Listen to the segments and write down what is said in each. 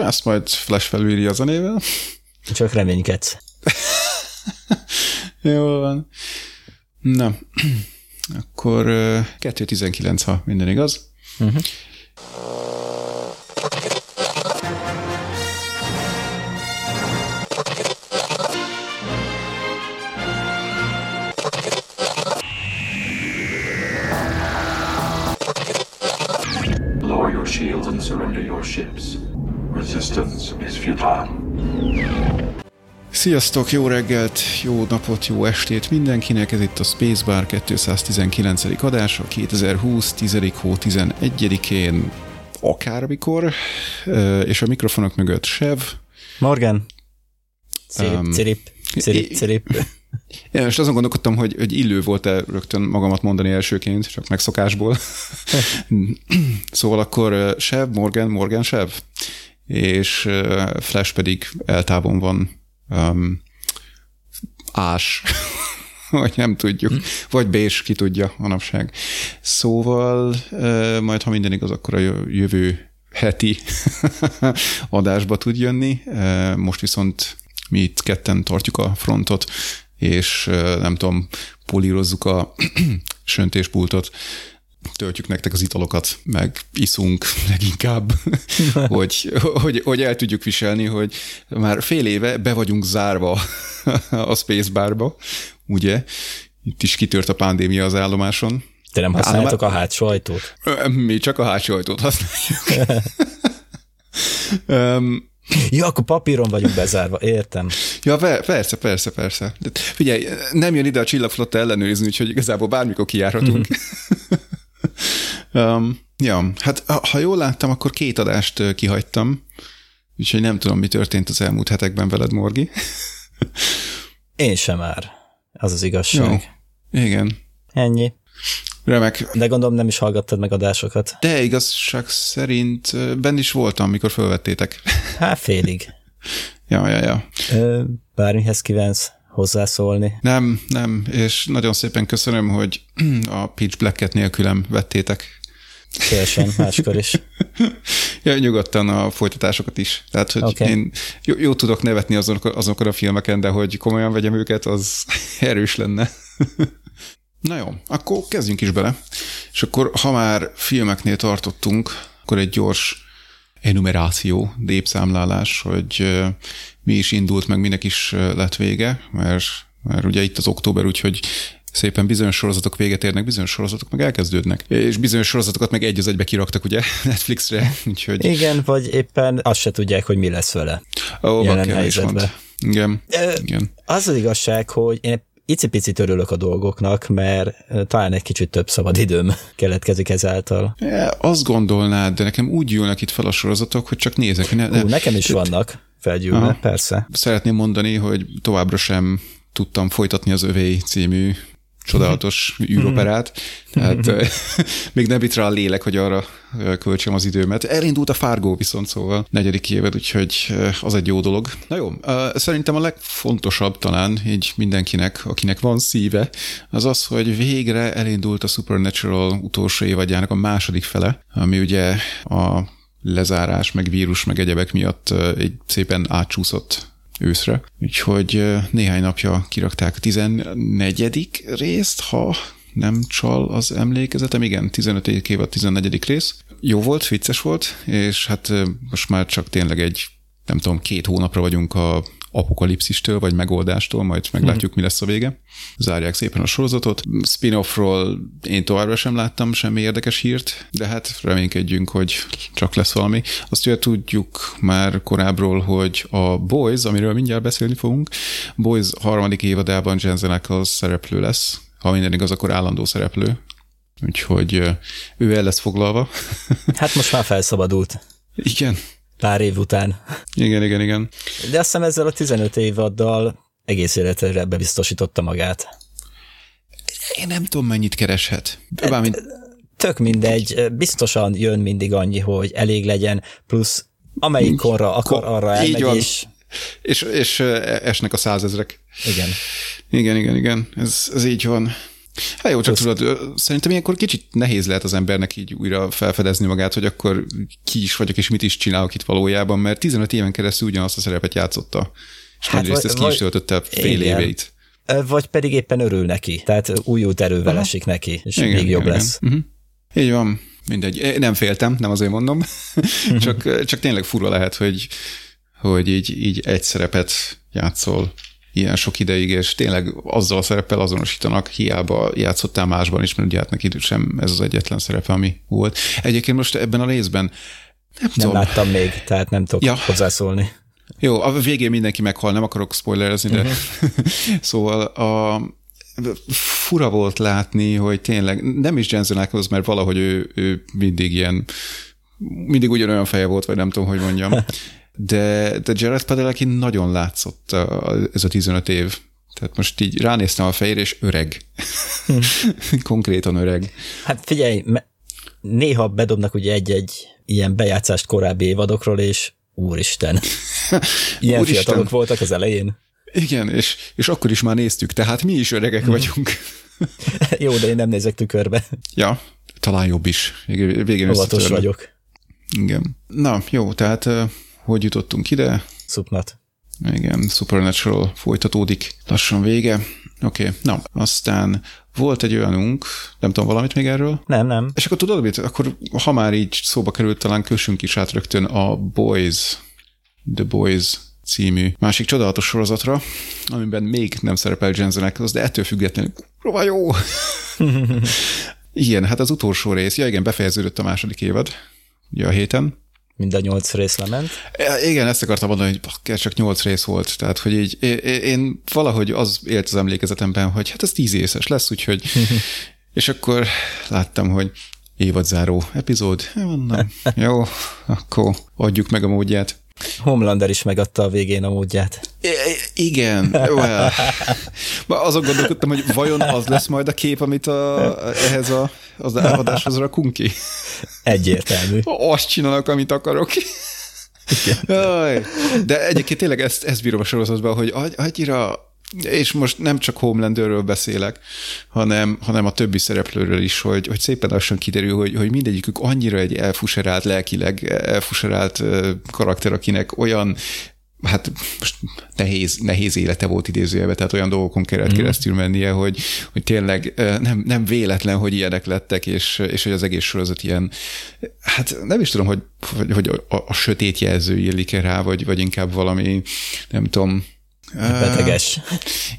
Ezt majd Flash felülírja a zenével. Csak reménykedsz. Jó van. Na, akkor 2.19, ha minden igaz. Uh-huh. Ships. Resistance is futile. Sziasztok, jó reggelt, jó napot, jó estét mindenkinek, ez itt a Spacebar 219. adása, 2020. 10. hó 11-én, akármikor, és a mikrofonok mögött Sev. Morgan. Cirip, um, cirip, cirip, cirip. Ja, és azon gondolkodtam, hogy, hogy illő volt-e rögtön magamat mondani elsőként, csak megszokásból. szóval akkor Sev, Morgan, Morgan, Sev, és Flash pedig eltávon van um, ás, vagy nem tudjuk, vagy bés, ki tudja manapság. Szóval uh, majd, ha minden igaz, akkor a jövő heti adásba tud jönni. Uh, most viszont mi itt ketten tartjuk a frontot, és nem tudom, polírozzuk a söntéspultot, töltjük nektek az italokat, meg iszunk leginkább, hogy, hogy, hogy el tudjuk viselni, hogy már fél éve be vagyunk zárva a Spacebarba, ugye? Itt is kitört a pandémia az állomáson. Te nem használjátok a hátsó ajtót? Mi csak a hátsó ajtót használjuk. um, Ja, akkor papíron vagyunk bezárva, értem. Ja, persze, persze, persze. De figyelj, nem jön ide a csillagflotta ellenőrizni, úgyhogy igazából bármikor kijárhatunk. um, ja, hát ha jól láttam, akkor két adást kihagytam, úgyhogy nem tudom, mi történt az elmúlt hetekben veled, Morgi. Én sem már. Az az igazság. Jó. Igen. Ennyi. Remek. De gondolom nem is hallgattad meg adásokat. De igazság szerint benn is voltam, amikor felvettétek. Hát félig. ja, ja, ja. Ö, bármihez kívánsz hozzászólni. Nem, nem, és nagyon szépen köszönöm, hogy a Pitch Black-et nélkülem vettétek. Teljesen, máskor is. ja, nyugodtan a folytatásokat is. Tehát, hogy okay. én jó, jó tudok nevetni azok, azokon a filmeken, de hogy komolyan vegyem őket, az erős lenne. Na jó, akkor kezdjünk is bele. És akkor, ha már filmeknél tartottunk, akkor egy gyors enumeráció, dépszámlálás, hogy mi is indult, meg minek is lett vége, mert, mert ugye itt az október, úgyhogy szépen bizonyos sorozatok véget érnek, bizonyos sorozatok meg elkezdődnek. És bizonyos sorozatokat meg egy az egybe kiraktak ugye Netflixre, úgyhogy... Igen, vagy éppen azt se tudják, hogy mi lesz vele. Ó, jelen helyzetben. Igen, igen. Az az igazság, hogy én icipicit örülök a dolgoknak, mert talán egy kicsit több szabad időm keletkezik ezáltal. Ja, azt gondolnád, de nekem úgy jönnek itt fel a sorozatok, hogy csak nézek. Ne, ne. Ú, nekem is vannak felgyűlve, persze. Szeretném mondani, hogy továbbra sem tudtam folytatni az Övé című csodálatos űroperát, tehát még nem itt rá a lélek, hogy arra költsem az időmet. Elindult a Fargo viszont szóval negyedik éved, úgyhogy az egy jó dolog. Na jó, szerintem a legfontosabb talán így mindenkinek, akinek van szíve, az az, hogy végre elindult a Supernatural utolsó évadjának a második fele, ami ugye a lezárás, meg vírus, meg egyebek miatt egy szépen átcsúszott őszre. Úgyhogy néhány napja kirakták a 14. részt, ha nem csal az emlékezetem, igen, 15. év a 14. rész. Jó volt, vicces volt, és hát most már csak tényleg egy, nem tudom, két hónapra vagyunk a apokalipszistől, vagy megoldástól, majd meglátjuk, mi lesz a vége. Zárják szépen a sorozatot. Spin-offról én továbbra sem láttam semmi érdekes hírt, de hát reménykedjünk, hogy csak lesz valami. Azt ugye tudjuk már korábbról, hogy a Boys, amiről mindjárt beszélni fogunk, Boys harmadik évadában Jensen Ackles szereplő lesz, ha minden igaz, akkor állandó szereplő, úgyhogy ő el lesz foglalva. Hát most már felszabadult. Igen, pár év után. Igen, igen, igen. De azt hiszem ezzel a 15 évaddal egész életre bebiztosította magát. Én nem tudom, mennyit kereshet. Bármint... Tök mindegy, biztosan jön mindig annyi, hogy elég legyen, plusz amelyik korra akar, arra elmegy, van. és... És, és esnek a százezrek. Igen. Igen, igen, igen, ez, ez így van. Hát jó, csak tudod, ö, szerintem ilyenkor kicsit nehéz lehet az embernek így újra felfedezni magát, hogy akkor ki is vagyok, és mit is csinálok itt valójában, mert 15 éven keresztül ugyanazt a szerepet játszotta. És hát, nagyrészt ezt ki is töltötte fél Igen. éveit. Vagy pedig éppen örül neki, tehát újult erővel esik neki, és igen, még jobb igen, lesz. Uh-huh. Így van, mindegy. Nem féltem, nem azért mondom, csak, csak tényleg fura lehet, hogy, hogy így, így egy szerepet játszol ilyen sok ideig, és tényleg azzal a szereppel azonosítanak, hiába játszottál másban is, mert ugye hát neki sem ez az egyetlen szerepe, ami volt. Egyébként most ebben a részben nem, Nem tudom, láttam még, tehát nem tudok Ja. hozzászólni. jó, a végén mindenki meghal, nem akarok spoilerezni, de Mhm. szóval a, fura volt látni, hogy tényleg nem is Jensen Ackles, mert valahogy ő, ő mindig ilyen, mindig ugyanolyan feje volt, vagy nem tudom, hogy mondjam. De, de Jared Padalecki nagyon látszott a, ez a 15 év. Tehát most így ránéztem a fejére, és öreg. Hm. Konkrétan öreg. Hát figyelj, néha bedobnak ugye egy-egy ilyen bejátszást korábbi évadokról, és úristen. Ilyen Úristen. fiatalok voltak az elején. Igen, és, és akkor is már néztük, tehát mi is öregek vagyunk. Jó, de én nem nézek tükörbe. Ja, talán jobb is. Végén, Óvatos vagyok. Igen. Na, jó, tehát hogy jutottunk ide? Szupnat. Igen, Supernatural folytatódik, lassan vége. Oké, okay. na, aztán volt egy olyanunk, nem tudom, valamit még erről? Nem, nem. És akkor tudod mit? Akkor ha már így szóba került, talán kössünk is át rögtön a Boys, The Boys című másik csodálatos sorozatra, amiben még nem szerepel Jensen Ackles, de ettől függetlenül kurva jó. igen, hát az utolsó rész, ja igen, befejeződött a második évad, ugye a héten, Mind a nyolc rész lement. Igen, ezt akartam mondani, hogy bakker, csak nyolc rész volt. Tehát, hogy így én, valahogy az élt az emlékezetemben, hogy hát ez tíz részes lesz, úgyhogy és akkor láttam, hogy évadzáró epizód. Mondom, jó, akkor adjuk meg a módját. Homelander is megadta a végén a módját. I- igen, well. Azon gondolkodtam, hogy vajon az lesz majd a kép, amit a, ehhez a, az adáshoz rakunk ki. Egyértelmű. Azt csinálok, amit akarok. Jaj. De egyébként tényleg ezt, ezt bírom a sorozatban, hogy annyira, és most nem csak Homelanderről beszélek, hanem, hanem a többi szereplőről is, hogy, hogy szépen lassan kiderül, hogy, hogy mindegyikük annyira egy elfuserált, lelkileg elfuserált karakter, akinek olyan hát most nehéz, nehéz élete volt idézőjelben, tehát olyan dolgokon kellett mm. keresztül mennie, hogy, hogy tényleg nem, nem véletlen, hogy ilyenek lettek, és, és hogy az egész sorozat ilyen, hát nem is tudom, hogy, hogy, hogy a, a sötét jelző illik rá, vagy, vagy inkább valami, nem tudom, Beteges.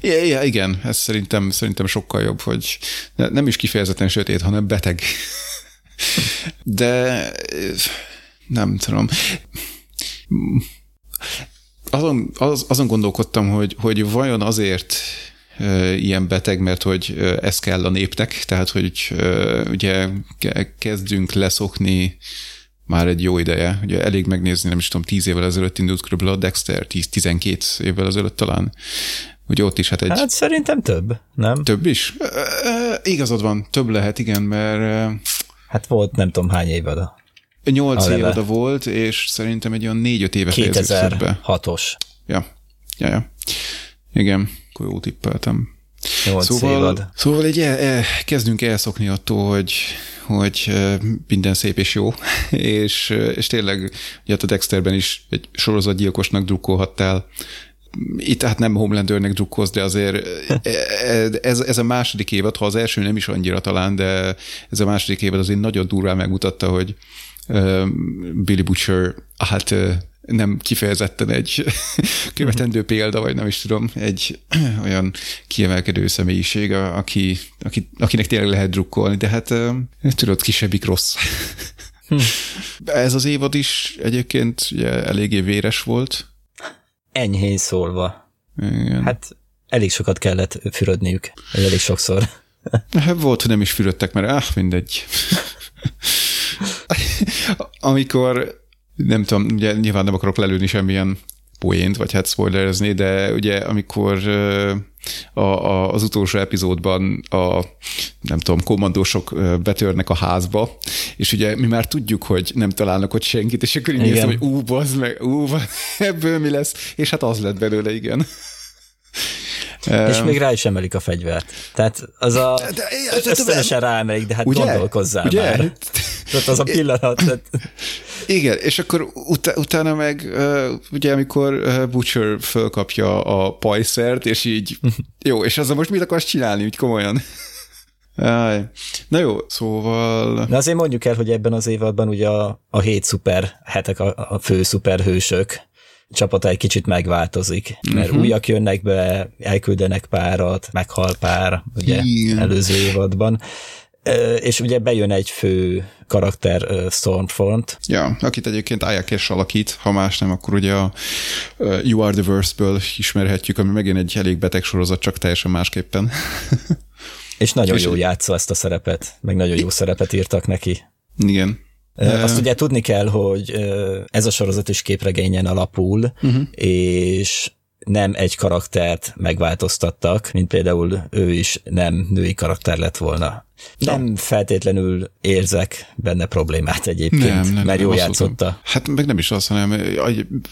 Ja, ja, igen, ez szerintem, szerintem sokkal jobb, hogy ne- nem is kifejezetten sötét, hanem beteg. De nem tudom. Azon, az, azon gondolkodtam, hogy, hogy vajon azért ilyen beteg, mert hogy ez kell a népnek, tehát hogy ugye ke- kezdünk leszokni már egy jó ideje. Ugye elég megnézni, nem is tudom, 10 évvel ezelőtt indult körülbelül a Dexter, 10-12 évvel ezelőtt talán. Ugye ott is hát egy Hát szerintem több, nem? több is? Ö, ö, Igazad van, több lehet, igen, mert Hát volt nem tudom hány évada. nyolc évada volt, és szerintem egy olyan négy-öt éve fejeződött be. 2006-os. Ja, ja, ja. Igen, akkor jó tippeltem. 8 Szóval, évad. szóval így el, el, kezdünk elszokni attól, hogy, hogy minden szép és jó, és, és tényleg ugye hát a Dexterben is egy sorozatgyilkosnak drukkolhattál, itt hát nem Homelandernek drukkolsz, de azért e, ez, ez a második évad, ha az első nem is annyira talán, de ez a második évad azért nagyon durván megmutatta, hogy Billy Butcher hát nem kifejezetten egy követendő példa, vagy nem is tudom, egy olyan kiemelkedő személyiség, aki, aki, akinek tényleg lehet drukkolni, de hát tudod, kisebbik rossz. Ez az évad is egyébként ugye, eléggé véres volt. Enyhén szólva. Igen. Hát elég sokat kellett fürödniük. Elég sokszor. Hát volt, hogy nem is fürödtek, mert áh, mindegy. Amikor, nem tudom, ugye nyilván nem akarok lelőni semmilyen poént, vagy hát spoilerezni, de ugye amikor a, a, az utolsó epizódban a, nem tudom, kommandósok betörnek a házba, és ugye mi már tudjuk, hogy nem találnak ott senkit, és akkor így néztem, hogy ú, bazd meg, ú, ebből mi lesz, és hát az lett belőle, igen. És még rá is emelik a fegyvert. Tehát az a De- de- ösztönösen ráemelik, de hát Ugye? gondolkozzál Ugye? már. Tehát az a pillanat. Tehát, Igen, és akkor ut- utána meg ugye amikor Butcher fölkapja a pajszert, és így, jó, és azzal most mit akarsz csinálni, úgy komolyan? Áj. Na jó, szóval... Na azért mondjuk el, hogy ebben az évadban ugye a, a hét szuper hetek, a, a fő szuperhősök csapata egy kicsit megváltozik, mert uh-huh. újak jönnek be, elküldenek párat, meghal pár, ugye Igen. előző évadban, és ugye bejön egy fő karakter Stormfront, Ja, akit egyébként Ayakes alakít, ha más nem, akkor ugye a You Are the Worst-ből ismerhetjük, ami megint egy elég beteg sorozat, csak teljesen másképpen. és nagyon És- jól játsza ezt a szerepet, meg nagyon jó szerepet írtak neki. Igen. Azt ugye tudni kell, hogy ez a sorozat is képregényen alapul, uh-huh. és nem egy karaktert megváltoztattak, mint például ő is nem női karakter lett volna. Nem feltétlenül érzek benne problémát egyébként, Nem, nem, mert nem, jól nem. játszotta. Hát meg nem is az, hanem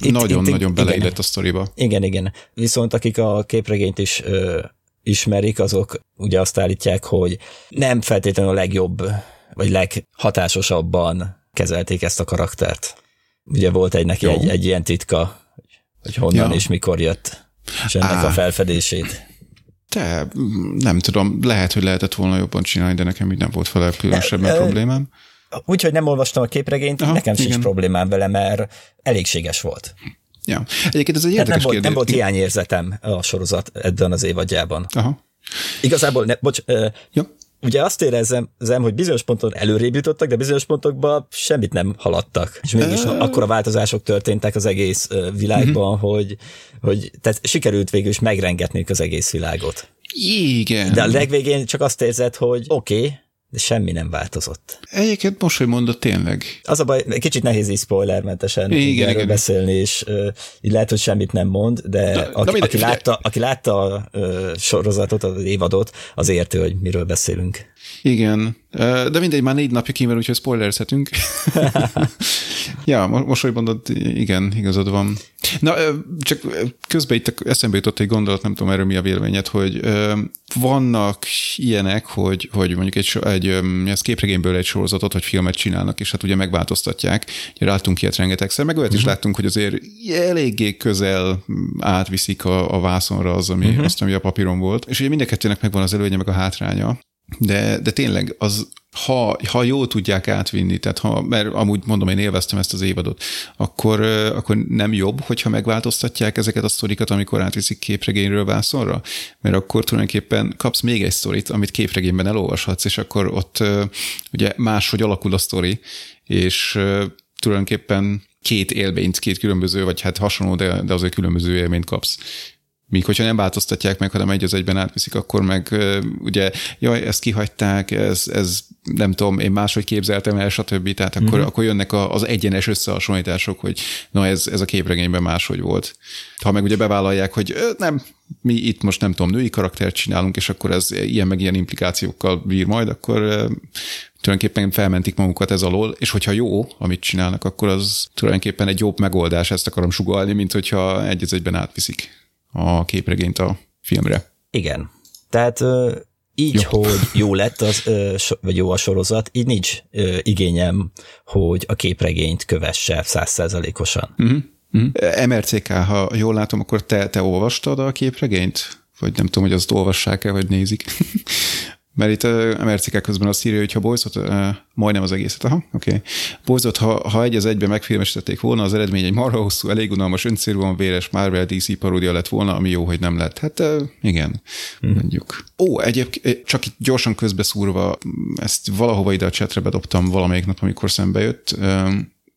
nagyon-nagyon beleillett a sztoriba. Igen, igen. Viszont akik a képregényt is ö, ismerik, azok ugye azt állítják, hogy nem feltétlenül a legjobb, vagy leghatásosabban kezelték ezt a karaktert. Ugye volt egy neki Jó. egy, egy ilyen titka, hogy honnan Ja. és mikor jött, és ennek Á. a felfedését. Te, nem tudom, lehet, hogy lehetett volna jobban csinálni, de nekem így nem volt vele különösebben problémám. Úgyhogy nem olvastam a képregényt, Aha, nekem sincs igen. problémám vele, mert elégséges volt. Ja. Egyébként ez egy Tehát nem érdekes volt, kérdés. nem volt hiányérzetem a sorozat ebben az évadjában. Aha. Igazából, ne, bocs, Ja. Ugye azt érezzem, zem, hogy bizonyos ponton előrébb jutottak, de bizonyos pontokban semmit nem haladtak. És mégis akkora változások történtek az egész világban, hogy, hogy tehát sikerült végül is megrengetniük az egész világot. Igen. De a legvégén csak azt érzed, hogy oké, okay, de semmi nem változott. Egyébként most, hogy mondod, tényleg. Az a baj, kicsit nehéz így spoilermentesen Igen, igen. beszélni, és uh, így lehet, hogy semmit nem mond, de Na, aki, na mindegy, aki, látta, aki látta a uh, sorozatot, az évadot, az értő, hogy miről beszélünk. Igen. De mindegy, már négy napja kímér, úgyhogy spoilerezhetünk. ja, mo- most, hogy mondod, igen, igazad van. Na, csak közben itt eszembe jutott egy gondolat, nem tudom erről mi a véleményed, hogy vannak ilyenek, hogy, hogy mondjuk egy, egy ez képregényből egy sorozatot, vagy filmet csinálnak, és hát ugye megváltoztatják. Ugye láttunk ilyet rengetegszer, meg olyat is láttunk, hogy azért eléggé közel átviszik a, a vászonra az, ami, azt, ami a papíron volt. És ugye mind a kettőnek megvan az előnye, meg a hátránya. De, de tényleg, az, ha, ha jól tudják átvinni, tehát ha, mert amúgy mondom, én élveztem ezt az évadot, akkor, akkor nem jobb, hogyha megváltoztatják ezeket a sztorikat, amikor átviszik képregényről vászonra? Mert akkor tulajdonképpen kapsz még egy sztorit, amit képregényben elolvashatsz, és akkor ott ugye máshogy alakul a sztori, és tulajdonképpen két élményt, két különböző, vagy hát hasonló, de, de azért különböző élményt kapsz. Míg hogyha nem változtatják meg, hanem egy az egyben átviszik, akkor meg ugye, jaj, ezt kihagyták, ez, ez nem tudom, én máshogy képzeltem el, stb. Tehát akkor, mm-hmm. akkor jönnek az egyenes összehasonlítások, hogy na ez, ez a képregényben máshogy volt. Ha meg ugye bevállalják, hogy nem, mi itt most nem tudom, női karaktert csinálunk, és akkor ez ilyen meg ilyen implikációkkal bír majd, akkor tulajdonképpen felmentik magukat ez alól, és hogyha jó, amit csinálnak, akkor az tulajdonképpen egy jobb megoldás, ezt akarom sugalni, mint hogyha egy egyben átviszik a képregényt a filmre. Igen. Tehát ö, így, Jó. hogy jó lett, az, ö, so, vagy jó a sorozat, így nincs ö, igényem, hogy a képregényt kövesse százszerzalékosan. Uh-huh. Uh-huh. MRCK, ha jól látom, akkor te, te olvastad a képregényt? Vagy nem tudom, hogy azt olvassák-e, vagy nézik. Mert itt uh, MRCK közben azt írja, hogy ha Boyzot, majdnem az egészet, aha, oké. Okay. Boyzot, ha, ha egy az egyben megfilmesítették volna, az eredmény egy marha hosszú, elég unalmas, öncélúan véres Marvel DC paródia lett volna, ami jó, hogy nem lett. Hát igen, hmm. mondjuk. Ó, egyébként csak itt gyorsan közbeszúrva, ezt valahova ide a chatre bedobtam valamelyik nap, amikor szembe jött.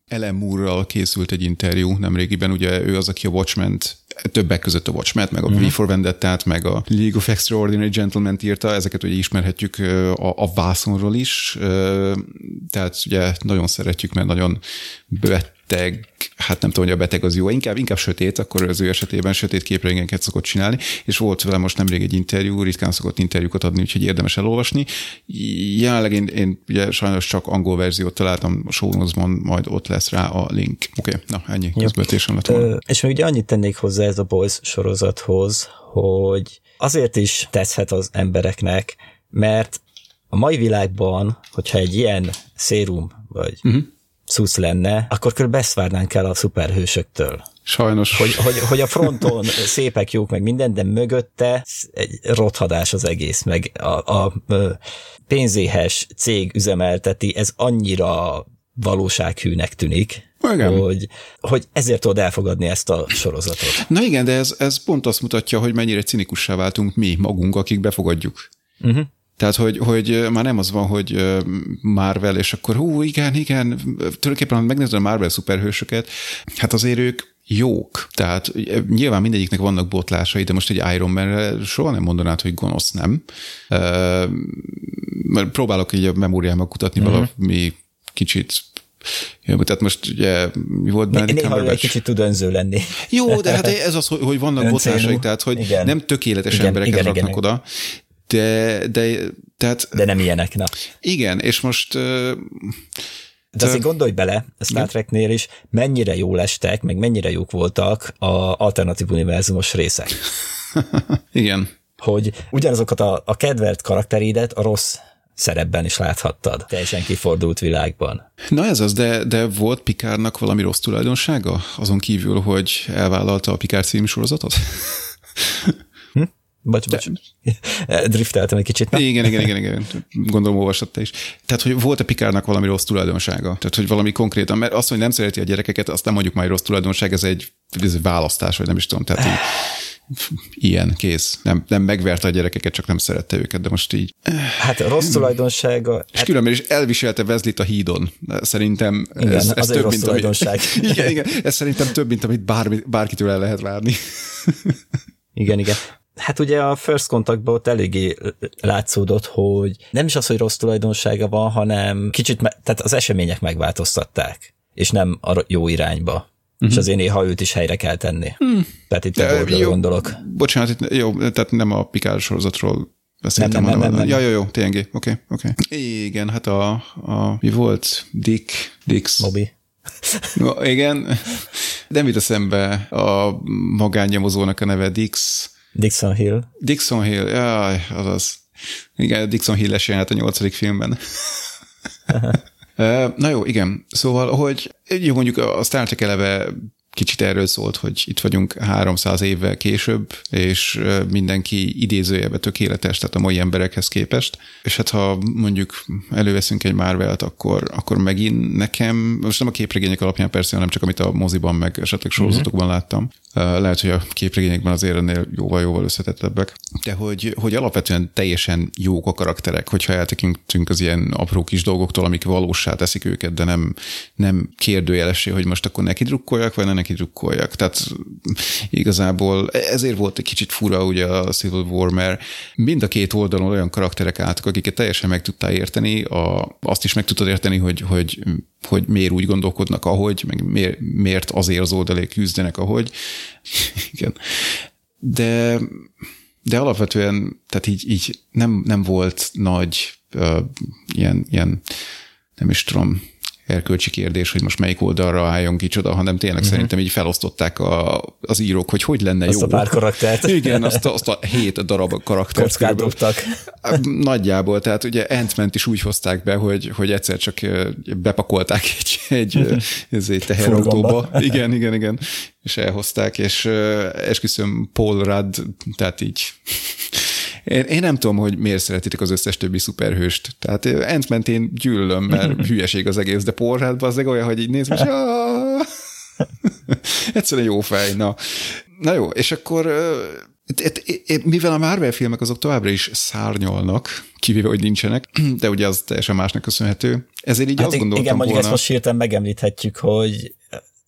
Ellen Moore-ral készült egy interjú nemrégiben, ugye ő az, aki a watchmen többek között a watchmen meg a V for Vendetta-t, meg a League of Extraordinary Gentlemen írta, ezeket ugye ismerhetjük a, a vászonról is, tehát ugye nagyon szeretjük, mert nagyon beteg, hát nem tudom, hogy a beteg az jó, inkább, inkább sötét, akkor az ő esetében sötét képregényeket szokott csinálni, és volt vele most nemrég egy interjú, ritkán szokott interjúkat adni, úgyhogy érdemes elolvasni. Jelenleg én, én ugye sajnos csak angol verziót találtam a show notes-ban, majd ott lesz rá a link. Oké, okay, na ennyi, közbetésem lett volna. Ö, és még ugye annyit tennék hozzá ez a Boys sorozathoz, hogy azért is teszhet az embereknek, mert a mai világban, hogyha egy ilyen szérum vagy uh-huh. Szusz lenne, akkor kb. ezt várnánk el a szuperhősöktől. Sajnos. Hogy, hogy, hogy a fronton szépek, jók, meg minden, de mögötte egy rothadás az egész, meg a, a pénzéhes cég üzemelteti, ez annyira valósághűnek tűnik, igen. Hogy, hogy ezért tudod elfogadni ezt a sorozatot. Na igen, de ez, ez pont azt mutatja, hogy mennyire cinikussá váltunk mi magunk, akik befogadjuk. Uh-huh. Tehát, hogy, hogy már nem az van, hogy Marvel, és akkor hú, igen, igen, tulajdonképpen, ha megnézed a Marvel szuperhősöket, hát azért ők jók. Tehát nyilván mindegyiknek vannak botlásai, de most egy Iron man soha nem mondanád, hogy gonosz, nem? Mert próbálok így a memóriámmal kutatni uh-huh. valami kicsit Ja, tehát most ugye mi volt benne? Néha egy kicsit tud önző lenni. Jó, de hát ez az, hogy vannak botlásai, tehát hogy igen. nem tökéletes igen, embereket igen, raknak igen. oda, de, de, tehát, de nem ilyenek, na. Igen, és most de azért gondolj bele, a Star Treknél is, mennyire jó lestek, meg mennyire jók voltak a alternatív univerzumos részek. Igen. Hogy ugyanazokat a, a kedvelt karakterédet a rossz szerepben is láthattad, teljesen kifordult világban. Na ez az, de, de volt Pikárnak valami rossz tulajdonsága? Azon kívül, hogy elvállalta a Pikár című sorozatot? Bocs, bocs. Drifteltem egy kicsit. Na? Igen, igen, igen, igen. Gondolom olvasott te is. Tehát, hogy volt-e Pikárnak valami rossz tulajdonsága? Tehát, hogy valami konkrétan, mert azt, hogy nem szereti a gyerekeket, azt nem mondjuk már rossz tulajdonság, ez egy, ez egy választás, vagy nem is tudom. Tehát, hogy ilyen, kész. Nem, nem megverte a gyerekeket, csak nem szerette őket, de most így... Hát rossz tulajdonsága... És hát... különben is elviselte Vezlit a hídon. Szerintem igen, ez, ez több, mint amit, igen, igen, ez szerintem több, mint amit bármi, bárkitől el lehet várni. igen, igen. Hát ugye a First Contactban ott eléggé látszódott, hogy nem is az, hogy rossz tulajdonsága van, hanem kicsit, me- tehát az események megváltoztatták, és nem a jó irányba. Uh-huh. És azért néha őt is helyre kell tenni. Hmm. Tehát itt a jó, gondolok. Bocsánat, itt, jó, tehát nem a Picard sorozatról beszéltem, nem, nem, nem, nem, nem. Ja, jó, jó, TNG, oké, okay, oké. Okay. Igen, hát a, a, mi volt? Dick, Dix. Moby. Igen, nem jut eszembe a magánnyomozónak a neve Dix. Dixon Hill. Dixon Hill, jaj, azaz. Igen, Dixon Hill esélyelt a nyolcadik filmben. Na jó, igen. Szóval, hogy jó, mondjuk a Star Trek eleve kicsit erről szólt, hogy itt vagyunk 300 évvel később, és mindenki idézőjebe tökéletes, tehát a mai emberekhez képest. És hát ha mondjuk előveszünk egy Marvelt, akkor, akkor megint nekem, most nem a képregények alapján persze, hanem csak amit a moziban, meg esetleg sorozatokban uh-huh. láttam. Lehet, hogy a képregényekben azért ennél jóval-jóval összetettebbek. De hogy, hogy alapvetően teljesen jók a karakterek, hogyha eltekintünk az ilyen apró kis dolgoktól, amik valósá teszik őket, de nem, nem kérdőjelesé, hogy most akkor neki drukkoljak, vagy ne neki drukkoljak. Tehát igazából ezért volt egy kicsit fura ugye a Civil War, mert mind a két oldalon olyan karakterek álltak, akiket teljesen meg tudtál érteni, a, azt is meg tudtad érteni, hogy, hogy, hogy miért úgy gondolkodnak, ahogy, meg miért, miért azért az oldalé küzdenek, ahogy. Igen. De, de alapvetően, tehát így, így nem, nem volt nagy uh, ilyen, ilyen, nem is tudom, erkölcsi kérdés, hogy most melyik oldalra álljon kicsoda, hanem tényleg uh-huh. szerintem így felosztották a, az írók, hogy hogy lenne azt jó. Azt a pár karaktert. Igen, azt a, azt a hét darab karaktert. Kockát dobtak. Nagyjából, tehát ugye ant is úgy hozták be, hogy, hogy egyszer csak bepakolták egy, egy, egy teherautóba. Igen, igen, igen. És elhozták, és esküszöm Paul Rudd, tehát így én, én nem tudom, hogy miért szeretitek az összes többi szuperhőst. Tehát ant én gyűlölöm, mert hülyeség az egész, de porrát az olyan, hogy így nézem, és egyszerűen jó fej. Na. na jó, és akkor mivel a Marvel filmek azok továbbra is szárnyolnak, kivéve, hogy nincsenek, de ugye az teljesen másnak köszönhető. Ezért így hát azt gondoltam Igen, mondjuk volna... ezt most hirtelen megemlíthetjük, hogy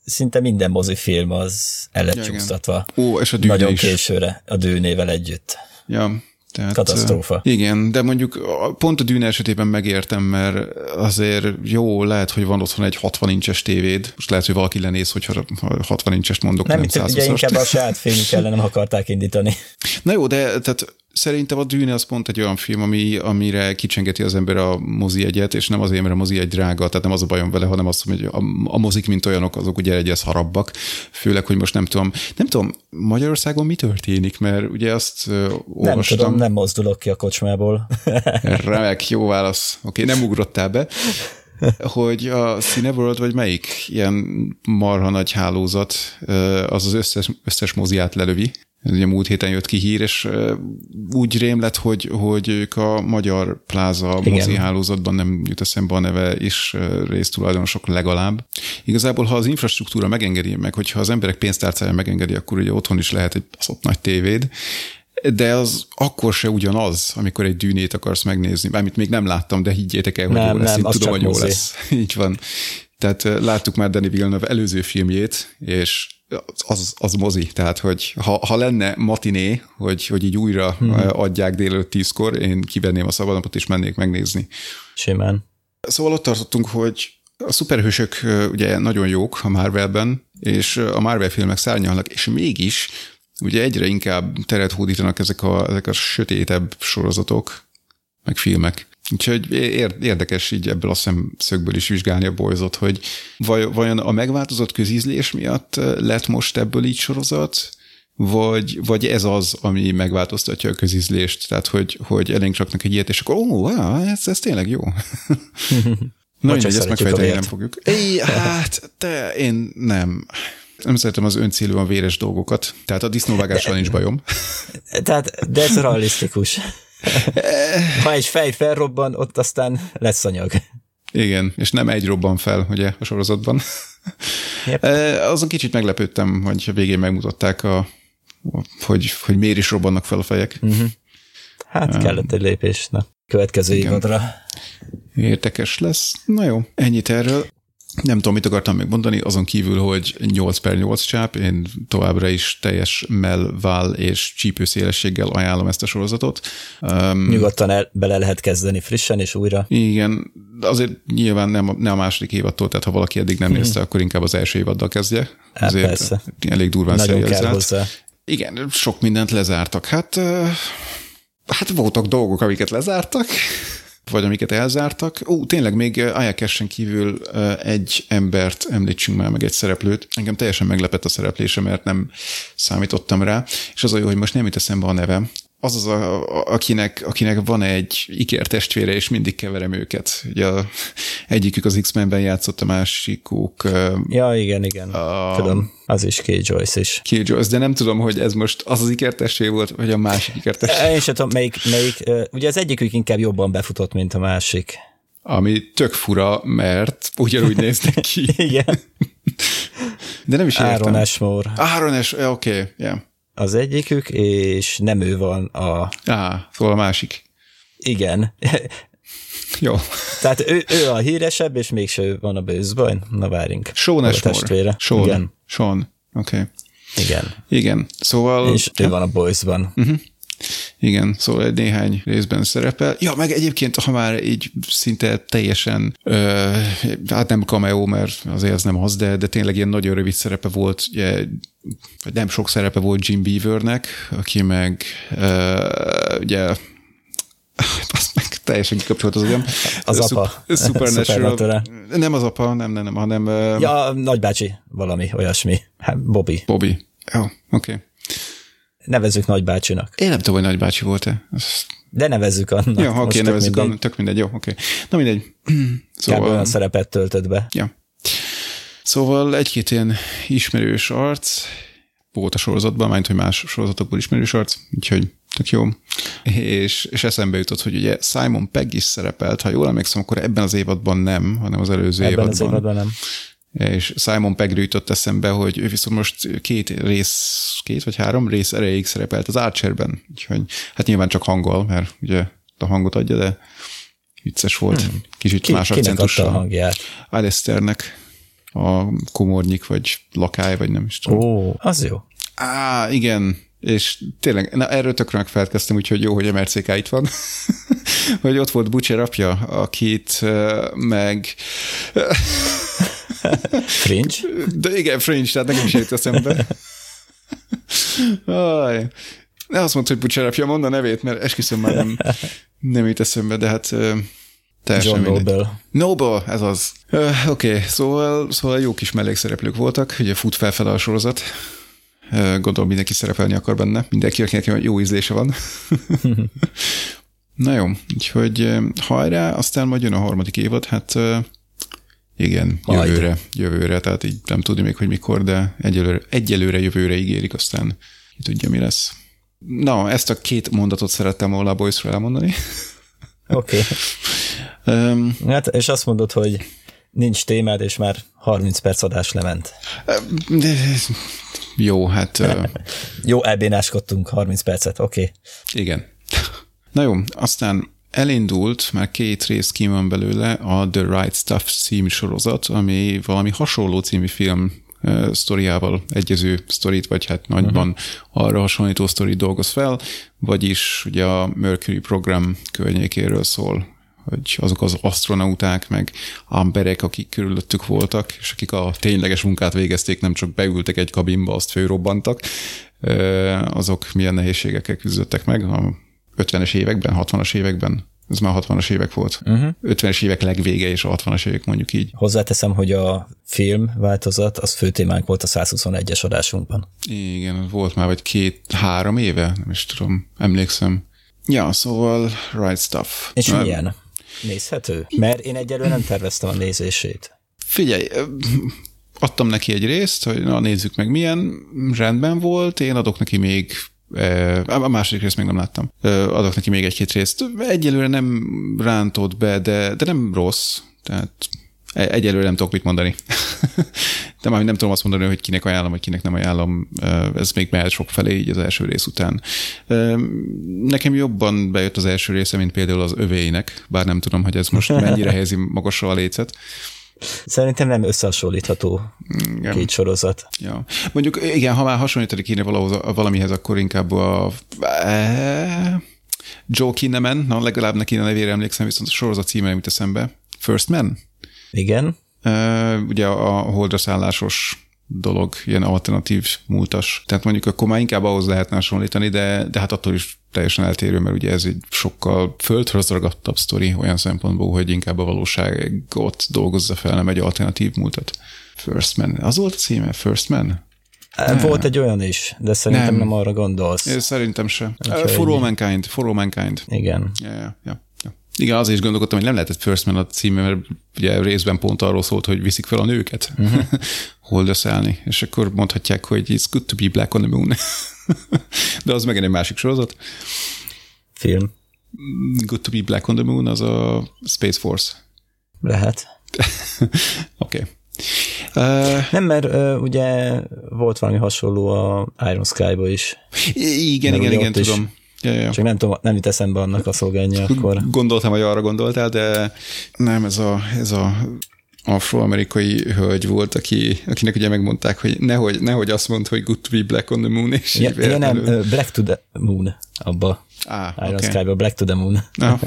szinte minden mozifilm az el lett ja, Ó, és a dűne Nagyon is. későre, a dűnével együtt. Ja, tehát, Katasztrófa. Igen, de mondjuk pont a dűne esetében megértem, mert azért jó, lehet, hogy van otthon egy 60 incses tévéd, most lehet, hogy valaki lenéz, hogyha 60 incses mondok, nem, nem 120 ugye inkább a saját filmük ellen nem akarták indítani. Na jó, de tehát Szerintem a Dűne az pont egy olyan film, ami, amire kicsengeti az ember a mozi egyet, és nem azért, mert a mozi egy drága, tehát nem az a bajom vele, hanem az, hogy a, a mozik, mint olyanok, azok ugye egyes harabbak. Főleg, hogy most nem tudom, nem tudom, Magyarországon mi történik, mert ugye azt uh, olvastam. Nem tudom, nem mozdulok ki a kocsmából. Remek, jó válasz. Oké, okay, nem ugrottál be hogy a Cineworld, vagy melyik ilyen marha nagy hálózat, az az összes, összes moziát lelövi. Ez ugye múlt héten jött ki hír, és úgy rém lett, hogy, hogy ők a Magyar Pláza Igen. mozi hálózatban nem jut eszembe a neve, és résztulajdonosok legalább. Igazából, ha az infrastruktúra megengedi, meg hogyha az emberek pénztárcája megengedi, akkor ugye otthon is lehet egy ott nagy tévéd, de az akkor se ugyanaz, amikor egy dűnét akarsz megnézni. Bármit még nem láttam, de higgyétek el, hogy nem, jó lesz. Nem, Én tudom, hogy jó mozi. lesz. Így van. Tehát láttuk már Danny Villeneuve előző filmjét, és az, az mozi, tehát hogy ha, ha lenne matiné, hogy, hogy így újra hmm. adják délelőtt tízkor, én kivenném a szabadnapot és mennék megnézni. Simán. Szóval ott tartottunk, hogy a szuperhősök ugye nagyon jók a Marvelben, és a Marvel filmek szárnyalnak, és mégis ugye egyre inkább teret hódítanak ezek a, ezek a sötétebb sorozatok, meg filmek. Úgyhogy érdekes így ebből a szemszögből is vizsgálni a bolyzot, hogy vajon a megváltozott közízlés miatt lett most ebből így sorozat, vagy, vagy ez az, ami megváltoztatja a közízlést, tehát hogy, hogy elénk csaknak egy ilyet, és akkor ó, wow, ez, ez tényleg jó. Na, mindegy, ezt megfejteni nem fogjuk. É, hát, te én nem nem szeretem az öncélúan véres dolgokat, tehát a disznóvágással nincs bajom. Tehát, de ez realisztikus. Ha egy fej felrobban, ott aztán lesz anyag. Igen, és nem egy robban fel, ugye, a sorozatban. Yep. Azon kicsit meglepődtem, hogy a végén megmutatták, a, hogy, hogy miért is robbannak fel a fejek. Uh-huh. Hát um, kellett egy lépés, na, következő évadra. Érdekes lesz. Na jó, ennyit erről. Nem tudom, mit akartam még mondani, azon kívül, hogy 8 per 8 csáp, én továbbra is teljes melvál és csípőszélességgel ajánlom ezt a sorozatot. Um, Nyugodtan el, bele lehet kezdeni frissen és újra. Igen, azért nyilván nem, nem a második évadtól, tehát ha valaki eddig nem nézte, hmm. akkor inkább az első évaddal kezdje. Hát azért persze. elég durván Nagyon kell hozzá. Igen, sok mindent lezártak. Hát, hát voltak dolgok, amiket lezártak vagy amiket elzártak. Ó, tényleg még Ayakessen kívül egy embert említsünk már, meg egy szereplőt. Engem teljesen meglepett a szereplése, mert nem számítottam rá, és az a jó, hogy most nem jut eszembe a neve az az, a, akinek, akinek van egy ikertestvére, és mindig keverem őket. Ugye a, egyikük az X-Menben játszott, a másikuk... Ja, igen, igen. A, Tudom, az is Kay Joyce is. Kay Joyce, de nem tudom, hogy ez most az az ikertestvér volt, vagy a másik ikertestvér. Én sem tudom, melyik, melyik, ugye az egyikük inkább jobban befutott, mint a másik. Ami tök fura, mert ugyanúgy néznek ki. igen. De nem is értem. Aaron Ashmore. Aaron Ashmore, oké, okay, yeah az egyikük, és nem ő van a... Á, szóval a másik. Igen. Jó. Tehát ő, ő a híresebb, és mégse ő van a bőzbajn. Na várjunk. Sean Ashmore. Sean. Igen. Sean. Oké. Okay. Igen. Igen. Szóval... És ő van a Boysban. Uh-huh. Igen, szóval egy néhány részben szerepel. Ja, meg egyébként, ha már így szinte teljesen, ö, hát nem cameo, mert azért ez nem az, de, de tényleg ilyen nagyon rövid szerepe volt, ugye, vagy nem sok szerepe volt Jim Beavernek, aki meg ö, ugye azt meg teljesen kikapcsolt az agyam. Az apa. Supernatural. Nem az apa, nem, nem, nem, hanem... Ja, nagybácsi, valami, olyasmi. Hát Bobby. Bobby. Jó, oké. Okay nevezzük nagybácsinak. Én nem tudom, hogy nagybácsi volt-e. Azt... De nevezzük annak. Jó, oké, okay, nevezzük annak, tök mindegy, jó, oké. Okay. Na mindegy. Szóval... Kb. olyan szerepet töltött be. Ja. Szóval egy-két ilyen ismerős arc volt a sorozatban, majd hogy más sorozatokból ismerős arc, úgyhogy tök jó. És, és eszembe jutott, hogy ugye Simon Pegg is szerepelt, ha jól emlékszem, akkor ebben az évadban nem, hanem az előző ebben évadban. az évadban nem és Simon Pegg jutott eszembe, hogy ő viszont most két rész, két vagy három rész erejéig szerepelt az Archerben, úgyhogy hát nyilván csak hangol, mert ugye a hangot adja, de vicces volt. Hmm. Kicsit Ki, más akcentussal. a hangját? Alistairnek a komornyik, vagy lakály, vagy nem is tudom. Ó, az jó. Á, igen, és tényleg, na erről tökre megfelelkeztem, úgyhogy jó, hogy a MRCK itt van, hogy ott volt Butcher apja, akit meg Fringe? De igen, Fringe, tehát nekem is jött eszembe. Aj. Ne azt mondta, hogy bucsárapja, mond a nevét, mert esküszöm már nem, nem jut eszembe, de hát teljesen John mindegy. Noble. Noble, ez az. Uh, Oké, okay, szóval, szóval jó kis mellékszereplők voltak, ugye fut felfele a sorozat. Uh, gondolom mindenki szerepelni akar benne, mindenki, akinek jó ízlése van. Na jó, úgyhogy hajrá, aztán majd jön a harmadik évad, hát igen, Majd. jövőre, jövőre, tehát így nem tudni még, hogy mikor, de egyelőre, egyelőre jövőre ígérik, aztán ki tudja, mi lesz. Na, ezt a két mondatot szerettem volna a Boysról elmondani. Oké. Okay. Um, Hát, és azt mondod, hogy nincs témád, és már 30 perc adás lement. jó, hát Jó, elbénáskodtunk 30 percet, oké. Okay. igen. Na jó, aztán elindult, már két rész ki van belőle a The Right Stuff című sorozat, ami valami hasonló című film uh, sztoriával egyező sztorit, vagy hát nagyban uh-huh. arra hasonlító sztorit dolgoz fel, vagyis ugye a Mercury program környékéről szól, hogy azok az astronauták, meg emberek, akik körülöttük voltak, és akik a tényleges munkát végezték, nem csak beültek egy kabinba, azt főrobbantak, azok milyen nehézségekkel küzdöttek meg a 50-es években, 60-as években. Ez már 60-as évek volt. Uh-huh. 50-es évek legvége és a 60-as évek mondjuk így. Hozzáteszem, hogy a film változat, az fő témánk volt a 121-es adásunkban. Igen, volt már vagy két-három éve, nem is tudom, emlékszem. Ja, szóval Right Stuff. És Na, milyen? Nézhető? Mert én egyelőre nem terveztem a nézését. Figyelj, adtam neki egy részt, hogy na nézzük meg milyen, rendben volt, én adok neki még a második részt még nem láttam. Adok neki még egy-két részt. Egyelőre nem rántott be, de, de nem rossz. Tehát egyelőre nem tudok mit mondani. de már nem tudom azt mondani, hogy kinek ajánlom, vagy kinek nem ajánlom. Ez még mehet sok felé így az első rész után. Nekem jobban bejött az első része, mint például az övéinek, bár nem tudom, hogy ez most mennyire helyezi magasra a lécet. Szerintem nem összehasonlítható igen. két sorozat. Ja. Mondjuk igen, ha már hasonlítani kéne valahoz, valamihez, akkor inkább a e, Joe Kinnaman, na legalább neki a nevére emlékszem, viszont a sorozat címe nem jut eszembe. First Man? Igen. E, ugye a holdra szállásos dolog, ilyen alternatív múltas. Tehát mondjuk akkor már inkább ahhoz lehetne hasonlítani, de, de hát attól is teljesen eltérő, mert ugye ez egy sokkal földhöz ragadtabb sztori olyan szempontból, hogy inkább a valóságot dolgozza fel, nem egy alternatív múltat. First Man. Az volt a címe? First Man? Volt egy olyan is, de szerintem nem, nem arra gondolsz. Én szerintem se. Okay. For All Mankind. For All Mankind. Igen. Ja, ja, ja. Igen, azért is gondolkodtam, hogy nem lehetett First Man a címe, mert ugye részben pont arról szólt, hogy viszik fel a nőket uh-huh. holdöszállni, és akkor mondhatják, hogy it's good to be black on the moon. De az megint egy másik sorozat. Film. Good to be black on the moon, az a Space Force. Lehet. Oké. Okay. Uh, nem, mert uh, ugye volt valami hasonló a Iron Sky-ba is. Igen, igen, igen, tudom. Ja, ja. Csak nem tudom, nem jut eszembe annak a szolgálja akkor. Gondoltam, hogy arra gondoltál, de nem, ez a, ez a afroamerikai hölgy volt, aki, akinek ugye megmondták, hogy nehogy, nehogy azt mondd, hogy good to be black on the moon, és ja, ja, nem, uh, Black to the Moon, abba. Ah, Iron okay. Sky-ba, Black to the Moon. Ah.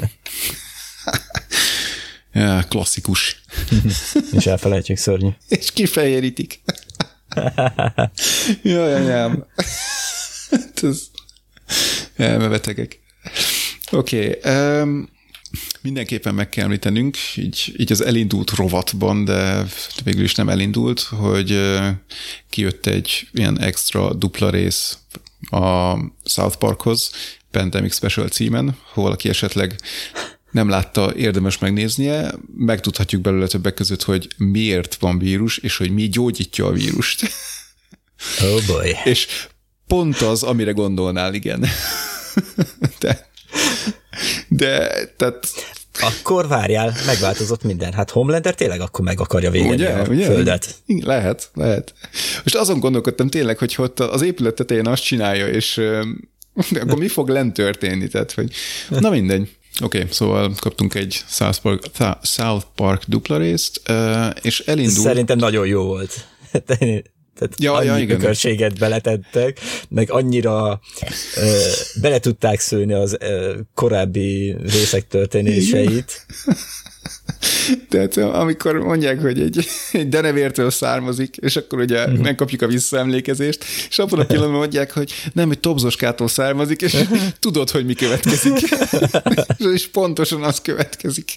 ja, klasszikus. és elfelejtjük, szörnyű. és kifejerítik. Jaj, anyám. Ez elmebetegek. Oké, okay, um, mindenképpen meg kell említenünk, így, így az elindult rovatban, de végül is nem elindult, hogy uh, kijött egy ilyen extra dupla rész a South Parkhoz, Pandemic Special címen, ha valaki esetleg nem látta, érdemes megnéznie, megtudhatjuk belőle többek között, hogy miért van vírus, és hogy mi gyógyítja a vírust. Oh boy. és pont az, amire gondolnál, igen. de, de, tehát... Akkor várjál, megváltozott minden. Hát Homelander tényleg akkor meg akarja végezni ugye, a ugye? földet. Lehet, lehet. Most azon gondolkodtam tényleg, hogy ott az épület tetején azt csinálja, és akkor mi fog lent történni? Tehát, hogy na mindegy. Oké, okay, szóval kaptunk egy South Park, South Park dupla részt, és elindult... Szerintem nagyon jó volt. Tehát ja, annyi ja, igen. ökörséget beletettek, meg annyira ö, bele tudták szőni az ö, korábbi részek történéseit. Tehát amikor mondják, hogy egy, egy denevértől származik, és akkor ugye Mhm. megkapjuk a visszaemlékezést, és abban a pillanatban mondják, hogy nem, egy tobzoskától származik, és tudod, hogy mi következik. és pontosan az következik.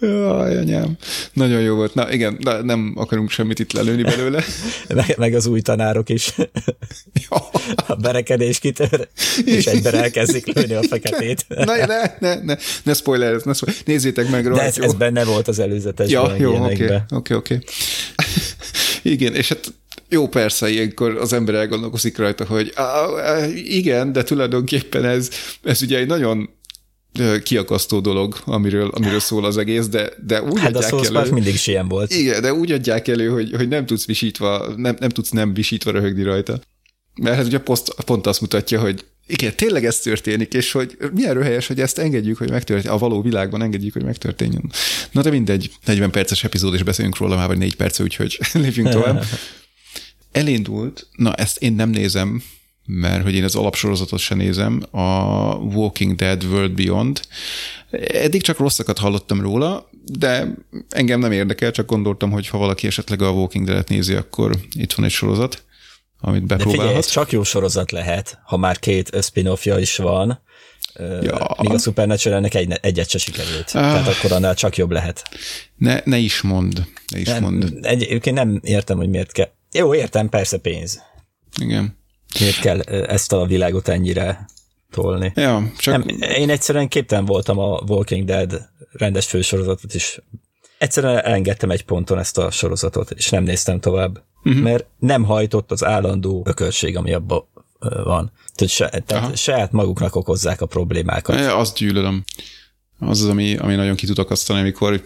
Jaj, anyám. Nagyon jó volt. Na igen, de nem akarunk semmit itt lelőni belőle. meg, meg az új tanárok is. a berekedés kitör, és egyben elkezdik lőni a feketét. Ne, ne, ne, ne, ne spoiler, ne spoiler. Nézzétek meg De rajta. ez, ez benne volt az előzetes Ja, jó, oké, oké, oké. Igen, és hát jó, persze, ilyenkor az ember elgondolkozik rajta, hogy á, á, igen, de tulajdonképpen ez, ez ugye egy nagyon kiakasztó dolog, amiről, amiről szól az egész, de, de úgy Hát a adják Park elő, mindig is ilyen volt. igen, de úgy adják elő, hogy, hogy nem tudsz visítva, nem, nem tudsz nem visítva röhögni rajta. Mert hát ugye pont, pont azt mutatja, hogy igen, tényleg ez történik, és hogy milyen röhelyes, hogy ezt engedjük, hogy megtörténjen, a való világban engedjük, hogy megtörténjen. Na de mindegy, 40 perces epizód, és beszélünk róla már, vagy 4 perc, úgyhogy lépjünk tovább. Elindult, na ezt én nem nézem, mert hogy én az alapsorozatot sem nézem, a Walking Dead World Beyond. Eddig csak rosszakat hallottam róla, de engem nem érdekel, csak gondoltam, hogy ha valaki esetleg a Walking Dead-et nézi, akkor itt van egy sorozat, amit De figyelj, bepróbálhat. ez csak jó sorozat lehet, ha már két spin-offja is van, ja. míg a Supernatural-nek egy, egyet se sikerült. Ah. Tehát akkor annál csak jobb lehet. Ne, ne is mond, ne is Nem, mond. egyébként nem értem, hogy miért kell. Jó, értem, persze pénz. Igen. Miért kell ezt a világot ennyire tolni. Ja, csak Nem, én egyszerűen képtelen voltam a Walking Dead rendes fősorozatot is. Egyszerűen elengedtem egy ponton ezt a sorozatot, és nem néztem tovább. Uh-huh. Mert nem hajtott az állandó ökörség, ami abban van. Tehát, se, Aha. tehát saját maguknak okozzák a problémákat. E, Azt gyűlölöm. Az az, ami, ami nagyon ki tud akasztani, amikor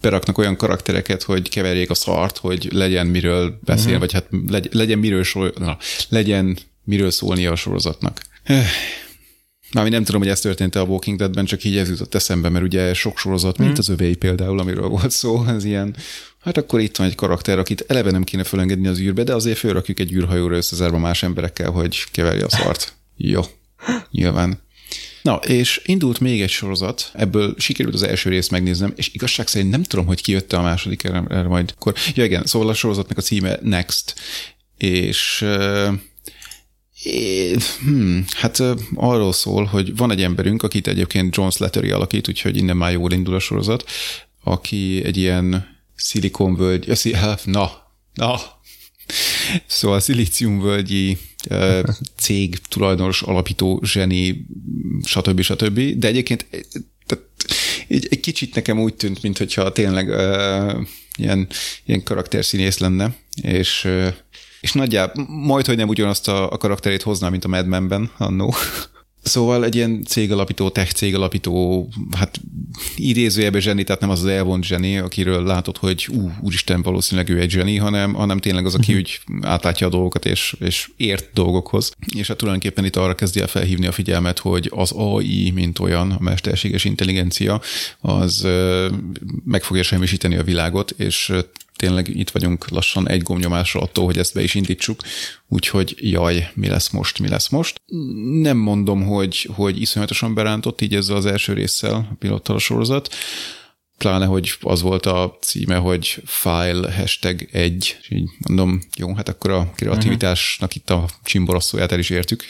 beraknak olyan karaktereket, hogy keverjék a szart, hogy legyen miről beszél, uh-huh. vagy hát legy, legyen miről, sor, na, legyen miről szólni a sorozatnak. Eh, Már nem tudom, hogy ez történt a Walking Deadben, csak így ez jutott eszembe, mert ugye sok sorozat, mint az övéi például, amiről volt szó, ez ilyen, hát akkor itt van egy karakter, akit eleve nem kéne fölengedni az űrbe, de azért fölrakjuk egy űrhajóra összezárva más emberekkel, hogy keverje a szart. Jó, nyilván. Na, és indult még egy sorozat, ebből sikerült az első részt megnéznem, és igazság szerint nem tudom, hogy kijött a második, erre, erre majd. Akkor. Ja igen, szóval a sorozatnak a címe Next, és É, hmm, hát ö, arról szól, hogy van egy emberünk, akit egyébként John Slattery alakít, úgyhogy innen már jól indul a sorozat, aki egy ilyen szilikonvölgy, na, na, szóval szilíciumvölgyi cég tulajdonos, alapító, zseni, stb. stb. De egyébként eh, tehát egy, egy kicsit nekem úgy tűnt, mintha tényleg ö, ilyen, ilyen karakterszínész lenne, és ö, és nagyjából majd, hogy nem ugyanazt a, a karakterét hozná, mint a Mad Men-ben annó. Szóval egy ilyen cégalapító, tech cégalapító, hát idézőjelben zseni, tehát nem az az elvont zseni, akiről látod, hogy ú, úristen, valószínűleg ő egy zseni, hanem, hanem tényleg az, aki úgy átlátja a dolgokat, és, és ért dolgokhoz. És hát tulajdonképpen itt arra kezdi el felhívni a figyelmet, hogy az AI, mint olyan, a mesterséges intelligencia, az meg fogja semmisíteni a világot, és tényleg itt vagyunk lassan egy gomnyomásra attól, hogy ezt be is indítsuk, úgyhogy jaj, mi lesz most, mi lesz most. Nem mondom, hogy, hogy iszonyatosan berántott így ezzel az első résszel, a pilottal a sorozat, pláne, hogy az volt a címe, hogy file hashtag egy, és így mondom, jó, hát akkor a kreativitásnak itt a csimborosszóját el is értük.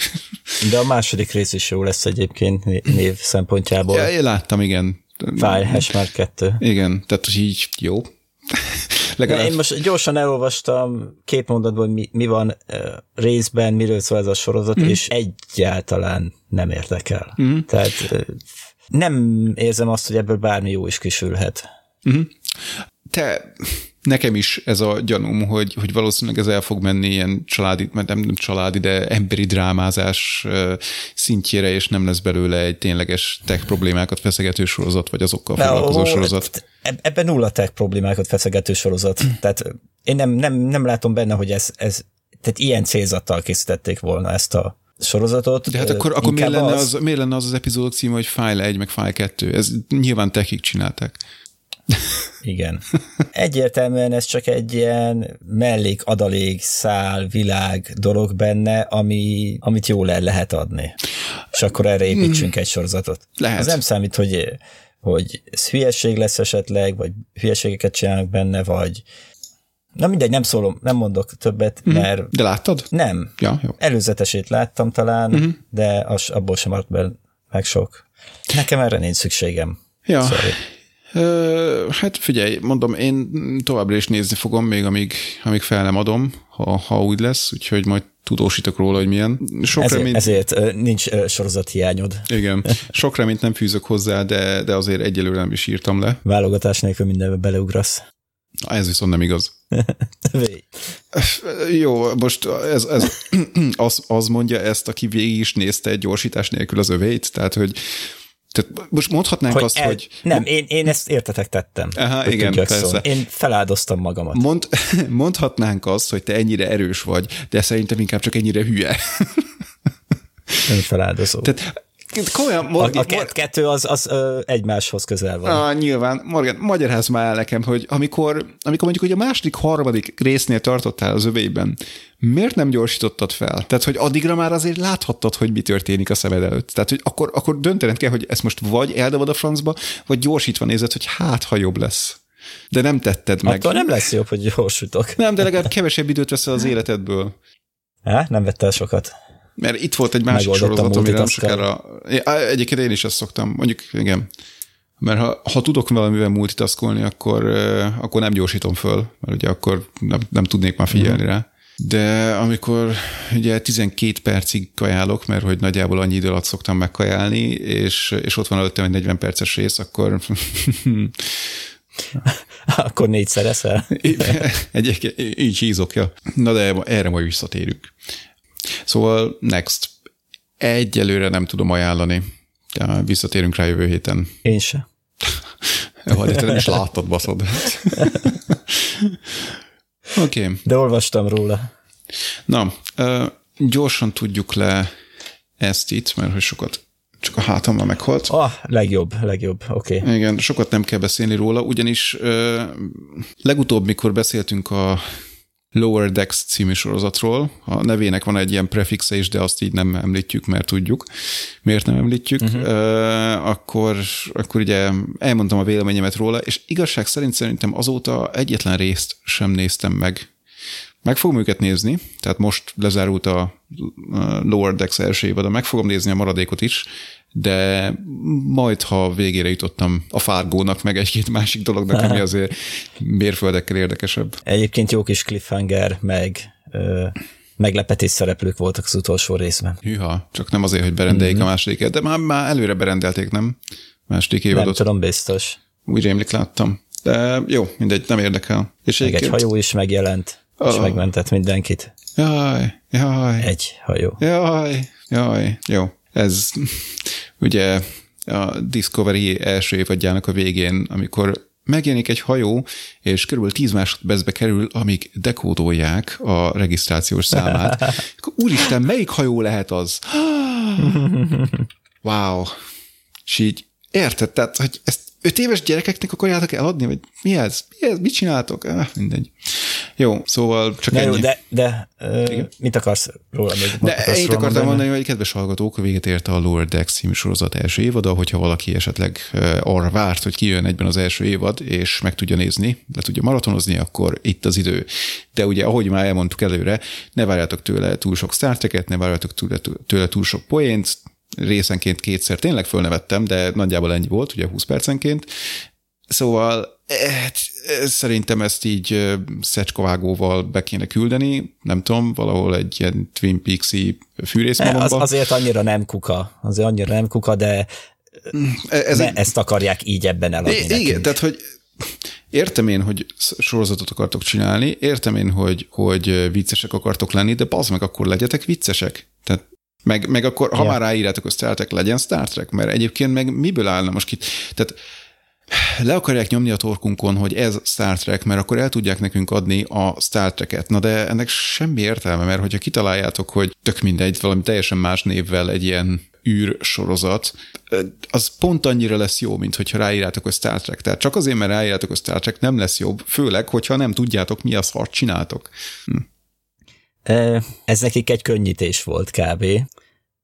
De a második rész is jó lesz egyébként né- név szempontjából. Ja, én láttam, igen. File hash már kettő. Igen, tehát így jó. Legalább Én most gyorsan elolvastam két mondatból, hogy mi, mi van részben, miről szól ez a sorozat, mm. és egyáltalán nem érdekel. Mm. Tehát nem érzem azt, hogy ebből bármi jó is kisülhet. te, nekem is ez a gyanúm, hogy, hogy valószínűleg ez el fog menni ilyen családi, mert nem, nem családi, de emberi drámázás szintjére, és nem lesz belőle egy tényleges tech problémákat feszegető sorozat, vagy azokkal De, foglalkozó ó, sorozat. eb- Ebben nulla tech problémákat feszegető sorozat. Tehát én nem, nem, nem látom benne, hogy ez, ez tehát ilyen célzattal készítették volna ezt a sorozatot. De hát akkor, akkor miért, lenne az, miért lenne az az epizódok címe, hogy File 1, meg File 2? Ez nyilván techik csinálták. Igen. Egyértelműen ez csak egy ilyen mellék, adalék, szál, világ dolog benne, ami, amit jól el lehet adni. És akkor erre építsünk egy sorozatot. Lehet. Az nem számít, hogy hogy ez hülyeség lesz esetleg, vagy hülyeségeket csinálnak benne, vagy Na mindegy, nem szólom, nem mondok többet, Mhm. mert De láttad? nem. Ja, jó. Előzetesét láttam talán, Mhm. de az, abból sem maradt be meg sok. Nekem erre nincs szükségem. Ja. Sorry. Hát figyelj, mondom, én továbbra is nézni fogom, még amíg, amíg fel nem adom, ha, ha úgy lesz, úgyhogy majd tudósítok róla, hogy milyen. Sok Ezért, reményt, ezért nincs sorozathiányod. igen, sok reményt nem fűzök hozzá, de, de azért egyelőre nem is írtam le. Válogatás nélkül mindenbe beleugrasz. Ez viszont nem igaz. Jó, most ez, ez az, az mondja ezt, aki végig is nézte egy gyorsítás nélkül az öveit, tehát hogy tehát most mondhatnánk Hogy azt, el, hogy Nem, én, én ezt értetek tettem. Aha, igen, persze. szólni. Én feláldoztam magamat. mond, mondhatnánk azt, hogy te ennyire erős vagy, de szerintem inkább csak ennyire hülye. Ön feláldozó. Tehát komolyan, a, Morgan, a kett, kettő az, az ö, egymáshoz közel van. Ah, nyilván, Morgan, magyarázz már el nekem, hogy amikor, amikor mondjuk hogy a második, harmadik résznél tartottál az övében, miért nem gyorsítottad fel? Tehát, hogy addigra már azért láthattad, hogy mi történik a szemed előtt. Tehát, hogy akkor, akkor döntened kell, hogy ezt most vagy eldobod a francba, vagy gyorsítva nézed, hogy hát, ha jobb lesz. De nem tetted meg. Attól nem lesz jobb, hogy gyorsítok. nem, de legalább kevesebb időt veszel az életedből. Há? Nem vett el sokat. Mert itt volt egy másik sorozat, amire nem sokára... Egyébként én is ezt szoktam, mondjuk igen. Mert ha, ha tudok valamivel multitaskolni, akkor, akkor nem gyorsítom föl, mert ugye akkor nem, nem tudnék már figyelni rá. De amikor ugye 12 percig kajálok, mert hogy nagyjából annyi idő alatt szoktam megkajálni, és, és ott van előttem egy 40 perces rész, akkor Akkor négyszer eszel. Egyébként így hízok, ja. Na de erre majd visszatérünk. Szóval next. Egyelőre nem tudom ajánlani. Visszatérünk rá jövő héten. Én se. Jó, de te nem is láttad, baszod. Oké. Okay. De olvastam róla. Na, gyorsan tudjuk le ezt itt, mert hogy sokat csak a hátammal meghalt. Ah, legjobb, legjobb, oké. Okay. Igen, sokat nem kell beszélni róla, ugyanis ö, legutóbb, mikor beszéltünk a Lower Decks című sorozatról, a nevének van egy ilyen prefixe is, de azt így nem említjük, mert tudjuk, miért nem említjük, uh-huh. ö, akkor, akkor ugye elmondtam a véleményemet róla, és igazság szerint szerintem azóta egyetlen részt sem néztem meg. Meg fogom őket nézni, tehát most lezárult a Lower Decks első évada, meg fogom nézni a maradékot is, de majd, ha végére jutottam a Fargónak, meg egy-két másik dolognak, ami azért mérföldekkel érdekesebb. Egyébként jó kis cliffhanger, meg ö, meglepetés szereplők voltak az utolsó részben. Hűha, csak nem azért, hogy berendeljék mm-hmm. a másodiket, de már, már előre berendelték, nem? Második évadot. Nem tudom, biztos. Úgy rémlik láttam. De jó, mindegy, nem érdekel. És meg egy hajó is megjelent, és oh. megmentett mindenkit. Jaj, jaj. Egy hajó. Jaj, jaj, jó. Ez ugye a Discovery első évadjának a végén, amikor megjelenik egy hajó, és körülbelül 10 másodpercbe kerül, amíg dekódolják a regisztrációs számát. Úristen, melyik hajó lehet az? wow. És így érted, tehát, hogy ezt öt éves gyerekeknek akarjátok eladni, vagy mi ez? Mi ez? Mit csináltok? Ah, mindegy. Jó, szóval csak Na ennyi. jó, de, de uh, mit akarsz róla még? De én akartam mondani, mondani, hogy kedves hallgatók, véget érte a Lower Decks című sorozat első évada, hogyha valaki esetleg arra várt, hogy kijön egyben az első évad, és meg tudja nézni, le tudja maratonozni, akkor itt az idő. De ugye, ahogy már elmondtuk előre, ne várjátok tőle túl sok Star Trek-et, ne várjátok tőle, tőle túl sok poént, részenként kétszer tényleg fölnevettem, de nagyjából ennyi volt, ugye 20 percenként. Szóval hát, szerintem ezt így szecskovágóval be kéne küldeni, nem tudom, valahol egy ilyen Twin Peaks-i fűrészmalomba. Az, azért annyira nem kuka, azért annyira nem kuka, de ez ne egy... ezt akarják így ebben eladni Igen, nekünk. tehát hogy értem én, hogy sorozatot akartok csinálni, értem én, hogy, hogy viccesek akartok lenni, de bazd meg, akkor legyetek viccesek. Tehát meg, meg akkor, ha ja. már ráírjátok a Star Trek, legyen Star Trek, mert egyébként meg miből állna most ki? Tehát le akarják nyomni a torkunkon, hogy ez Star Trek, mert akkor el tudják nekünk adni a Star Trek-et. Na de ennek semmi értelme, mert hogyha kitaláljátok, hogy tök mindegy, valami teljesen más névvel egy ilyen űr sorozat, az pont annyira lesz jó, mint hogyha ráírjátok a Star Trek. Tehát csak azért, mert ráírjátok a Star Trek, nem lesz jobb, főleg, hogyha nem tudjátok, mi a szart csináltok. Hm. Ez nekik egy könnyítés volt kb.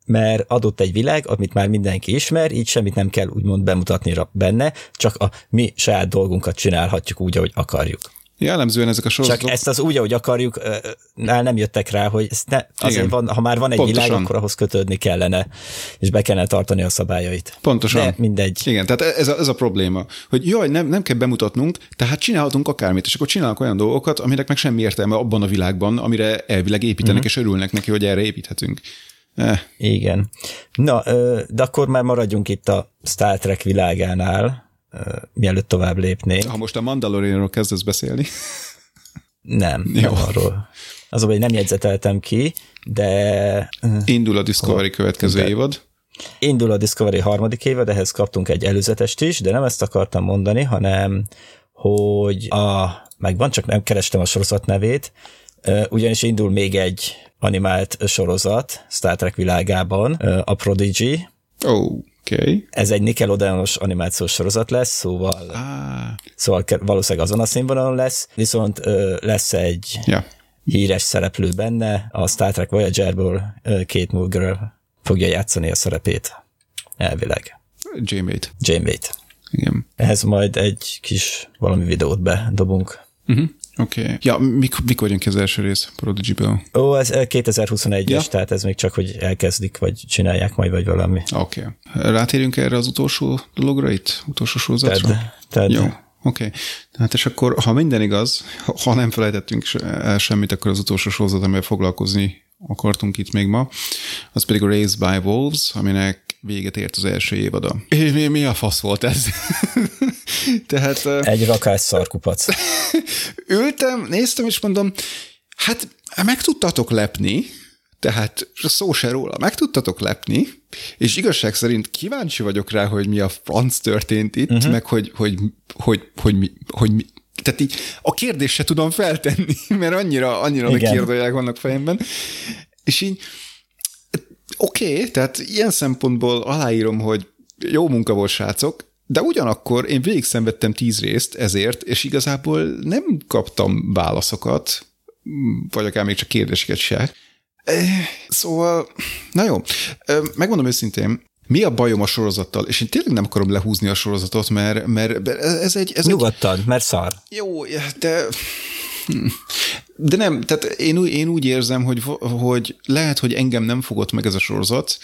mert adott egy világ, amit már mindenki ismer, így semmit nem kell úgymond bemutatni benne, csak a mi saját dolgunkat csinálhatjuk úgy, ahogy akarjuk. Jellemzően ezek a sorozatok... Csak ezt az úgy, ahogy akarjuk, nem jöttek rá, hogy ezt ne, azért van, ha már van egy Pontosan. világ, akkor ahhoz kötődni kellene, és be kellene tartani a szabályait. Pontosan. De mindegy. Igen, tehát ez a, ez a probléma, hogy jaj, nem, nem kell bemutatnunk, tehát csinálhatunk akármit, és akkor csinálunk olyan dolgokat, aminek meg semmi értelme abban a világban, amire elvileg építenek, uh-huh. és örülnek neki, hogy erre építhetünk. Eh. Igen. Na, de akkor már maradjunk itt a Star Trek világánál, mielőtt tovább lépnék. Ha most a Mandalorianról kezdesz beszélni. Nem, Jó. nem arról. Azonban, hogy nem jegyzeteltem ki, de... Indul a Discovery következő de, évad. Indul a Discovery harmadik évad, ehhez kaptunk egy előzetest is, de nem ezt akartam mondani, hanem hogy a, megvan, csak nem kerestem a sorozat nevét, ugyanis indul még egy animált sorozat Star Trek világában, a Prodigy. Oh. Okay. Ez egy Nickelodeonos animációs sorozat lesz, szóval, ah. szóval valószínűleg azon a színvonalon lesz, viszont ö, lesz egy yeah. híres szereplő benne, a Star Trek Voyager-ből Kate Mulgrew fogja játszani a szerepét, elvileg. J-Mate. J-Mate. Igen. Ehhez majd egy kis valami videót bedobunk. Uh-huh. Oké. Okay. Ja, mikor, mikor jön ki az első rész Prodigy-ből? Ó, ez 2021-es, ja. tehát ez még csak, hogy elkezdik, vagy csinálják majd, vagy valami. Oké. Okay. Rátérünk erre az utolsó dologra itt? Utolsó sorozatra? Ted. Ted. Jó. Oké. Okay. Hát és akkor, ha minden igaz, ha nem felejtettünk el semmit, akkor az utolsó sorozat, amivel foglalkozni akartunk itt még ma, az pedig a Raised by Wolves, aminek véget ért az első évada. Mi, mi a fasz volt ez? Tehát... Egy rakás szarkupac. ültem, néztem, és mondom, hát meg tudtatok lepni, tehát szó se róla, meg tudtatok lepni, és igazság szerint kíváncsi vagyok rá, hogy mi a franc történt itt, uh-huh. meg hogy, hogy, hogy, hogy, hogy, hogy, hogy tehát így a kérdést se tudom feltenni, mert annyira, annyira kérdőjelek vannak fejemben, és így oké, okay, tehát ilyen szempontból aláírom, hogy jó munka volt, srácok, de ugyanakkor én végig szenvedtem tíz részt ezért, és igazából nem kaptam válaszokat, vagy akár még csak kérdéseket se. Szóval, na jó, megmondom őszintén, mi a bajom a sorozattal? És én tényleg nem akarom lehúzni a sorozatot, mert, mert ez egy... Ez Nyugodtan, egy... mert szar. Jó, de... De nem, tehát én, én úgy érzem, hogy, hogy lehet, hogy engem nem fogott meg ez a sorozat,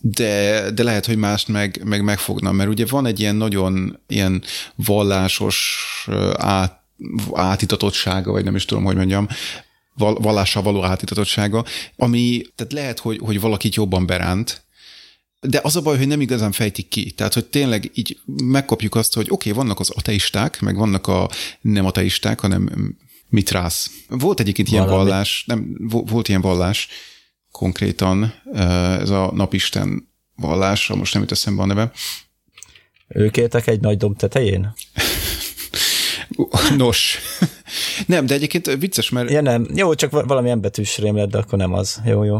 de, de lehet, hogy mást meg, meg megfogna, mert ugye van egy ilyen nagyon ilyen vallásos át, átitatottsága, vagy nem is tudom, hogy mondjam, vallással való átitatottsága, ami, tehát lehet, hogy, hogy valakit jobban beránt, de az a baj, hogy nem igazán fejtik ki. Tehát, hogy tényleg így megkapjuk azt, hogy oké, okay, vannak az ateisták, meg vannak a nem ateisták, hanem mitrász. Volt egyébként ilyen Valami. vallás, nem, volt ilyen vallás, konkrétan ez a napisten vallás, most nem jut eszembe a neve. Ők éltek egy nagy domb tetején? Nos, nem, de egyébként vicces, mert... Ja nem, jó, csak valami betűs rém lett, de akkor nem az. Jó, jó.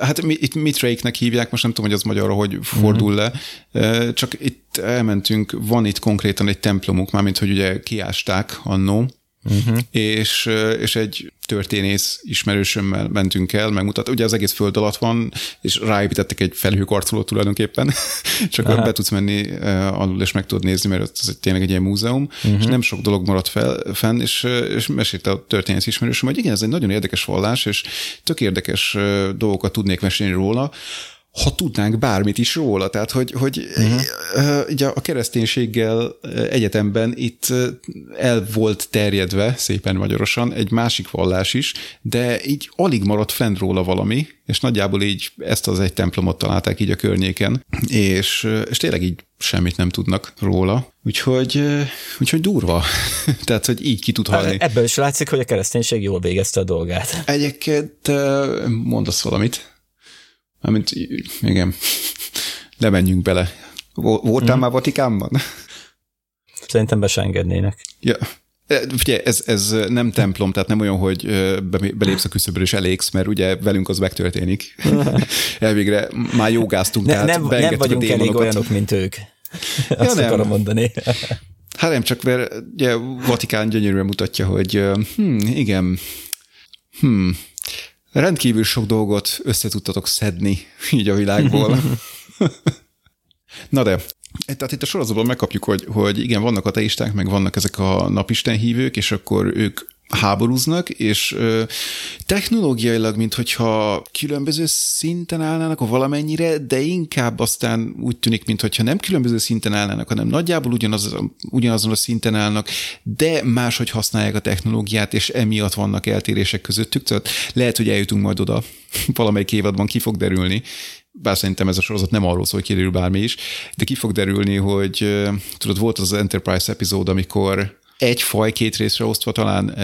Hát itt Mitrake-nek hívják, most nem tudom, hogy az magyarra hogy fordul mm-hmm. le, csak itt elmentünk, van itt konkrétan egy templomuk, mármint, hogy ugye kiásták annó, uh-huh. és, és egy történész ismerősömmel mentünk el, megmutat, ugye az egész föld alatt van, és ráépítettek egy felhőkarcolót tulajdonképpen, csak Aha. be tudsz menni alul, és meg tudod nézni, mert ez tényleg egy ilyen múzeum, uh-huh. és nem sok dolog maradt fel, fenn, és, és mesélte a történész ismerősöm, hogy igen, ez egy nagyon érdekes vallás, és tök érdekes dolgokat tudnék mesélni róla, ha tudnánk bármit is róla. Tehát, hogy, hogy uh-huh. ugye a kereszténységgel egyetemben itt el volt terjedve, szépen magyarosan, egy másik vallás is, de így alig maradt fent róla valami, és nagyjából így ezt az egy templomot találták így a környéken, és, és tényleg így semmit nem tudnak róla. Úgyhogy, úgyhogy durva. Tehát, hogy így ki tud halni. Ebből is látszik, hogy a kereszténység jól végezte a dolgát. Egyébként mondasz valamit? Amint, igen, lemenjünk bele. Voltál hmm. már Vatikánban? Szerintem be se engednének. Ja. E, ugye ez, ez nem templom, tehát nem olyan, hogy belépsz a küszöbről és elégsz, mert ugye velünk az megtörténik. Elvégre már jogáztunk, ne, tehát nem, nem vagyunk a elég olyanok, mint ők. Azt ja, nem. akarom mondani. Hát nem, csak mert ugye Vatikán gyönyörűen mutatja, hogy hm, igen, hm, Rendkívül sok dolgot összetudtatok szedni így a világból. Na de, tehát itt a sorozatban megkapjuk, hogy, hogy igen, vannak ateisták, meg vannak ezek a napisten hívők, és akkor ők háborúznak, és ö, technológiailag, mintha különböző szinten állnának valamennyire, de inkább aztán úgy tűnik, mintha nem különböző szinten állnának, hanem nagyjából ugyanaz, ugyanazon a szinten állnak, de máshogy használják a technológiát, és emiatt vannak eltérések közöttük. Tehát lehet, hogy eljutunk majd oda, valamelyik évadban ki fog derülni, bár szerintem ez a sorozat nem arról szól, hogy kiderül bármi is, de ki fog derülni, hogy tudod, volt az, az Enterprise epizód, amikor egy faj két részre osztva talán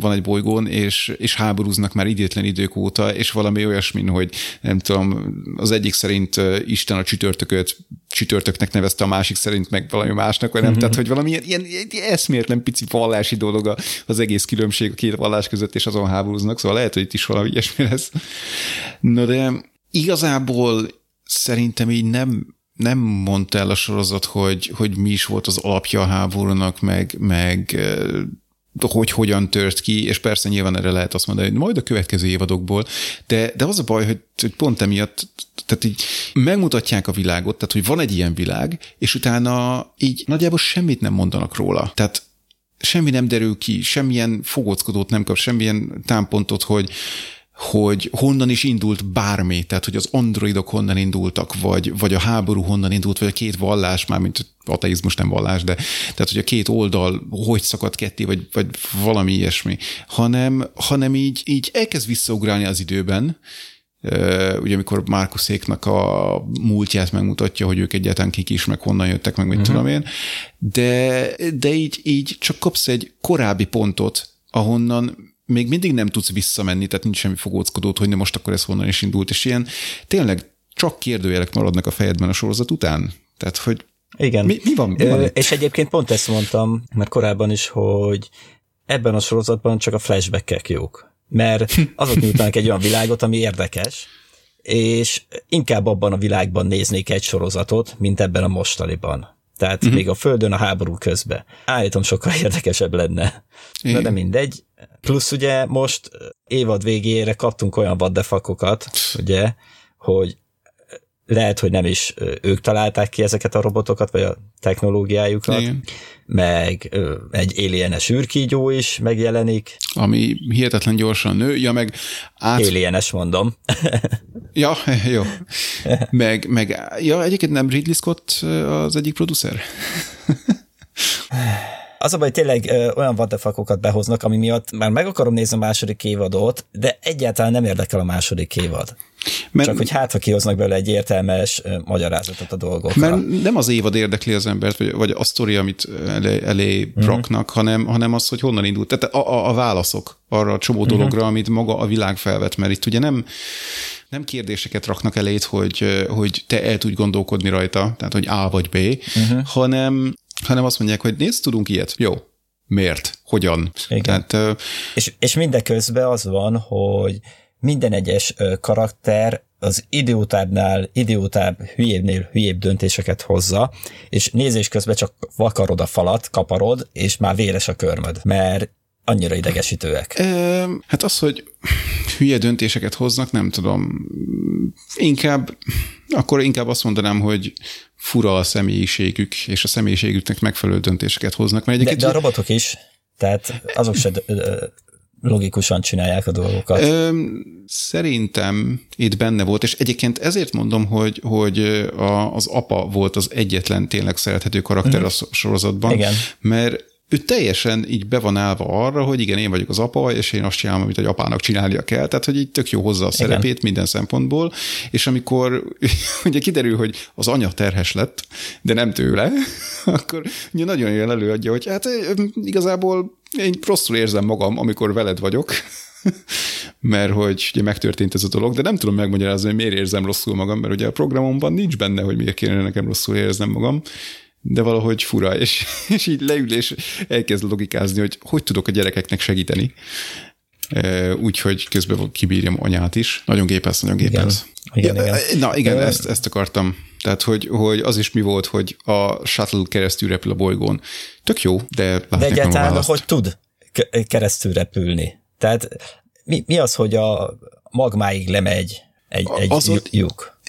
van egy bolygón, és, és háborúznak már idétlen idők óta, és valami olyasmi, hogy nem tudom, az egyik szerint Isten a csütörtököt csütörtöknek nevezte, a másik szerint meg valami másnak, vagy nem? Mm-hmm. Tehát, hogy valami ilyen, ilyen, ilyen eszméletlen pici vallási dolog az egész különbség a két vallás között, és azon háborúznak, szóval lehet, hogy itt is valami ilyesmi lesz. No, de igazából szerintem így nem nem mondta el a sorozat, hogy, hogy mi is volt az alapja a háborúnak, meg, meg hogy hogyan tört ki, és persze nyilván erre lehet azt mondani, hogy majd a következő évadokból, de, de az a baj, hogy, hogy pont emiatt, tehát így megmutatják a világot, tehát hogy van egy ilyen világ, és utána így nagyjából semmit nem mondanak róla. Tehát semmi nem derül ki, semmilyen fogockodót nem kap, semmilyen támpontot, hogy, hogy honnan is indult bármi, tehát hogy az androidok honnan indultak, vagy, vagy a háború honnan indult, vagy a két vallás, már mint ateizmus nem vallás, de tehát hogy a két oldal hogy szakadt ketté, vagy, vagy valami ilyesmi, hanem, hanem így, így elkezd visszaugrálni az időben, ugye amikor Márkuszéknak a múltját megmutatja, hogy ők egyáltalán kik is, meg honnan jöttek, meg mit uh-huh. tudom én, de, de így, így csak kapsz egy korábbi pontot, ahonnan még mindig nem tudsz visszamenni, tehát nincs semmi fogóckodót, hogy most akkor ez honnan is indult, és ilyen tényleg csak kérdőjelek maradnak a fejedben a sorozat után. Tehát, hogy igen. Mi, mi van? Mi van Ö, és egyébként pont ezt mondtam, mert korábban is, hogy ebben a sorozatban csak a flashbackek jók. Mert azok nyújtanak egy olyan világot, ami érdekes, és inkább abban a világban néznék egy sorozatot, mint ebben a mostaniban. Tehát uh-huh. még a Földön a háború közben. Állítom, sokkal érdekesebb lenne. Igen. De, de mindegy. Plusz ugye most évad végére kaptunk olyan vaddefakokat, ugye, hogy lehet, hogy nem is ők találták ki ezeket a robotokat, vagy a technológiájukat, Igen. meg egy alienes űrkígyó is megjelenik. Ami hihetetlen gyorsan nő, ja meg át... Alienes mondom. ja, jó. Meg, meg, ja, egyébként nem Ridley Scott az egyik producer? Az a baj, tényleg ö, olyan vaddefakokat behoznak, ami miatt már meg akarom nézni a második évadot, de egyáltalán nem érdekel a második évad. Mert, Csak hogy hát, ha kihoznak belőle egy értelmes ö, magyarázatot a dolgokra. Mert nem az évad érdekli az embert, vagy, vagy a sztori, amit elé, elé uh-huh. raknak, hanem, hanem az, hogy honnan indult. Tehát a, a, a válaszok arra a csomó uh-huh. dologra, amit maga a világ felvet, mert itt ugye nem nem kérdéseket raknak elét, hogy, hogy te el tudj gondolkodni rajta, tehát hogy A vagy B, uh-huh. hanem hanem azt mondják, hogy nézd, tudunk ilyet. Jó. Miért? Hogyan? Igen. Tehát, és, és mindeközben az van, hogy minden egyes karakter az idiótábbnál, idiótább, hülyébbnél hülyébb döntéseket hozza, és nézés közben csak vakarod a falat, kaparod, és már véres a körmöd, mert annyira idegesítőek. E, hát az, hogy hülye döntéseket hoznak, nem tudom. Inkább, akkor inkább azt mondanám, hogy fura a személyiségük, és a személyiségüknek megfelelő döntéseket hoznak. Mert de, de a robotok is, tehát azok se logikusan csinálják a dolgokat. Ö, szerintem itt benne volt, és egyébként ezért mondom, hogy, hogy a, az apa volt az egyetlen tényleg szerethető karakter mm. a sorozatban, Igen. mert ő teljesen így be van állva arra, hogy igen, én vagyok az apa, és én azt csinálom, amit egy apának csinálnia kell, tehát hogy így tök jó hozza a szerepét igen. minden szempontból, és amikor ugye kiderül, hogy az anya terhes lett, de nem tőle, akkor ugye nagyon jól előadja, hogy hát igazából én rosszul érzem magam, amikor veled vagyok, mert hogy ugye megtörtént ez a dolog, de nem tudom megmagyarázni, hogy miért érzem rosszul magam, mert ugye a programomban nincs benne, hogy miért kéne nekem rosszul érzem magam, de valahogy fura, és, és így leül, és elkezd logikázni, hogy hogy tudok a gyerekeknek segíteni. Úgyhogy közben kibírjam anyát is. Nagyon gépesz, nagyon gépesz. Igen, igen, igen. Na igen, ezt, ezt akartam. Tehát, hogy, hogy az is mi volt, hogy a shuttle keresztül repül a bolygón. Tök jó, de De egyáltalán, hogy tud keresztül repülni. Tehát mi, mi az, hogy a, magmáig lemegy egy, egy Az lyuk.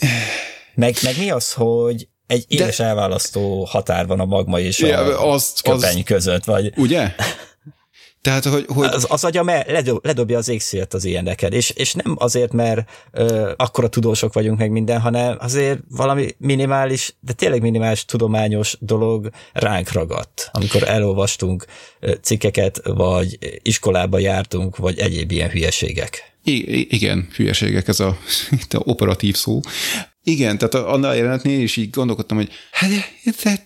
Meg, meg mi az, hogy egy éles elválasztó határ van a magma és a Ja, azt- köpeny az- között, vagy Ugye? Tehát, hogy, hogy az, az agya ledob, ledobja az égszélt az ilyeneket, és, és nem azért, mert ö, akkora tudósok vagyunk meg minden, hanem azért valami minimális, de tényleg minimális tudományos dolog ránk ragadt, amikor elolvastunk cikkeket, vagy iskolába jártunk, vagy egyéb ilyen hülyeségek. I- igen, hülyeségek ez a, itt a operatív szó. Igen, tehát a- annál jelenetnél is így gondolkodtam, hogy hát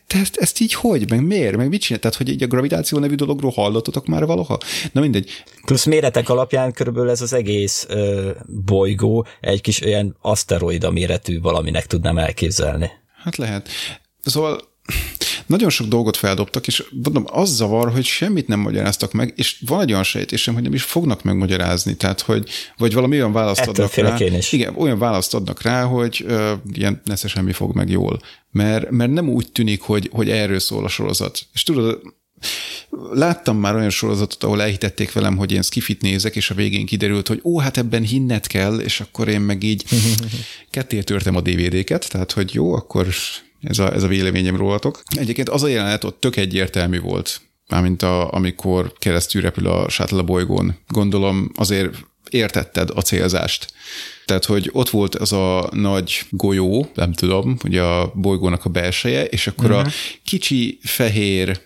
ezt, ezt így hogy, meg miért, meg mit csinál? Tehát, hogy így a gravitáció nevű dologról hallottatok már valaha? Na mindegy. Plusz méretek alapján körülbelül ez az egész ö, bolygó egy kis olyan aszteroida méretű valaminek tudnám elképzelni. Hát lehet. Szóval nagyon sok dolgot feldobtak, és mondom, az zavar, hogy semmit nem magyaráztak meg, és van egy olyan sejtésem, hogy nem is fognak megmagyarázni, tehát, hogy vagy valami olyan választ Ettől adnak rá. én is. Igen, olyan választ adnak rá, hogy ö, ilyen nesze semmi fog meg jól. Mert, mert nem úgy tűnik, hogy, hogy erről szól a sorozat. És tudod, láttam már olyan sorozatot, ahol elhitették velem, hogy én skifit nézek, és a végén kiderült, hogy ó, hát ebben hinnet kell, és akkor én meg így ketté törtem a DVD-ket, tehát hogy jó, akkor ez a, ez a véleményem rólatok. Egyébként az a jelenet ott tök egyértelmű volt, mármint a, amikor keresztül repül a shuttle a bolygón. Gondolom azért értetted a célzást. Tehát, hogy ott volt az a nagy golyó, nem tudom, ugye a bolygónak a belseje, és akkor uh-huh. a kicsi fehér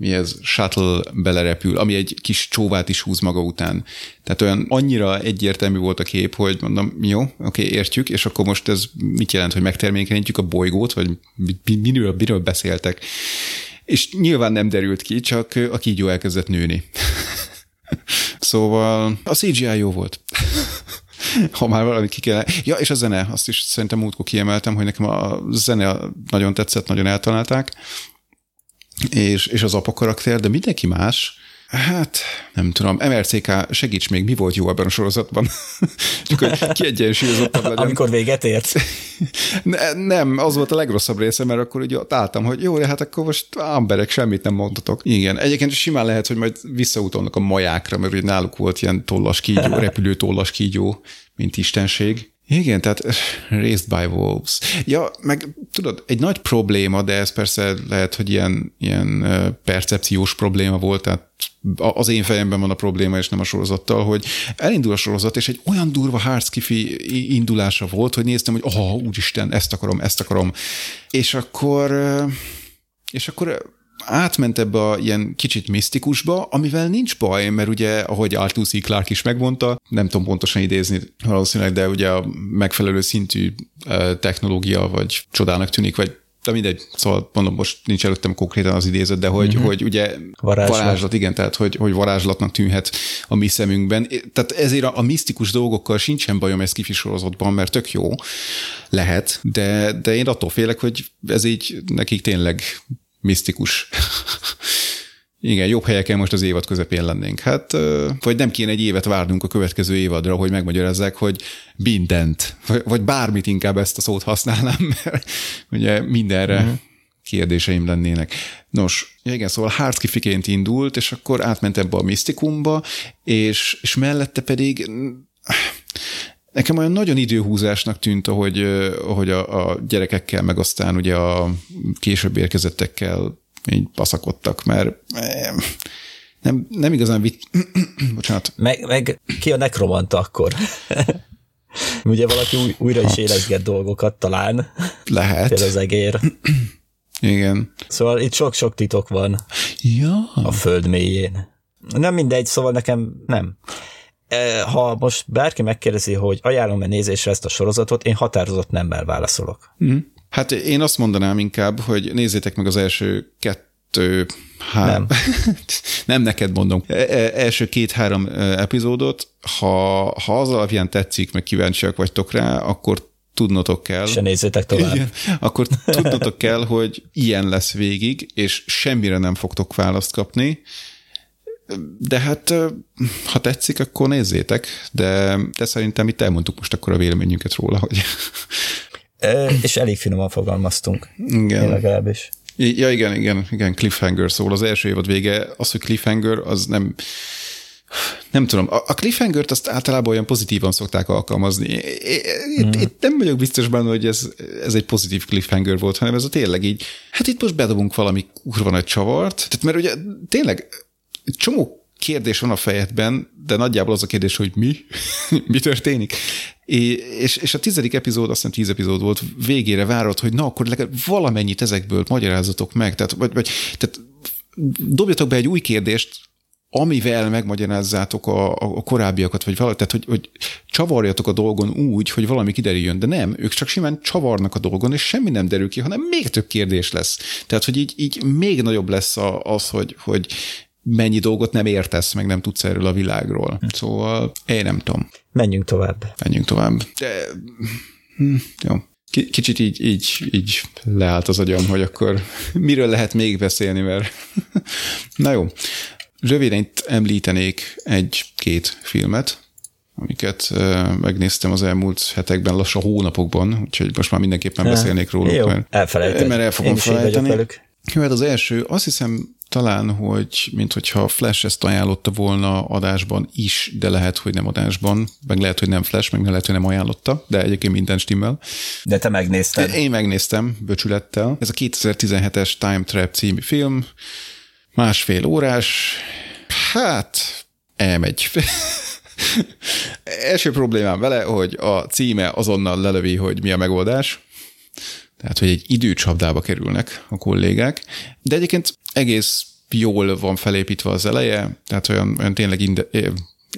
mi ez, shuttle belerepül, ami egy kis csóvát is húz maga után. Tehát olyan annyira egyértelmű volt a kép, hogy mondom, jó, oké, értjük, és akkor most ez mit jelent, hogy megtermékenyítjük a bolygót, vagy mi- mi- miről, miről beszéltek. És nyilván nem derült ki, csak a kígyó elkezdett nőni. szóval a CGI jó volt. ha már valami ki kell. Ja, és a zene, azt is szerintem múltkor kiemeltem, hogy nekem a zene nagyon tetszett, nagyon eltalálták és, és az apa karakter, de mindenki más, hát nem tudom, MRCK, segíts még, mi volt jó ebben a sorozatban? Csak hogy kiegyensúlyozottabb legyen. Amikor véget ért. Ne, nem, az volt a legrosszabb része, mert akkor ugye ott álltam, hogy jó, de hát akkor most emberek, semmit nem mondhatok. Igen, egyébként simán lehet, hogy majd visszautalnak a majákra, mert ugye náluk volt ilyen tollas kígyó, repülő tollas kígyó, mint istenség. Igen, tehát raised by wolves. Ja, meg tudod, egy nagy probléma, de ez persze lehet, hogy ilyen, ilyen ö, percepciós probléma volt, tehát az én fejemben van a probléma, és nem a sorozattal, hogy elindul a sorozat, és egy olyan durva hardskifi indulása volt, hogy néztem, hogy oh, úristen, ezt akarom, ezt akarom. És akkor, ö, és akkor átment ebbe a ilyen kicsit misztikusba, amivel nincs baj, mert ugye, ahogy Arthur C. Clarke is megmondta, nem tudom pontosan idézni valószínűleg, de ugye a megfelelő szintű technológia, vagy csodának tűnik, vagy de mindegy, szóval mondom, most nincs előttem konkrétan az idézet, de hogy, mm-hmm. hogy ugye Varázslat. varázslat, igen, tehát hogy, hogy varázslatnak tűnhet a mi szemünkben. Tehát ezért a, a misztikus dolgokkal sincsen bajom ez kifi sorozatban, mert tök jó lehet, de, de én attól félek, hogy ez így nekik tényleg misztikus. Igen, jobb helyeken most az évad közepén lennénk. Hát, vagy nem kéne egy évet várnunk a következő évadra, hogy megmagyarázzák, hogy mindent, vagy- bármit inkább ezt a szót használnám, mert ugye mindenre uh-huh. kérdéseim lennének. Nos, igen, szóval hardskifiként indult, és akkor átment ebbe a misztikumba, és, és mellette pedig Nekem olyan nagyon időhúzásnak tűnt, ahogy, ahogy a, a gyerekekkel, meg aztán ugye a később érkezettekkel így baszakodtak, mert nem, nem igazán vitt... Bocsánat. Meg, meg ki a nekromanta akkor? Ugye valaki új, újra is élezget dolgokat talán, Lehet. például az egér. Igen. Szóval itt sok-sok titok van Ja. a föld mélyén. Nem mindegy, szóval nekem nem. E, Ha most bárki megkérdezi, hogy ajánlom-e nézésre ezt a sorozatot, én határozott nemmel válaszolok. Hát én azt mondanám inkább, hogy nézzétek meg az első kettő, három, nem. nem neked mondom, E- e- első két-három epizódot, ha, ha az alapján tetszik, meg kíváncsiak vagytok rá, akkor tudnotok kell. Se nézzétek tovább. Igen, akkor tudnotok kell, hogy ilyen lesz végig, és semmire nem fogtok választ kapni, de hát, ha tetszik, akkor nézzétek, de, de szerintem itt elmondtuk most akkor a véleményünket róla, hogy E, És elég finoman fogalmaztunk. Én igen. legalábbis. Ja, igen, igen, igen, cliffhanger szól. Az első évad vége, az, hogy cliffhanger, az nem, nem tudom, a, a cliffhanger-t azt általában olyan pozitívan szokták alkalmazni. Itt, mm. itt nem vagyok biztos benne, hogy ez, ez egy pozitív cliffhanger volt, hanem ez a tényleg így, hát itt most bedobunk valami kurva nagy csavart, tehát mert ugye tényleg csomó kérdés van a fejedben, de nagyjából az a kérdés, hogy mi? mi történik? És, és a tizedik epizód, azt hiszem tíz epizód volt, végére várod, hogy na, akkor legalább valamennyit ezekből magyarázatok meg, tehát, vagy, vagy tehát dobjatok be egy új kérdést, amivel megmagyarázzátok a, a korábbiakat, vagy valami, tehát hogy, hogy csavarjatok a dolgon úgy, hogy valami kiderüljön, de nem, ők csak simán csavarnak a dolgon, és semmi nem derül ki, hanem még több kérdés lesz. Tehát, hogy így, így még nagyobb lesz az, hogy, hogy mennyi dolgot nem értesz, meg nem tudsz erről a világról. Hm. Szóval én nem tudom. Menjünk tovább. Menjünk tovább. De, hm, jó. Kicsit így, így, így leállt az agyam, hogy akkor miről lehet még beszélni, mert na jó. Röviden itt említenék egy-két filmet, amiket megnéztem az elmúlt hetekben, lassan hónapokban, úgyhogy most már mindenképpen beszélnék róluk. Jó, mert, elfelejted. Mert el fogom felejteni. Jó, hát az első, azt hiszem talán, hogy mint hogyha Flash ezt ajánlotta volna adásban is, de lehet, hogy nem adásban, meg lehet, hogy nem Flash, meg lehet, hogy nem ajánlotta, de egyébként minden stimmel. De te megnézted. Én megnéztem, böcsülettel. Ez a 2017-es Time Trap című film, másfél órás, hát elmegy. Első problémám vele, hogy a címe azonnal lelövi, hogy mi a megoldás. Tehát, hogy egy időcsapdába kerülnek a kollégák. De egyébként egész jól van felépítve az eleje, tehát olyan, olyan tényleg inde,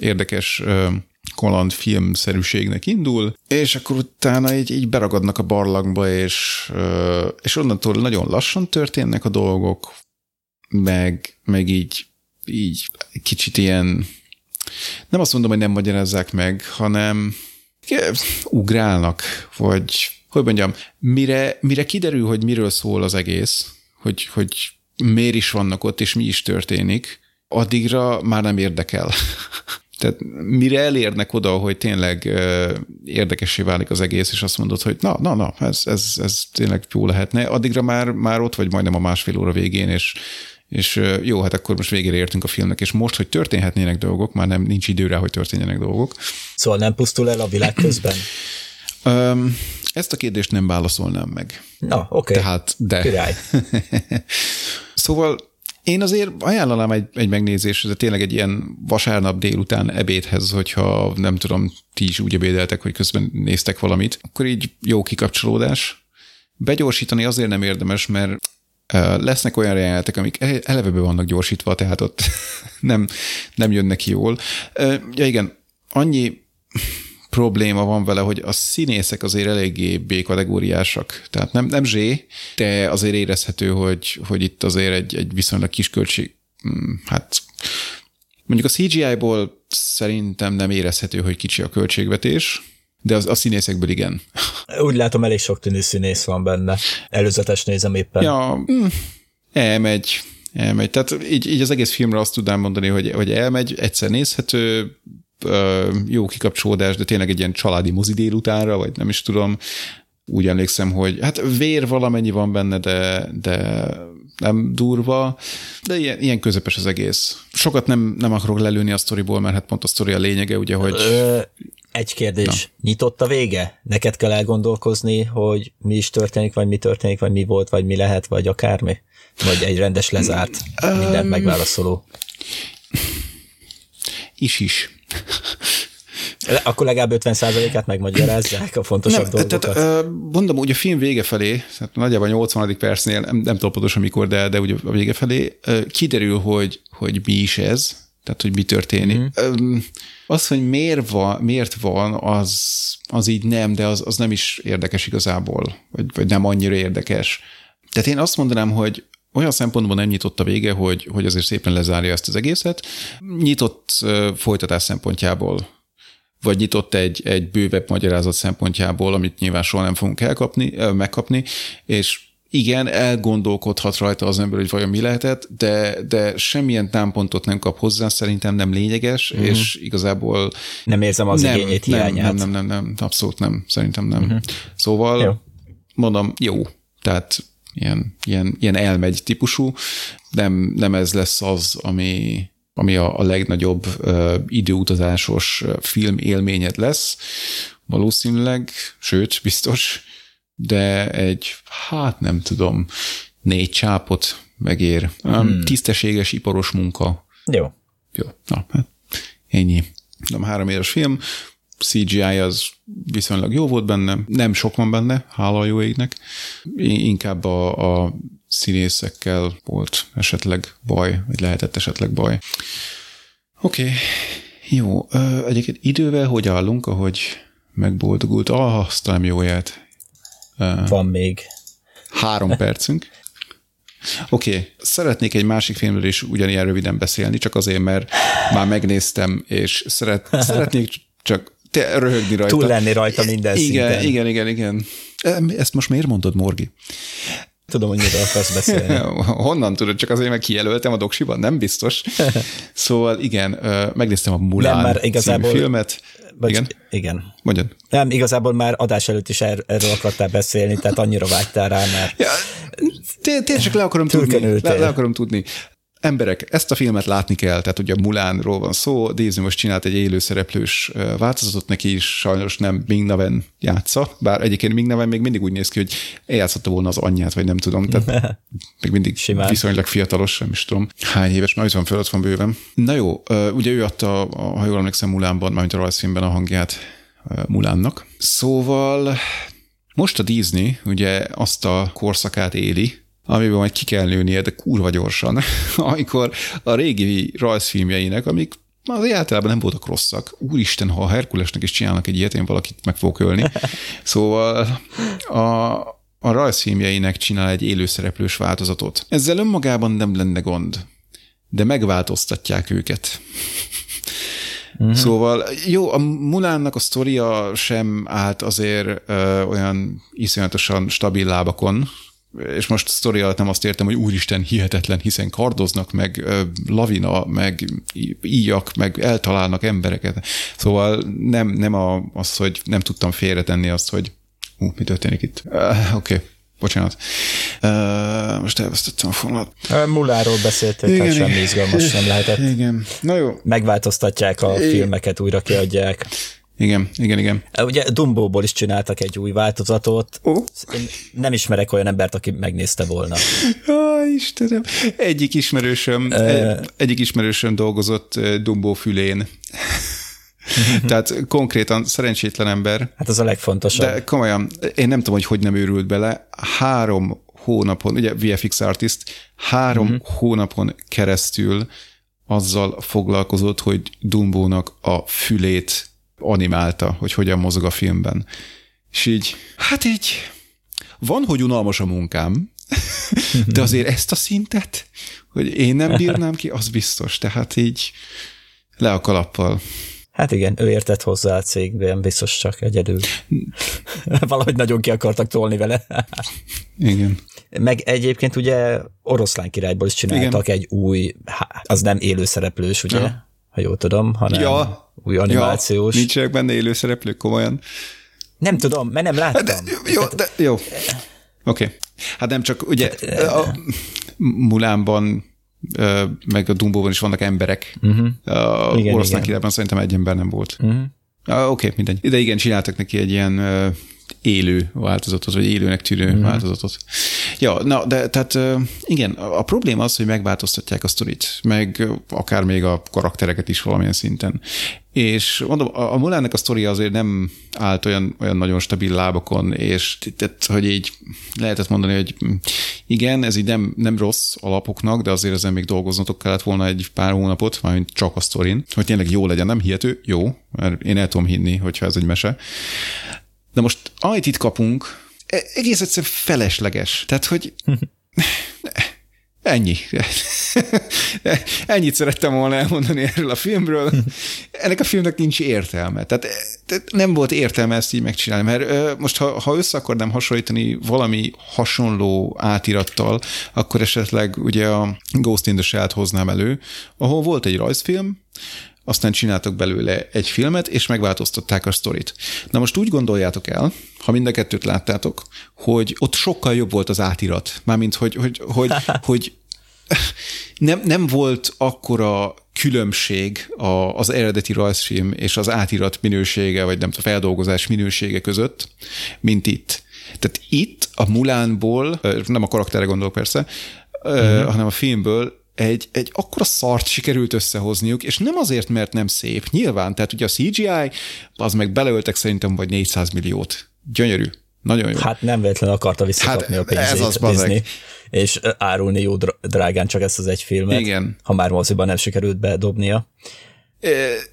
érdekes kaland filmszerűségnek indul, és akkor utána így, így beragadnak a barlangba, és, és onnantól nagyon lassan történnek a dolgok, meg, meg így, így kicsit ilyen, nem azt mondom, hogy nem magyarázzák meg, hanem ugrálnak, vagy hogy mondjam, mire, mire kiderül, hogy miről szól az egész, hogy, hogy miért is vannak ott, és mi is történik, addigra már nem érdekel. Tehát mire elérnek oda, hogy tényleg érdekessé válik az egész, és azt mondod, hogy na, na, na, ez, ez, ez tényleg jó lehetne, addigra már, már ott vagy majdnem a másfél óra végén, és, és jó, hát akkor most végére értünk a filmnek, és most, hogy történhetnének dolgok, már nem nincs idő rá, hogy történjenek dolgok. Szóval nem pusztul el a világ közben? Um, ezt a kérdést nem válaszolnám meg. Na, oké. Okay. Tehát, de. Király. szóval én azért ajánlanám egy, egy megnézés, ez tényleg egy ilyen vasárnap délután ebédhez, hogyha nem tudom, ti is úgy ebédeltek, hogy közben néztek valamit, akkor így jó kikapcsolódás. Begyorsítani azért nem érdemes, mert lesznek olyan jelenetek, amik eleve be vannak gyorsítva, tehát ott nem, nem jönnek jól. Ja igen, annyi probléma van vele, hogy a színészek azért eléggé B-kategóriásak. Tehát nem, nem zsé, de azért érezhető, hogy, hogy itt azért egy, egy viszonylag kis költség, hmm, hát mondjuk a CGI-ból szerintem nem érezhető, hogy kicsi a költségvetés, de az, a színészekből igen. Úgy látom, elég sok tűnő színész van benne. Előzetes nézem éppen. Ja, mm, elmegy, elmegy. Tehát így, így az egész filmre azt tudnám mondani, hogy, hogy elmegy, egyszer nézhető, jó kikapcsolódás, de tényleg egy ilyen családi mozi délutánra, vagy nem is tudom. Úgy emlékszem, hogy hát vér valamennyi van benne, de, de nem durva, de ilyen, ilyen közepes az egész. Sokat nem, nem akarok lelőni a sztoriból, mert hát pont a sztori a lényege, ugye, hogy... Ö, egy kérdés. Na. Nyitott a vége? Neked kell elgondolkozni, hogy mi is történik, vagy mi történik, vagy mi volt, vagy mi lehet, vagy akármi? Vagy egy rendes lezárt, minden megválaszoló? Is-is. Akkor legalább 50%-át megmagyarázzák a fontosabb nem, dolgokat. Tehát, mondom, ugye a film vége felé, tehát nagyjából a 80. percnél, nem, nem tudom pontosan mikor, de, de ugye a vége felé kiderül, hogy, hogy mi is ez, tehát hogy mi történik. Mm. Az, hogy miért van, miért van az, az így nem, de az, az nem is érdekes igazából, vagy, vagy nem annyira érdekes. Tehát én azt mondanám, hogy olyan szempontból nem nyitott a vége, hogy, hogy azért szépen lezárja ezt az egészet. Nyitott folytatás szempontjából, vagy nyitott egy, egy bővebb magyarázat szempontjából, amit nyilván soha nem fogunk elkapni, megkapni, és igen, elgondolkodhat rajta az ember, hogy vajon mi lehetett, de, de semmilyen támpontot nem kap hozzá, szerintem nem lényeges, mm. és igazából... Nem érzem az nem, igényét, nem, hiányát. Nem, nem, nem, nem, abszolút nem, szerintem nem. Mm-hmm. Szóval jó. mondom, jó, tehát ilyen, ilyen, ilyen elmegy típusú, nem, nem ez lesz az, ami, ami a, a legnagyobb uh, időutazásos film élményed lesz, valószínűleg, sőt, biztos, de egy, hát nem tudom, négy csápot megér. Hmm. Tisztességes iparos munka. Jó. Jó, na, hát ennyi. Nem három éves film, CGI az viszonylag jó volt benne, nem sok van benne, hála a jó égnek. Inkább a, a színészekkel volt esetleg baj, vagy lehetett esetleg baj. Oké, okay. jó. Egyébként idővel hogy állunk, ahogy megboldogult? Ah, azt nem jó ját. Van még. Három percünk. Oké, okay. szeretnék egy másik filmről is ugyanilyen röviden beszélni, csak azért, mert már megnéztem, és szeret, szeretnék csak te röhögni rajta. Túl lenni rajta minden igen, szinten. Igen, igen, igen. Ezt most miért mondod, Morgi? Tudom, hogy miről akarsz beszélni. Honnan tudod? Csak azért meg kijelöltem a doksiban? Nem biztos. Szóval igen, megnéztem a Mulan Nem, már igazából, filmet. Vagy, igen? Igen. Mondjad. Nem, igazából már adás előtt is er, erről akartál beszélni, tehát annyira vágytál rá, mert... Ja, tényleg csak le akarom tudni. Le, le akarom tudni emberek, ezt a filmet látni kell, tehát ugye Mulánról van szó, Disney most csinált egy élőszereplős változatot, neki is sajnos nem Ming Naven játsza, bár egyébként Ming Naven még mindig úgy néz ki, hogy eljátszotta volna az anyját, vagy nem tudom, tehát még mindig Simán. viszonylag fiatalos, nem is tudom, hány éves, már van fölött van bőven. Na jó, ugye ő adta, ha jól emlékszem, Mulánban, mármint a rajzfilmben a hangját Mulánnak. Szóval most a Disney ugye azt a korszakát éli, amiben majd ki kell nőnie, de kurva gyorsan, amikor a régi rajzfilmjeinek, amik az általában nem voltak rosszak. Úristen, ha a Herkulesnek is csinálnak egy ilyet, én valakit meg fogok ölni. Szóval a, a rajzfilmjeinek csinál egy élőszereplős változatot. Ezzel önmagában nem lenne gond, de megváltoztatják őket. Uh-huh. Szóval jó, a Mulánnak a sztoria sem állt azért ö, olyan iszonyatosan stabil lábakon, és most sztori alatt nem azt értem, hogy úristen hihetetlen, hiszen kardoznak, meg lavina, meg íjak, meg eltalálnak embereket. Szóval nem, nem a, az, hogy nem tudtam félretenni azt, hogy ú, mi történik itt. Uh, Oké. Okay. Bocsánat. Uh, most elvesztettem a fonalat. Mulláról beszéltél, igen, hát semmi izgalmas nem lehetett. Igen. Na jó. Megváltoztatják a igen. filmeket, újra kiadják. Igen, igen, igen. Ugye Dumbóból is csináltak egy új változatot. Oh. Én nem ismerek olyan embert, aki megnézte volna. Ó, Istenem. Egyik ismerősöm, uh, egyik ismerősöm dolgozott Dumbó fülén. Tehát konkrétan szerencsétlen ember. Hát az a legfontosabb. De komolyan, én nem tudom, hogy hogy nem őrült bele. Három hónapon, ugye VFX artist, három uh-huh. hónapon keresztül azzal foglalkozott, hogy Dumbónak a fülét animálta, hogy hogyan mozog a filmben. És így, hát így, van, hogy unalmas a munkám, de azért ezt a szintet, hogy én nem bírnám ki, az biztos. Tehát így le a kalappal. Hát igen, ő értett hozzá a cégben, biztos csak egyedül. Valahogy nagyon ki akartak tolni vele. igen. Meg egyébként ugye oroszlán királyból is csináltak igen. egy új, az nem élőszereplős, ugye? Ja ha jól tudom, hanem ja, új animációs. Ja, nincsenek benne élő szereplők, komolyan. Nem tudom, mert nem láttam. De, jó, de, jó. Oké. Okay. Hát nem csak, ugye hát, a Mulánban meg a Dumbóban is vannak emberek. Uh-huh. A igen, oroszlán királyban szerintem egy ember nem volt. Uh-huh. Oké, okay, mindegy. De igen, csináltak neki egy ilyen élő változatot, vagy élőnek tűnő mm. változatot. Ja, na, de tehát igen, a probléma az, hogy megváltoztatják a sztorit, meg akár még a karaktereket is valamilyen szinten. És mondom, a Mulánnek a sztoria azért nem állt olyan, olyan nagyon stabil lábakon, és tehát, hogy így lehetett mondani, hogy igen, ez így nem, nem rossz alapoknak, de azért ezen még dolgoznatok kellett volna egy pár hónapot, mármint csak a sztorin, hogy tényleg jó legyen, nem hihető, jó, mert én el tudom hinni, hogyha ez egy mese. De most, amit itt kapunk, e, egész egyszerűen felesleges. Tehát, hogy ennyi. Ennyit szerettem volna elmondani erről a filmről. Ennek a filmnek nincs értelme. Tehát, tehát nem volt értelme ezt így megcsinálni, mert most ha, ha össze akarnám hasonlítani valami hasonló átirattal, akkor esetleg ugye a Ghost in the Shell-t hoznám elő, ahol volt egy rajzfilm, aztán csináltak belőle egy filmet, és megváltoztatták a sztorit. Na most úgy gondoljátok el, ha mind a kettőt láttátok, hogy ott sokkal jobb volt az átirat. Mármint, hogy, hogy, hogy, hogy nem, nem volt akkora különbség a, az eredeti rajzfilm és az átirat minősége, vagy nem tudom, feldolgozás minősége között, mint itt. Tehát itt a Mulánból, nem a karakterre gondolok persze, uh-huh. hanem a filmből egy, egy akkora szart sikerült összehozniuk, és nem azért, mert nem szép, nyilván, tehát ugye a CGI, az meg beleöltek szerintem vagy 400 milliót. Gyönyörű. Nagyon jó. Hát nem véletlenül akarta visszakapni hát a pénzét ez az Disney, és árulni jó drágán csak ezt az egy filmet, Igen. ha már moziban nem sikerült bedobnia.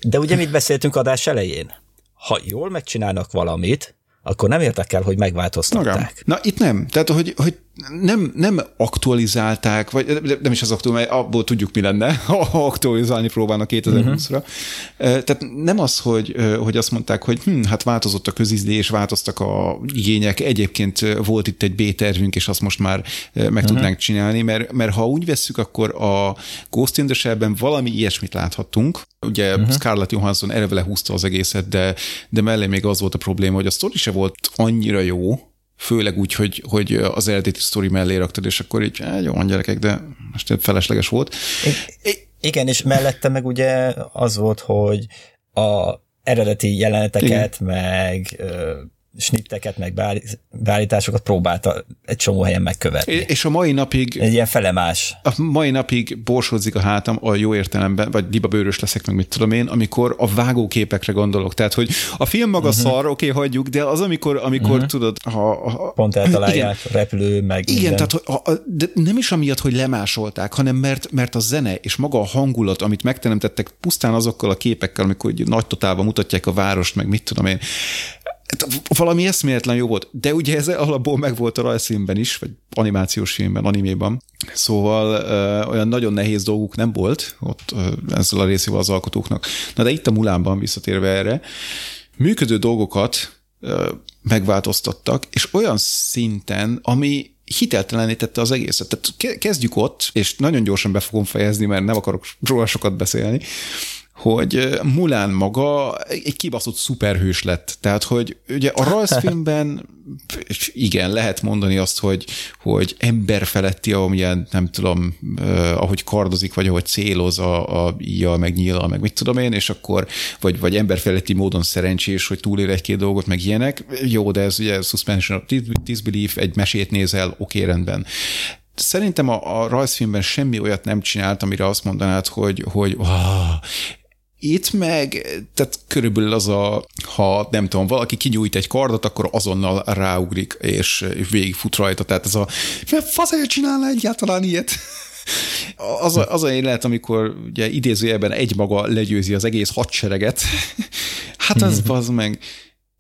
De ugye mit beszéltünk adás elején? Ha jól megcsinálnak valamit, akkor nem értek el, hogy megváltoztatták. Na, Na itt nem. Tehát, hogy, hogy nem, nem aktualizálták, vagy nem is az aktuál, mert abból tudjuk, mi lenne, ha aktualizálni próbálnak 2020-ra. Uh-huh. Tehát nem az, hogy, hogy azt mondták, hogy hm, hát változott a közízlés, változtak a igények, egyébként volt itt egy B-tervünk, és azt most már meg uh-huh. tudnánk csinálni, mert, mert ha úgy vesszük, akkor a Ghost in the Shell-ben valami ilyesmit láthattunk. Ugye uh-huh. Scarlett Johansson eleve húzta az egészet, de, de mellé még az volt a probléma, hogy a sztori se volt annyira jó, főleg úgy, hogy, hogy az eredeti sztori mellé raktad, és akkor így, hát jó, gyerekek, de most felesleges volt. I- igen, és mellette meg ugye az volt, hogy a eredeti jeleneteket, Igen. meg snitteket, meg beállításokat próbálta egy csomó helyen megkövetni. És a mai napig... Egy ilyen felemás. A mai napig borsódzik a hátam a jó értelemben, vagy libabőrös leszek, meg mit tudom én, amikor a vágóképekre gondolok. Tehát, hogy a film maga uh-huh. szar, oké, okay, hagyjuk, de az, amikor, amikor uh-huh. tudod, ha, ha... Pont eltalálják, igen, repülő, meg Igen, minden. tehát hogy, a, de nem is amiatt, hogy lemásolták, hanem mert, mert a zene és maga a hangulat, amit megteremtettek pusztán azokkal a képekkel, amikor nagy totálban mutatják a várost, meg mit tudom én, valami eszméletlen jó volt, de ugye ez alapból meg volt a rajzfilmben is, vagy animációs filmben, animéban. Szóval ö, olyan nagyon nehéz dolguk nem volt ott ö, ezzel a részével az alkotóknak. Na de itt a Mulánban visszatérve erre, működő dolgokat ö, megváltoztattak, és olyan szinten, ami hiteltelenítette az egészet. Tehát kezdjük ott, és nagyon gyorsan be fogom fejezni, mert nem akarok róla sokat beszélni, hogy Mulán maga egy kibaszott szuperhős lett. Tehát, hogy ugye a rajzfilmben igen, lehet mondani azt, hogy, hogy emberfeletti, amilyen nem tudom, ahogy kardozik, vagy ahogy céloz a, a íjjal, meg nyílal, meg mit tudom én, és akkor, vagy, vagy emberfeletti módon szerencsés, hogy túlél egy-két dolgot, meg ilyenek. Jó, de ez ugye suspension of disbelief, egy mesét nézel, oké, rendben szerintem a, a rajzfilmben semmi olyat nem csinált, amire azt mondanád, hogy, hogy oh, itt meg, tehát körülbelül az a, ha nem tudom, valaki kinyújt egy kardot, akkor azonnal ráugrik, és végigfut rajta. Tehát ez a, mert faszért csinálna egyáltalán ilyet? Az a, az a lehet, amikor ugye idézőjelben egymaga legyőzi az egész hadsereget. Hát az az meg.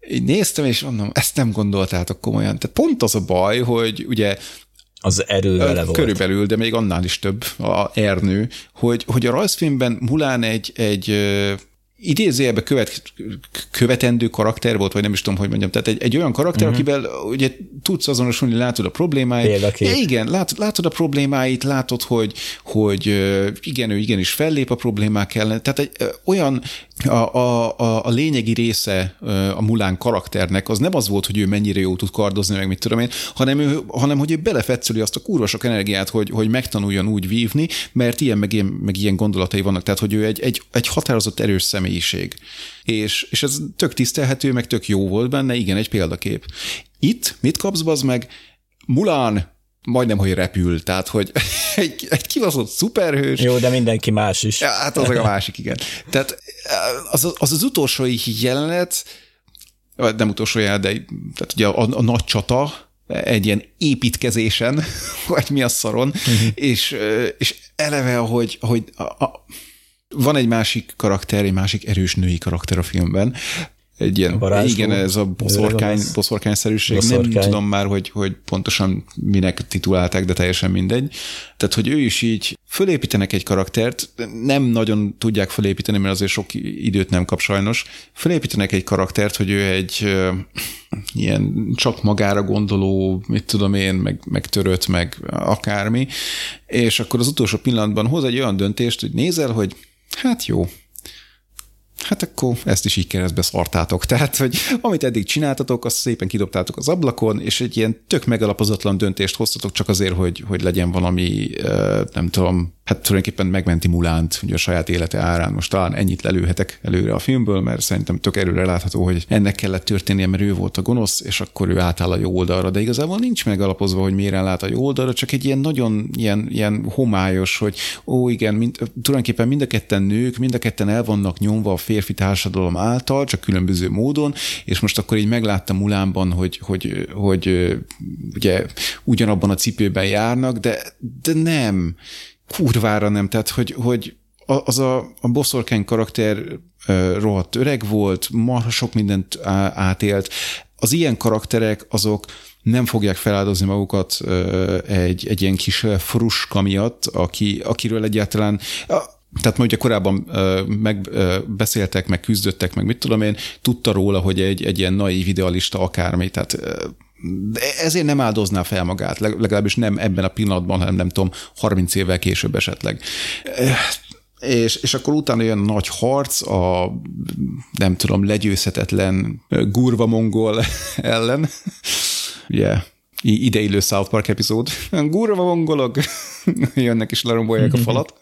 Én néztem, és mondom, ezt nem gondoltátok komolyan. Tehát pont az a baj, hogy ugye az erő vele volt. Körülbelül, de még annál is több a Ernő, hogy, hogy a rajzfilmben Mulán egy, egy idézőjelben követ, követendő karakter volt, vagy nem is tudom, hogy mondjam. Tehát egy, egy olyan karakter, uh-huh. akivel ugye tudsz azonosulni, látod a problémáit. Ja, igen, látod, látod a problémáit, látod, hogy, hogy igen, ő igenis fellép a problémák ellen. Tehát egy olyan a, a, a, a lényegi része a Mulán karakternek az nem az volt, hogy ő mennyire jó tud kardozni, meg mit tudom én, hanem, ő, hanem hogy ő belefetszöli azt a kurva sok energiát, hogy, hogy megtanuljon úgy vívni, mert ilyen meg ilyen, meg ilyen gondolatai vannak. Tehát, hogy ő egy, egy, egy határozott erős személyiség. És, és ez tök tisztelhető, meg tök jó volt benne, igen, egy példakép. Itt mit kapsz, az meg? Mulán majdnem, hogy repül, tehát, hogy egy, egy kibaszott szuperhős. Jó, de mindenki más is. Ja, hát az a másik, igen. Tehát az az, az utolsó jelenet, nem utolsó jelenet, de tehát ugye a, a nagy csata, egy ilyen építkezésen, vagy mi a szaron, uh-huh. és, és eleve, hogy, hogy a, a, van egy másik karakter, egy másik erős női karakter a filmben, egy ilyen, Varázsló, igen, ez a boszorkány, boszorkányszerűség, boszorkány. nem tudom már, hogy, hogy pontosan minek titulálták, de teljesen mindegy. Tehát, hogy ő is így fölépítenek egy karaktert, nem nagyon tudják fölépíteni, mert azért sok időt nem kap sajnos. Fölépítenek egy karaktert, hogy ő egy ilyen csak magára gondoló, mit tudom én, meg, meg törött, meg akármi, és akkor az utolsó pillanatban hoz egy olyan döntést, hogy nézel, hogy hát jó, hát akkor ezt is így keresztbe szartátok. Tehát, hogy amit eddig csináltatok, azt szépen kidobtátok az ablakon, és egy ilyen tök megalapozatlan döntést hoztatok csak azért, hogy, hogy legyen valami, nem tudom, hát tulajdonképpen megmenti Mulánt ugye a saját élete árán. Most talán ennyit lelőhetek előre a filmből, mert szerintem tök erőre látható, hogy ennek kellett történnie, mert ő volt a gonosz, és akkor ő átáll a jó oldalra, de igazából nincs megalapozva, hogy miért lát a jó oldalra, csak egy ilyen nagyon ilyen, ilyen homályos, hogy ó igen, mind, tulajdonképpen mind a ketten nők, mind a ketten el vannak nyomva a férfi társadalom által, csak különböző módon, és most akkor így megláttam Mulánban, hogy, hogy, hogy ugye ugyanabban a cipőben járnak, de, de nem kurvára nem, tehát hogy, hogy az a, a boszorkány karakter rohadt öreg volt, marha sok mindent átélt. Az ilyen karakterek azok nem fogják feláldozni magukat egy, egy ilyen kis fruska miatt, aki, akiről egyáltalán tehát ma ugye korábban megbeszéltek, meg küzdöttek, meg mit tudom én, tudta róla, hogy egy, egy ilyen naív idealista akármi, tehát de ezért nem áldozná fel magát, legalábbis nem ebben a pillanatban, hanem nem tudom, 30 évvel később esetleg. És, és akkor utána jön nagy harc a nem tudom, legyőzhetetlen gurva mongol ellen. Ugye, yeah. ideillő South Park epizód. Gurva mongolok jönnek és lerombolják a falat.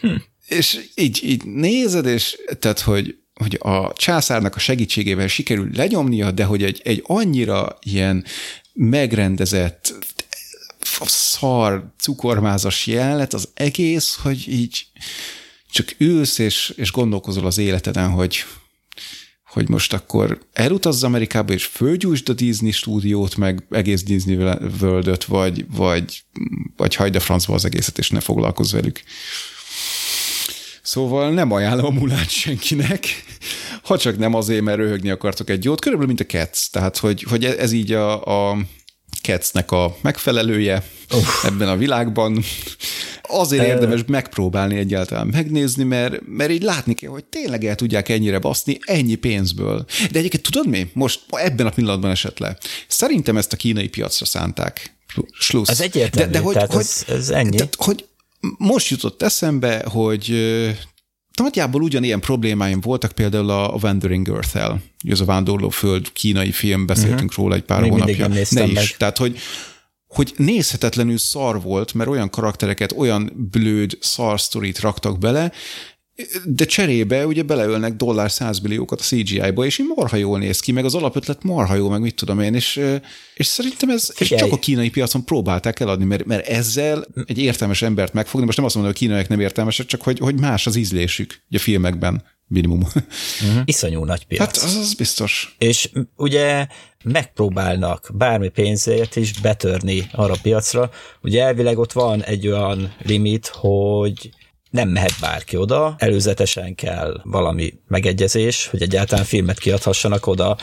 Hm. És így, így nézed, és tehát, hogy hogy a császárnak a segítségével sikerül lenyomnia, de hogy egy, egy annyira ilyen megrendezett, szar, cukormázas jelenet az egész, hogy így csak ülsz és, és gondolkozol az életeden, hogy, hogy most akkor elutazz Amerikába, és fölgyújtsd a Disney stúdiót, meg egész Disney world vagy, vagy, vagy hagyd a francba az egészet, és ne foglalkozz velük. Szóval nem ajánlom a mulát senkinek, ha csak nem azért, mert röhögni akartok egy jót, körülbelül mint a Cats, tehát hogy, hogy ez így a, a Cats-nek a megfelelője Uff. ebben a világban. Azért érdemes megpróbálni egyáltalán megnézni, mert, mert így látni kell, hogy tényleg el tudják ennyire baszni ennyi pénzből. De egyébként tudod mi? Most ebben a pillanatban esett le. Szerintem ezt a kínai piacra szánták. Slusz. Ez egyértelmű, de, de hogy, tehát hogy, ez, ez ennyi. Tehát, hogy most jutott eszembe, hogy nagyjából ugyanilyen problémáim voltak például a Wandering Earth-el. Ez a Vándorló Föld kínai film, beszéltünk uh-huh. róla egy pár Még hónapja. Nem ne is. Meg. Tehát, hogy hogy nézhetetlenül szar volt, mert olyan karaktereket, olyan blőd szar sztorit raktak bele, de cserébe ugye beleölnek dollár százmilliókat a CGI-ba, és így marha jól néz ki, meg az alapötlet marha jó, meg mit tudom én, és, és szerintem ez és csak a kínai piacon próbálták eladni, mert, mert ezzel egy értelmes embert megfogni, most nem azt mondom, hogy a kínaiak nem értelmesek, csak hogy, hogy más az ízlésük a filmekben minimum. Uh-huh. Iszonyú nagy piac. Hát az, az biztos. És ugye megpróbálnak bármi pénzért is betörni arra a piacra. Ugye elvileg ott van egy olyan limit, hogy nem mehet bárki oda, előzetesen kell valami megegyezés, hogy egyáltalán filmet kiadhassanak oda,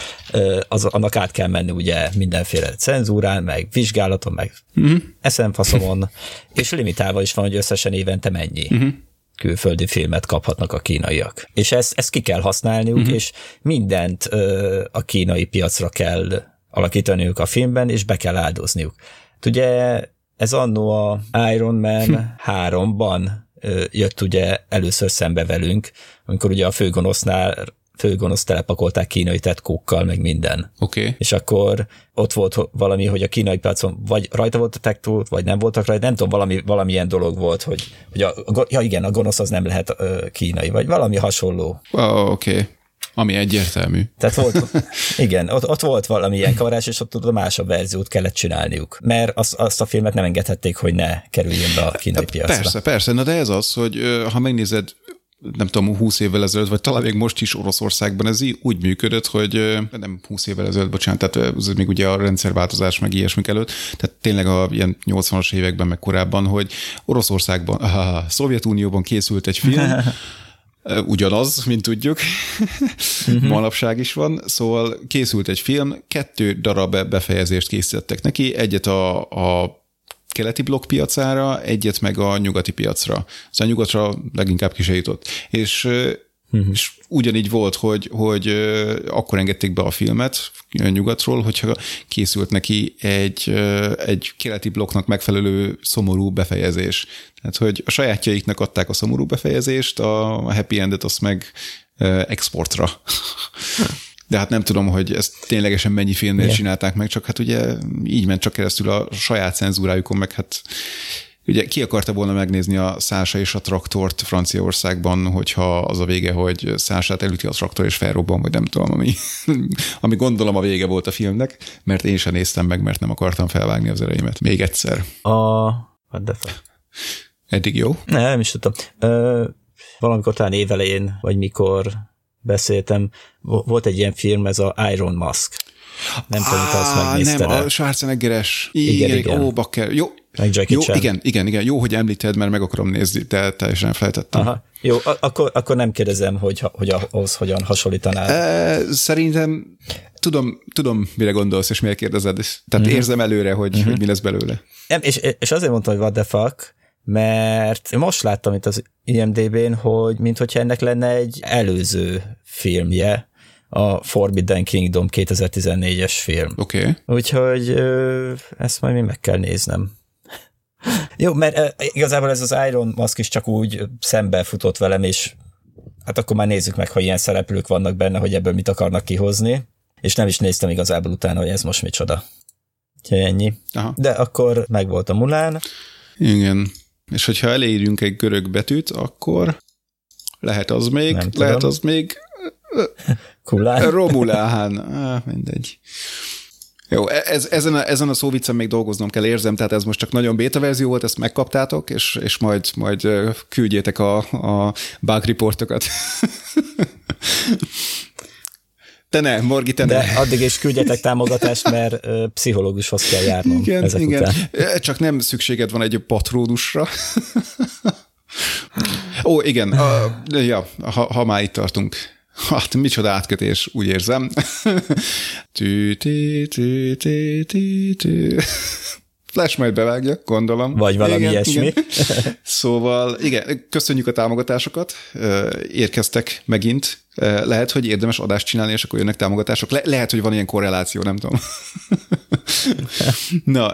az, annak át kell menni ugye mindenféle cenzúrán, meg vizsgálaton, meg uh-huh. eszemfaszomon, és limitálva is van, hogy összesen évente mennyi. Uh-huh külföldi filmet kaphatnak a kínaiak. És ezt, ezt ki kell használniuk, uh-huh. és mindent ö, a kínai piacra kell alakítaniuk a filmben, és be kell áldozniuk. Hát ugye ez annó a Iron Man 3-ban jött ugye először szembe velünk, amikor ugye a főgonosznál főgonosz telepakolták kínai tetkókkal, meg minden. Okay. És akkor ott volt valami, hogy a kínai piacon vagy rajta volt a tektó, vagy nem voltak rajta, nem tudom, valami, valamilyen dolog volt, hogy, hogy a, ja igen, a gonosz az nem lehet uh, kínai, vagy valami hasonló. Oh, oké. Okay. Ami egyértelmű. Tehát volt, igen, ott, ott volt valamilyen kavarás, és ott a másabb verziót kellett csinálniuk, mert azt, azt a filmet nem engedhették, hogy ne kerüljön be a kínai piacra. Persze, persze, na de ez az, hogy ha megnézed nem tudom, 20 évvel ezelőtt, vagy talán még most is Oroszországban ez úgy működött, hogy nem 20 évvel ezelőtt, bocsánat, tehát ez még ugye a rendszerváltozás meg ilyesmik előtt, tehát tényleg a ilyen 80-as években meg korábban, hogy Oroszországban, a Szovjetunióban készült egy film, ugyanaz, mint tudjuk, uh-huh. manapság is van, szóval készült egy film, kettő darab befejezést készítettek neki, egyet a, a keleti blokk piacára, egyet meg a nyugati piacra. Szóval a nyugatra leginkább kisejított. És uh-huh. és ugyanígy volt, hogy, hogy akkor engedték be a filmet nyugatról, hogyha készült neki egy, egy keleti blokknak megfelelő szomorú befejezés. Tehát, hogy a sajátjaiknak adták a szomorú befejezést, a happy endet azt meg exportra. De hát nem tudom, hogy ezt ténylegesen mennyi filmnél csinálták meg, csak hát ugye így ment csak keresztül a saját cenzúrájukon, meg hát Ugye ki akarta volna megnézni a Szása és a traktort Franciaországban, hogyha az a vége, hogy Szását elüti a traktor és felrobban, vagy nem tudom, ami, ami gondolom a vége volt a filmnek, mert én sem néztem meg, mert nem akartam felvágni az ereimet. Még egyszer. A... What the fuck? Eddig jó? Ne, nem is tudtam. Ö, valamikor talán évelején, vagy mikor beszéltem, vo- volt egy ilyen film, ez a Iron Mask. Nem tudom, hogy azt megnézted Nem, a Schwarzeneggeres. Igen, igen, igen. Ó, bakker. Jó, Meg Jackie jó Chan. igen, igen, igen. Jó, hogy említed, mert meg akarom nézni, de teljesen feltettem. Aha. Jó, akkor, akkor nem kérdezem, hogy, hogy ahhoz hogyan hasonlítanál. E, szerintem tudom, tudom, mire gondolsz, és miért kérdezed. Tehát uh-huh. érzem előre, hogy, uh-huh. hogy mi lesz belőle. Nem, és, és azért mondtam, hogy what the fuck, mert most láttam itt az IMDB-n, hogy minthogyha ennek lenne egy előző filmje, a Forbidden Kingdom 2014-es film. Oké. Okay. Úgyhogy ezt majd még meg kell néznem. Jó, mert igazából ez az Iron Mask is csak úgy szembe futott velem, és hát akkor már nézzük meg, ha ilyen szereplők vannak benne, hogy ebből mit akarnak kihozni, és nem is néztem igazából utána, hogy ez most micsoda. Úgyhogy ennyi. Aha. De akkor megvolt a Mulán. Igen. És hogyha elérjünk egy görög betűt, akkor lehet az még, Nem tudom. lehet az még Kulán. Romulán. Ah, mindegy. Jó, e- ez, ezen, a, ezen a szóviccen még dolgoznom kell, érzem, tehát ez most csak nagyon beta verzió volt, ezt megkaptátok, és, és majd, majd küldjétek a, a bug reportokat. Te ne, Morgi, te De ne. addig is küldjetek támogatást, mert pszichológushoz kell járnom Igen, ezek igen. után. E, Csak nem szükséged van egy patrónusra. Ó, igen, a, ja, ha, ha már itt tartunk. Hát, micsoda átkötés, úgy érzem. Tű, tű, tű, tű, tű, tű. Flash majd bevágja, gondolom. Vagy valami ilyesmi. Szóval, igen, köszönjük a támogatásokat, érkeztek megint. Lehet, hogy érdemes adást csinálni, és akkor jönnek támogatások. Le- lehet, hogy van ilyen korreláció, nem tudom. Na,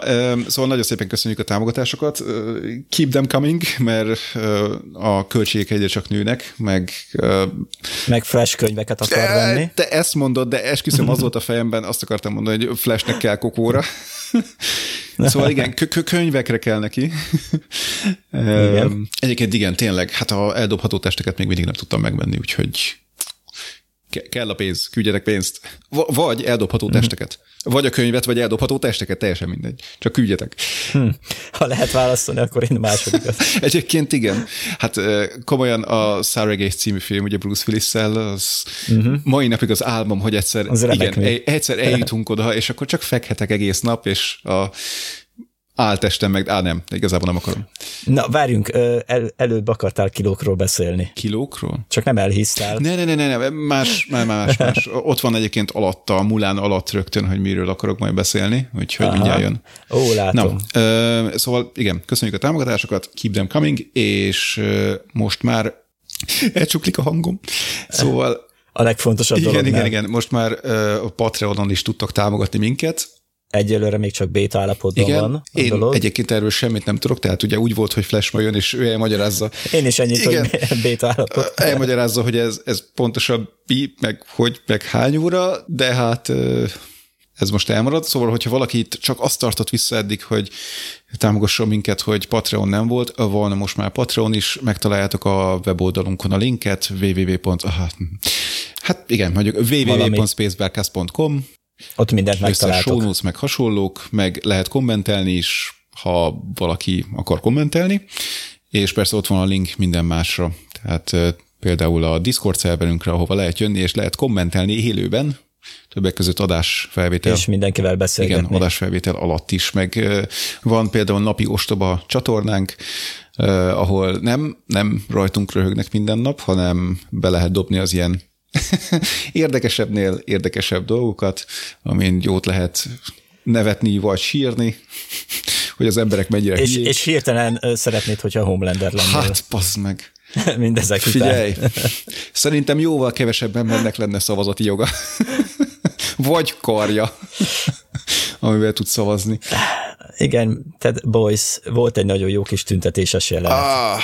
szóval nagyon szépen köszönjük a támogatásokat. Keep them coming, mert a költségek egyre csak nőnek, meg Meg fresh könyveket akar venni. te ezt mondod, de esküszöm az volt a fejemben, azt akartam mondani, hogy Flashnek kell kokóra. Szóval igen, kö- kö- könyvekre kell neki. igen. Egyébként igen, tényleg, hát a eldobható testeket még mindig nem tudtam megvenni, úgyhogy kell a pénz, küldjetek pénzt. Vagy eldobható testeket. Vagy a könyvet, vagy eldobható testeket, teljesen mindegy. Csak küldjetek. Hm. Ha lehet választani, akkor én a másodikat. Egyébként igen. Hát komolyan a Sarah Gates című film, ugye Bruce Willis-szel, az uh-huh. mai napig az álmom, hogy egyszer, Az igen, egyszer eljutunk oda, és akkor csak fekhetek egész nap, és a áltestem meg, á nem, igazából nem akarom. Na, várjunk, el, előbb akartál kilókról beszélni. Kilókról? Csak nem elhisztál. Ne, ne, ne, ne, ne, más, más, más, más. Ott van egyébként alatta, a Mulán alatt rögtön, hogy miről akarok majd beszélni, úgyhogy Aha. mindjárt jön. Ó, látom. Na, ö, szóval igen, köszönjük a támogatásokat, keep them coming, és ö, most már elcsuklik a hangom. Szóval A legfontosabb igen, dolog. igen, nem. igen, most már a Patreonon is tudtok támogatni minket. Egyelőre még csak béta állapotban Igen, van a én dolog. egyébként erről semmit nem tudok, tehát ugye úgy volt, hogy Flash ma jön, és ő elmagyarázza, Én is ennyit, Igen. hogy béta állapot. elmagyarázza, hogy ez, ez pontosabb mi, meg hogy, meg hány óra, de hát ez most elmarad. Szóval, hogyha valaki itt csak azt tartott vissza eddig, hogy támogasson minket, hogy Patreon nem volt, van most már Patreon is, megtaláljátok a weboldalunkon a linket, www. Hát igen, mondjuk www.spacebarcast.com, Ott mindent összes megtaláltok. notes, meg hasonlók, meg lehet kommentelni is, ha valaki akar kommentelni, és persze ott van a link minden másra, tehát például a Discord szerverünkre, ahova lehet jönni, és lehet kommentelni élőben, többek között adásfelvétel. És mindenkivel Igen, beszélgetni. adásfelvétel alatt is, meg van például napi ostoba csatornánk, ahol nem, nem rajtunk röhögnek minden nap, hanem be lehet dobni az ilyen érdekesebbnél érdekesebb dolgokat, amin jót lehet nevetni vagy sírni, hogy az emberek mennyire és, hülyék. és hirtelen szeretnéd, hogyha Homelander lennél. Hát, passz meg. Mindezek után. Figyelj, szerintem jóval kevesebb embernek lenne szavazati joga. Vagy karja, amivel tud szavazni. Igen, Ted Boys volt egy nagyon jó kis tüntetéses jelenet. Ah,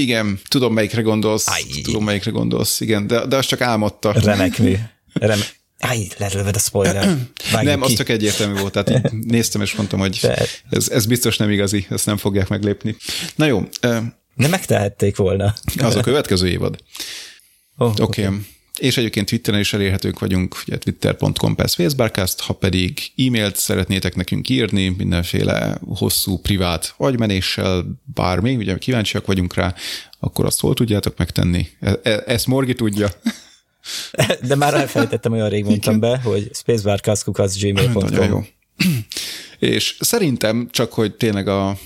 igen, tudom, melyikre gondolsz. Aj. Tudom, melyikre gondolsz, igen, de, de azt csak álmodta. Remek mű. Rem- Áj, leröved a spoiler. Vágjuk Nem, az ki. csak egyértelmű volt, tehát néztem és mondtam, hogy ez, ez biztos nem igazi, ezt nem fogják meglépni. Na jó, De megtehették volna. az a következő évad. Oh, Oké. Okay. És egyébként Twitteren is elérhetők vagyunk, ugye twitter.com per ha pedig e-mailt szeretnétek nekünk írni, mindenféle hosszú, privát agymenéssel, bármi, ugye kíváncsiak vagyunk rá, akkor azt hol tudjátok megtenni? E- e- ezt Morgi tudja. De már elfelejtettem, olyan rég mondtam be, hogy Nagyon jó. spacebarcast.gmail.com És szerintem csak, hogy tényleg a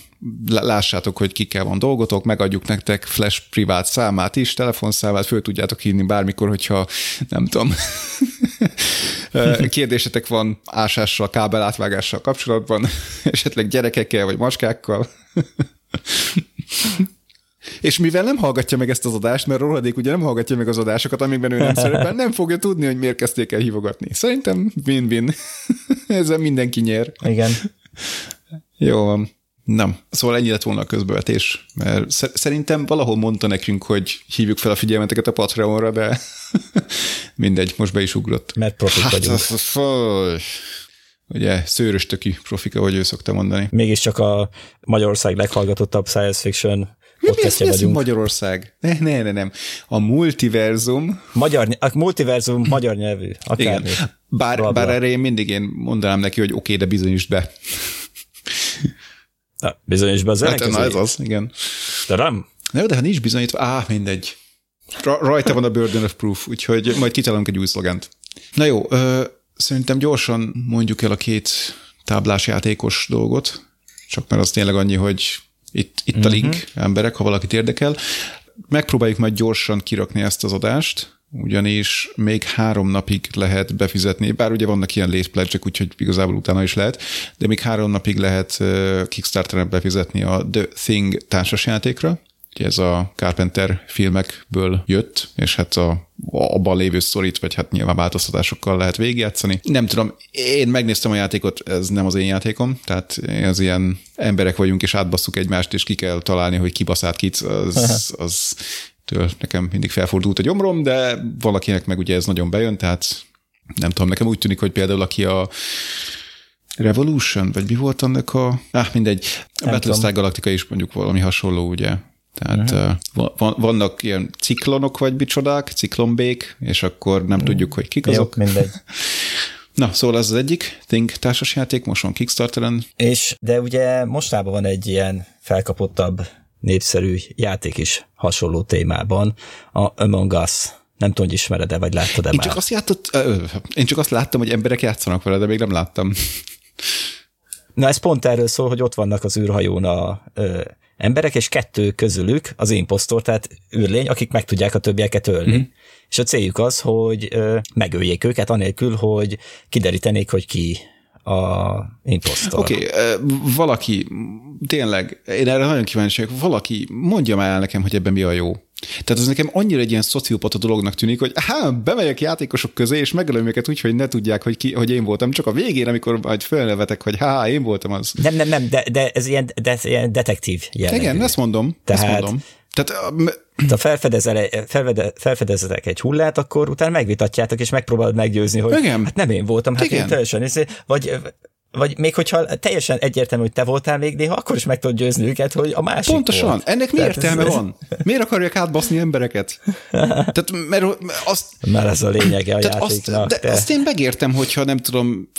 lássátok, hogy kikkel van dolgotok, megadjuk nektek flash privát számát is, telefonszámát, föl tudjátok hívni bármikor, hogyha nem tudom, kérdésetek van ásással, kábelátvágással kapcsolatban, esetleg gyerekekkel vagy maskákkal. És mivel nem hallgatja meg ezt az adást, mert rohadék ugye nem hallgatja meg az adásokat, amikben ő nem szerepel, nem fogja tudni, hogy miért kezdték el hívogatni. Szerintem win-win. Ezzel mindenki nyer. Igen. Jó van. Nem. Szóval ennyi lett volna a közbevetés, mert sze- szerintem valahol mondta nekünk, hogy hívjuk fel a figyelmeteket a Patreonra, de mindegy, most be is ugrott. Mert profik Hát, vagyunk. az, az, ugye, szőrös töki profika, ahogy ő szokta mondani. Mégiscsak a Magyarország leghallgatottabb science fiction Mi, mi, ez, mi ez. Magyarország? Ne, ne, ne, nem. A multiverzum, Magyar, a multiverzum magyar nyelvű, akármi. igen. Bár, Bla, bla. bár erre én mindig én mondanám neki, hogy oké, okay, de bizonyítsd be. Na, bizonyos be az Hát, na ez az, igen. De nem? Jó, de ha nincs bizonyítva, á, mindegy. Ra- rajta van a burden of proof, úgyhogy majd kitalálunk egy új szlogent. Na jó, ö, szerintem gyorsan mondjuk el a két táblás játékos dolgot, csak mert az tényleg annyi, hogy itt, itt a link, emberek, ha valakit érdekel. Megpróbáljuk majd gyorsan kirakni ezt az adást, ugyanis még három napig lehet befizetni, bár ugye vannak ilyen late pledge úgyhogy igazából utána is lehet, de még három napig lehet Kickstarteren befizetni a The Thing társasjátékra, ez a Carpenter filmekből jött, és hát a, abban lévő sztorit, vagy hát nyilván változtatásokkal lehet végigjátszani. Nem tudom, én megnéztem a játékot, ez nem az én játékom, tehát az ilyen emberek vagyunk, és átbasszuk egymást, és ki kell találni, hogy ki baszált kit, az, az től nekem mindig felfordult a gyomrom, de valakinek meg ugye ez nagyon bejön, tehát nem tudom, nekem úgy tűnik, hogy például aki a Revolution, vagy mi volt annak a... Ah, mindegy. A Battlestar. Galactica is mondjuk valami hasonló, ugye? Tehát uh-huh. van, vannak ilyen ciklonok, vagy micsodák, ciklonbék, és akkor nem tudjuk, hogy kik Jó, azok. mindegy. Na, szóval ez az egyik, Think társasjáték, most van Kickstarteren. És, de ugye mostában van egy ilyen felkapottabb, népszerű játék is hasonló témában, a Among Us. Nem tudom, hogy ismered-e, vagy láttad-e Én már. csak, azt játott, én csak azt láttam, hogy emberek játszanak vele, de még nem láttam. Na ez pont erről szól, hogy ott vannak az űrhajón a ö, emberek, és kettő közülük az imposztor, tehát űrlény, akik meg tudják a többieket ölni. Mm. És a céljuk az, hogy ö, megöljék őket, anélkül, hogy kiderítenék, hogy ki a imposztor. Oké, okay, valaki, tényleg, én erre nagyon kíváncsi vagyok, valaki mondja már el nekem, hogy ebben mi a jó. Tehát ez nekem annyira egy ilyen szociopata dolognak tűnik, hogy há, bemegyek játékosok közé, és megölöm őket úgy, hogy ne tudják, hogy, ki, hogy én voltam. Csak a végén, amikor majd fölnevetek, hogy há, én voltam az. Nem, nem, nem, de, de ez ilyen, de, ilyen detektív jellegű. Igen, ezt mondom. Tehát- ezt mondom. Tehát a- m- Ha felfedezel, felfede, felfedezetek egy hullát, akkor utána megvitatjátok, és megpróbálod meggyőzni, hogy Igen. hát nem én voltam, hát Igen. én teljesen, izé- vagy, vagy még hogyha teljesen egyértelmű, hogy te voltál még néha, akkor is meg tudod győzni őket, hogy a másik Pontosan. volt. Ennek mi Tehát értelme ez- van? Miért akarják átbaszni embereket? Tehát, mert azt, Mert ez a lényege a Tehát azt, játéknak. de te- azt én megértem, hogyha nem tudom,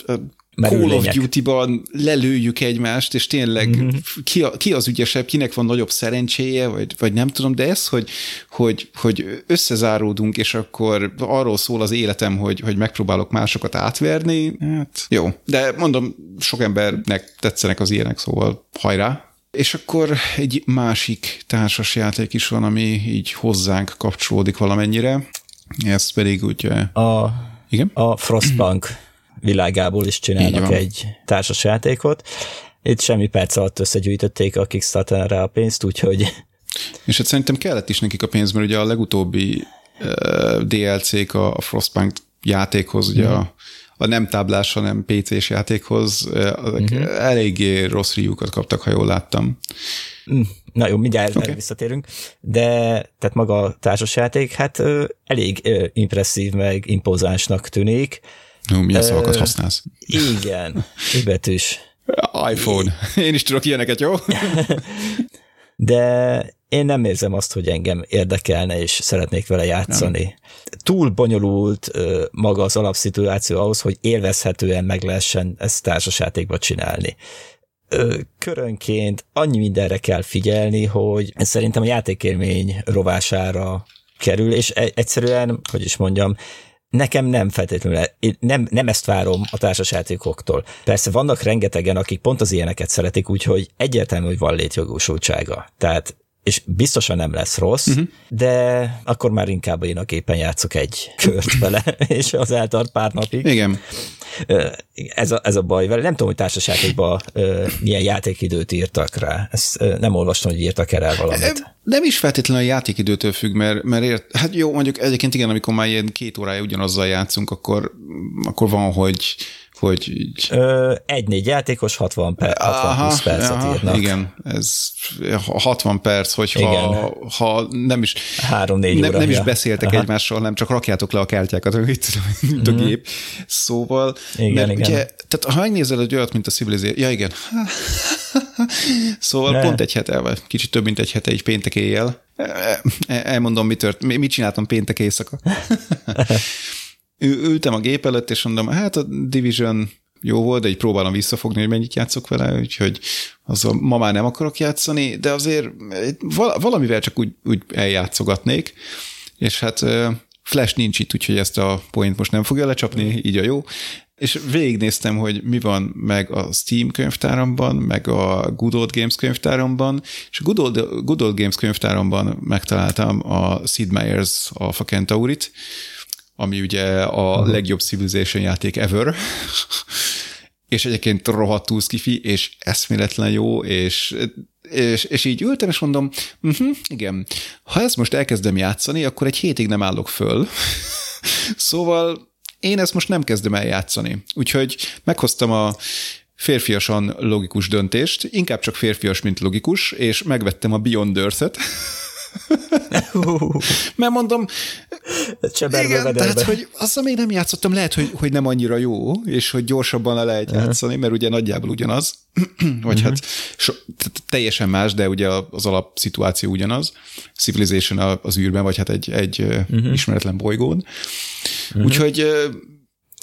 Call of Merülények. Duty-ban lelőjük egymást, és tényleg Mhm. mm-hmm. ki, a, ki az ügyesebb, kinek van nagyobb szerencséje, vagy, vagy nem tudom, de ez, hogy, hogy, hogy összezáródunk, és akkor arról szól az életem, hogy, hogy megpróbálok másokat átverni, hát jó. De mondom, sok embernek tetszenek az ilyenek, szóval hajrá. És akkor egy másik társasjáték is van, ami így hozzánk kapcsolódik valamennyire. Ez pedig ugye... a, Igen? a Frostpunk világából is csinálnak egy társas játékot. Itt semmi perc alatt összegyűjtötték a Kickstarterre a pénzt, úgyhogy És hát szerintem kellett is nekik a pénz, mert ugye a legutóbbi uh, DLC-k a, a Frostpunk játékhoz, ugye a, a nem táblás, hanem PC-s játékhoz azok eléggé rossz review-kat kaptak, ha jól láttam. Na jó, mindjárt okay. visszatérünk, de tehát maga a társasjáték, hát elég impresszív, meg impozánsnak tűnik. No, milyen szavakat használsz? Igen, betűs. iPhone. Én is tudok ilyeneket, jó? De én nem érzem azt, hogy engem érdekelne, és szeretnék vele játszani. Nem. Túl bonyolult maga az alapszituáció ahhoz, hogy élvezhetően meg lehessen ezt társasjátékba csinálni. Körönként annyi mindenre kell figyelni, hogy szerintem a játékélmény rovására kerül, és e- egyszerűen, hogy is mondjam, nekem nem feltétlenül, nem, nem ezt várom a társasjátékoktól. Persze vannak rengetegen, akik pont az ilyeneket szeretik, úgyhogy egyértelmű, hogy van létjogosultsága. Tehát és biztosan nem lesz rossz, uh-huh. de akkor már inkább én a gépen játszok egy kört vele, és az eltart pár napig. Igen. Ez a, ez a baj vele. Nem tudom, hogy társasjátékban milyen játékidőt írtak rá. Ezt nem olvastam, hogy írtak erre valamit. Nem is feltétlenül a játékidőtől függ, mert, mert ért, hát jó, mondjuk egyébként igen, amikor már ilyen két órája ugyanazzal játszunk, akkor, akkor van, hogy hogy így... Ö, egy-négy játékos 60, per, 60 aha, 20 percet aha, írnak. Igen, ez 60 perc, hogyha ha nem is, Három-négy nem, nem is beszéltek aha. egymással, nem csak rakjátok le a kártyákat, mint, mint a mhm. gép. Szóval, igen, mert igen. ugye, tehát ha megnézel egy olyat, mint a Civilization, ja igen, szóval ne. pont egy hete, vagy kicsit több, mint egy hete, egy péntek éjjel, elmondom, mi tört, mit csináltam péntek éjszaka ültem a gép előtt, és mondom, hát a Division jó volt, de így próbálom visszafogni, hogy mennyit játszok vele, úgyhogy az ma már nem akarok játszani, de azért valamivel csak úgy, úgy eljátszogatnék, és hát Flash nincs itt, úgyhogy ezt a point most nem fogja lecsapni, így a jó. És végignéztem, hogy mi van meg a Steam könyvtáramban, meg a Good Old Games könyvtáramban, és a Good Old, Good Old Games könyvtáramban megtaláltam a Sid Meier's Alpha Centaurit, ami ugye a legjobb Civilization játék ever, és egyébként rohadtul skifi, és eszméletlen jó, és, és, és így ültem, és mondom, uh-huh, igen, ha ezt most elkezdem játszani, akkor egy hétig nem állok föl. szóval én ezt most nem kezdem el játszani. Úgyhogy meghoztam a férfiasan logikus döntést, inkább csak férfias, mint logikus, és megvettem a Beyond Earth-et, Mert mondom, igen, tehát, hogy azzal még nem játszottam, lehet, hogy, hogy nem annyira jó, és hogy gyorsabban le lehet játszani, mert ugye nagyjából ugyanaz, vagy hát so, teljesen más, de ugye az alapszituáció ugyanaz. Civilization az űrben, vagy hát egy, egy uh-huh. ismeretlen bolygón. Uh-huh. Úgyhogy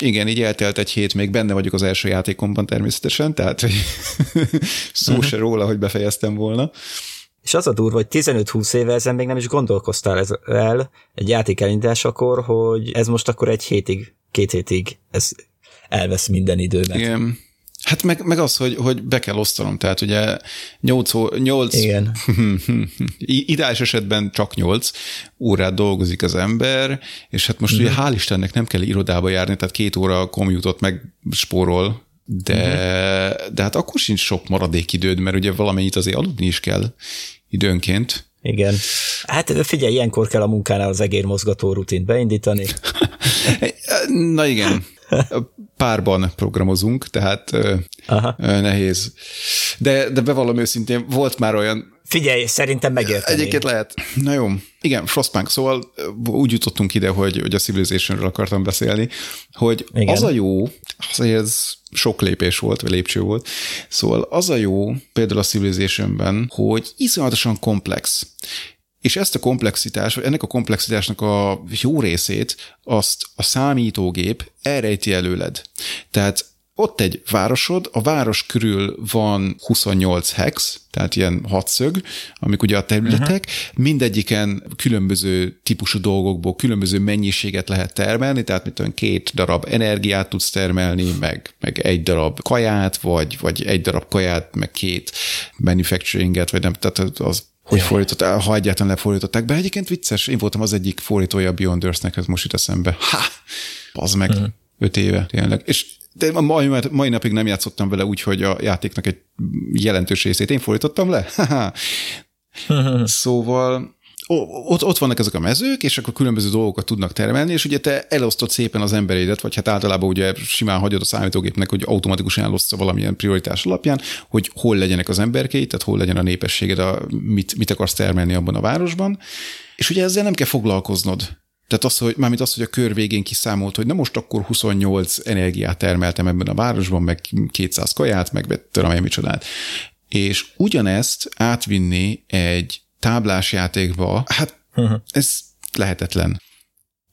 igen, így eltelt egy hét, még benne vagyok az első játékomban természetesen, tehát szó uh-huh. se róla, hogy befejeztem volna. És az a durva, hogy 15-20 éve ezen még nem is gondolkoztál ez el egy játék elindításakor, hogy ez most akkor egy hétig, két hétig ez elvesz minden időmet. Igen. Hát meg, meg az, hogy, hogy be kell osztanom, tehát ugye 8, 8 Igen. ideális esetben csak 8 órát dolgozik az ember, és hát most mm. ugye hál' Istennek nem kell irodába járni, tehát két óra komjutot meg spórol, de, mm. de hát akkor sincs sok maradék időd, mert ugye valamennyit azért aludni is kell időnként. Igen. Hát figyelj, ilyenkor kell a munkánál az egérmozgató rutint beindítani. Na igen. Párban programozunk, tehát Aha. nehéz. De, de bevallom őszintén, volt már olyan Figyelj, szerintem megérteni. Egyébként lehet. Na jó. Igen, Frostpunk, szóval úgy jutottunk ide, hogy, hogy a Civilizationről akartam beszélni, hogy Igen. az a jó, azért ez sok lépés volt, vagy lépcső volt, szóval az a jó például a Civilizationben, hogy iszonyatosan komplex. És ezt a komplexitás, vagy ennek a komplexitásnak a jó részét azt a számítógép elrejti előled. Tehát ott egy városod, a város körül van 28 hex, tehát ilyen hatszög, amik ugye a területek, uh-huh. mindegyiken különböző típusú dolgokból különböző mennyiséget lehet termelni, tehát mit tudom, két darab energiát tudsz termelni, meg, meg egy darab kaját, vagy, vagy egy darab kaját, meg két manufacturinget, vagy nem, tehát az hogy fordított, ha egyáltalán lefordították be. Egyébként vicces, én voltam az egyik fordítója a Beyond Earth-nek, ez most jut eszembe. Ha! Az meg, uh-huh. öt éve tényleg. És de a mai, mai napig nem játszottam vele úgy, hogy a játéknak egy jelentős részét én fordítottam le. szóval ott, ott vannak ezek a mezők, és akkor különböző dolgokat tudnak termelni, és ugye te elosztod szépen az emberédet, vagy hát általában ugye simán hagyod a számítógépnek, hogy automatikusan elosztja valamilyen prioritás alapján, hogy hol legyenek az emberkei, tehát hol legyen a népességed, a, mit, mit akarsz termelni abban a városban. És ugye ezzel nem kell foglalkoznod Tehát az, hogy, mármint az, hogy a kör végén kiszámolt, hogy na most akkor 28 energiát termeltem ebben a városban, meg 200 kaját, meg tudom én micsodát. És ugyanezt átvinni egy táblás játékba, hát uh-huh. ez lehetetlen.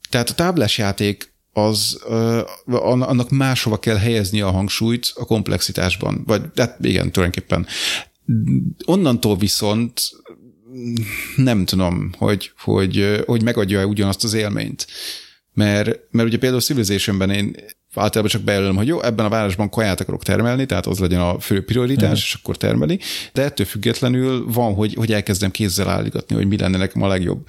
Tehát a táblás játék az annak máshova kell helyezni a hangsúlyt a komplexitásban. Vagy, hát igen, tulajdonképpen. Onnantól viszont nem tudom, hogy, hogy, hogy megadja-e ugyanazt az élményt. Mert, mert ugye például Civilizationben én általában csak bejelölöm, hogy jó, ebben a városban kaját akarok termelni, tehát az legyen a fő prioritás, uh-huh. és akkor termeli, de ettől függetlenül van, hogy, hogy elkezdem kézzel állítgatni, hogy mi lenne nekem a legjobb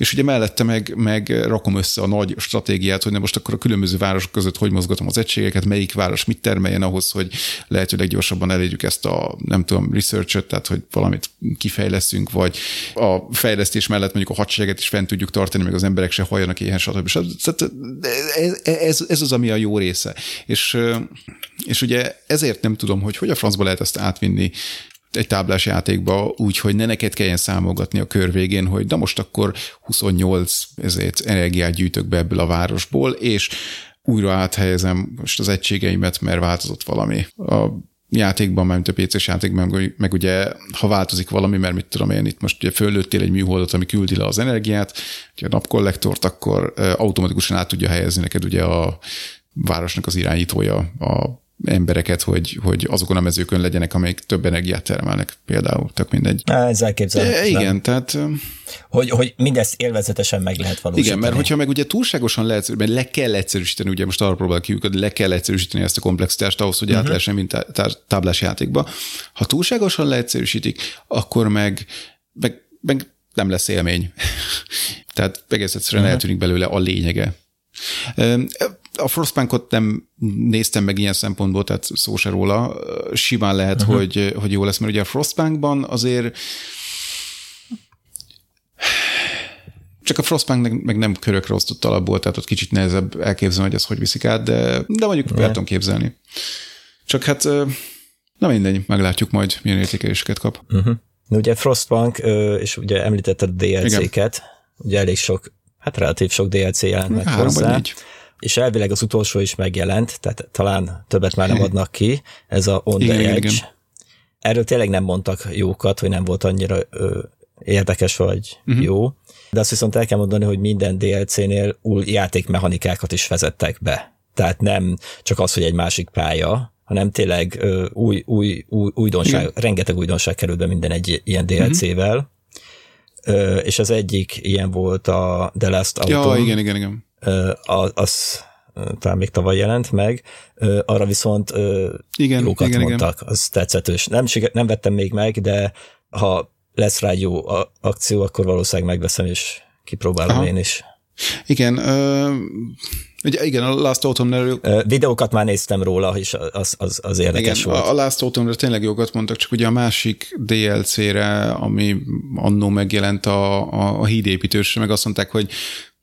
és ugye mellette meg, meg rakom össze a nagy stratégiát, hogy nem most akkor a különböző városok között hogy mozgatom az egységeket, melyik város mit termeljen ahhoz, hogy lehetőleg gyorsabban elérjük ezt a, nem tudom, research tehát hogy valamit kifejleszünk, vagy a fejlesztés mellett mondjuk a hadsereget is fent tudjuk tartani, meg az emberek se halljanak éhen, stb. stb. Ez, ez, ez az, ami a jó része. És, és ugye ezért nem tudom, hogy hogy a francba lehet ezt átvinni egy táblás játékba, úgy, hogy ne neked kelljen számolgatni a kör végén, hogy de most akkor 28 ezért energiát gyűjtök be ebből a városból, és újra áthelyezem most az egységeimet, mert változott valami. A játékban, mert a PC-s játékban, meg ugye, ha változik valami, mert mit tudom én, itt most ugye föllőttél egy műholdat, ami küldi le az energiát, ugye a napkollektort, akkor automatikusan át tudja helyezni neked ugye a városnak az irányítója a embereket, hogy, hogy azokon a mezőkön legyenek, amelyik több energiát termelnek, például, tök mindegy. Ez elképzelhető. Igen, tehát... Hogy, hogy mindezt élvezetesen meg lehet valósítani. Igen, mert hogyha meg ugye túlságosan lehet, mert le kell egyszerűsíteni, ugye most arra próbálok kiukadni, le kell egyszerűsíteni ezt a komplexitást ahhoz, hogy uh-huh. át mhm. lehessen, mint táblás játékba. Ha túlságosan leegyszerűsítik, akkor meg, meg, meg nem lesz élmény. tehát egész egyszerűen uh-huh. eltűnik belőle a lényege. A Frostpunkot nem néztem meg ilyen szempontból, tehát szó se róla. Simán lehet, uh-huh. hogy, hogy jó lesz, mert ugye a Frostpunkban azért csak a Frostpunk meg nem körökre osztott alapból, tehát ott kicsit nehezebb elképzelni, hogy ez hogy viszik át, de, de mondjuk el tudom képzelni. Csak hát, na mindegy, meglátjuk majd, milyen értékeléseket kap. Uh-huh. Ugye Frostpunk, és ugye említetted a DLC-ket, Igen. ugye elég sok, hát relatív sok DLC jelent meg Három hozzá. Vagy négy és elvileg az utolsó is megjelent, tehát talán többet már nem adnak ki, ez a On the igen, Edge. Igen. Erről tényleg nem mondtak jókat, hogy nem volt annyira ö, érdekes vagy uh-huh. jó, de azt viszont el kell mondani, hogy minden DLC-nél új játékmechanikákat is vezettek be. Tehát nem csak az, hogy egy másik pálya, hanem tényleg ö, új, új, új, újdonság, igen. rengeteg újdonság került be minden egy ilyen DLC-vel. Uh-huh. Ö, és az egyik ilyen volt a The Last Autumn. Ja, igen, igen, igen az talán még tavaly jelent meg, arra viszont igen, jókat igen, mondtak, igen. az tetszetős. Nem, nem vettem még meg, de ha lesz rá jó akció, akkor valószínűleg megveszem, és kipróbálom Aha. én is. Igen, ö, ugye igen, a Last autumn Videókat már néztem róla, és az, az, az érdekes igen, volt. A Last autumn tényleg jókat mondtak, csak ugye a másik DLC-re, ami annó megjelent a, a, a hídépítősre, meg azt mondták, hogy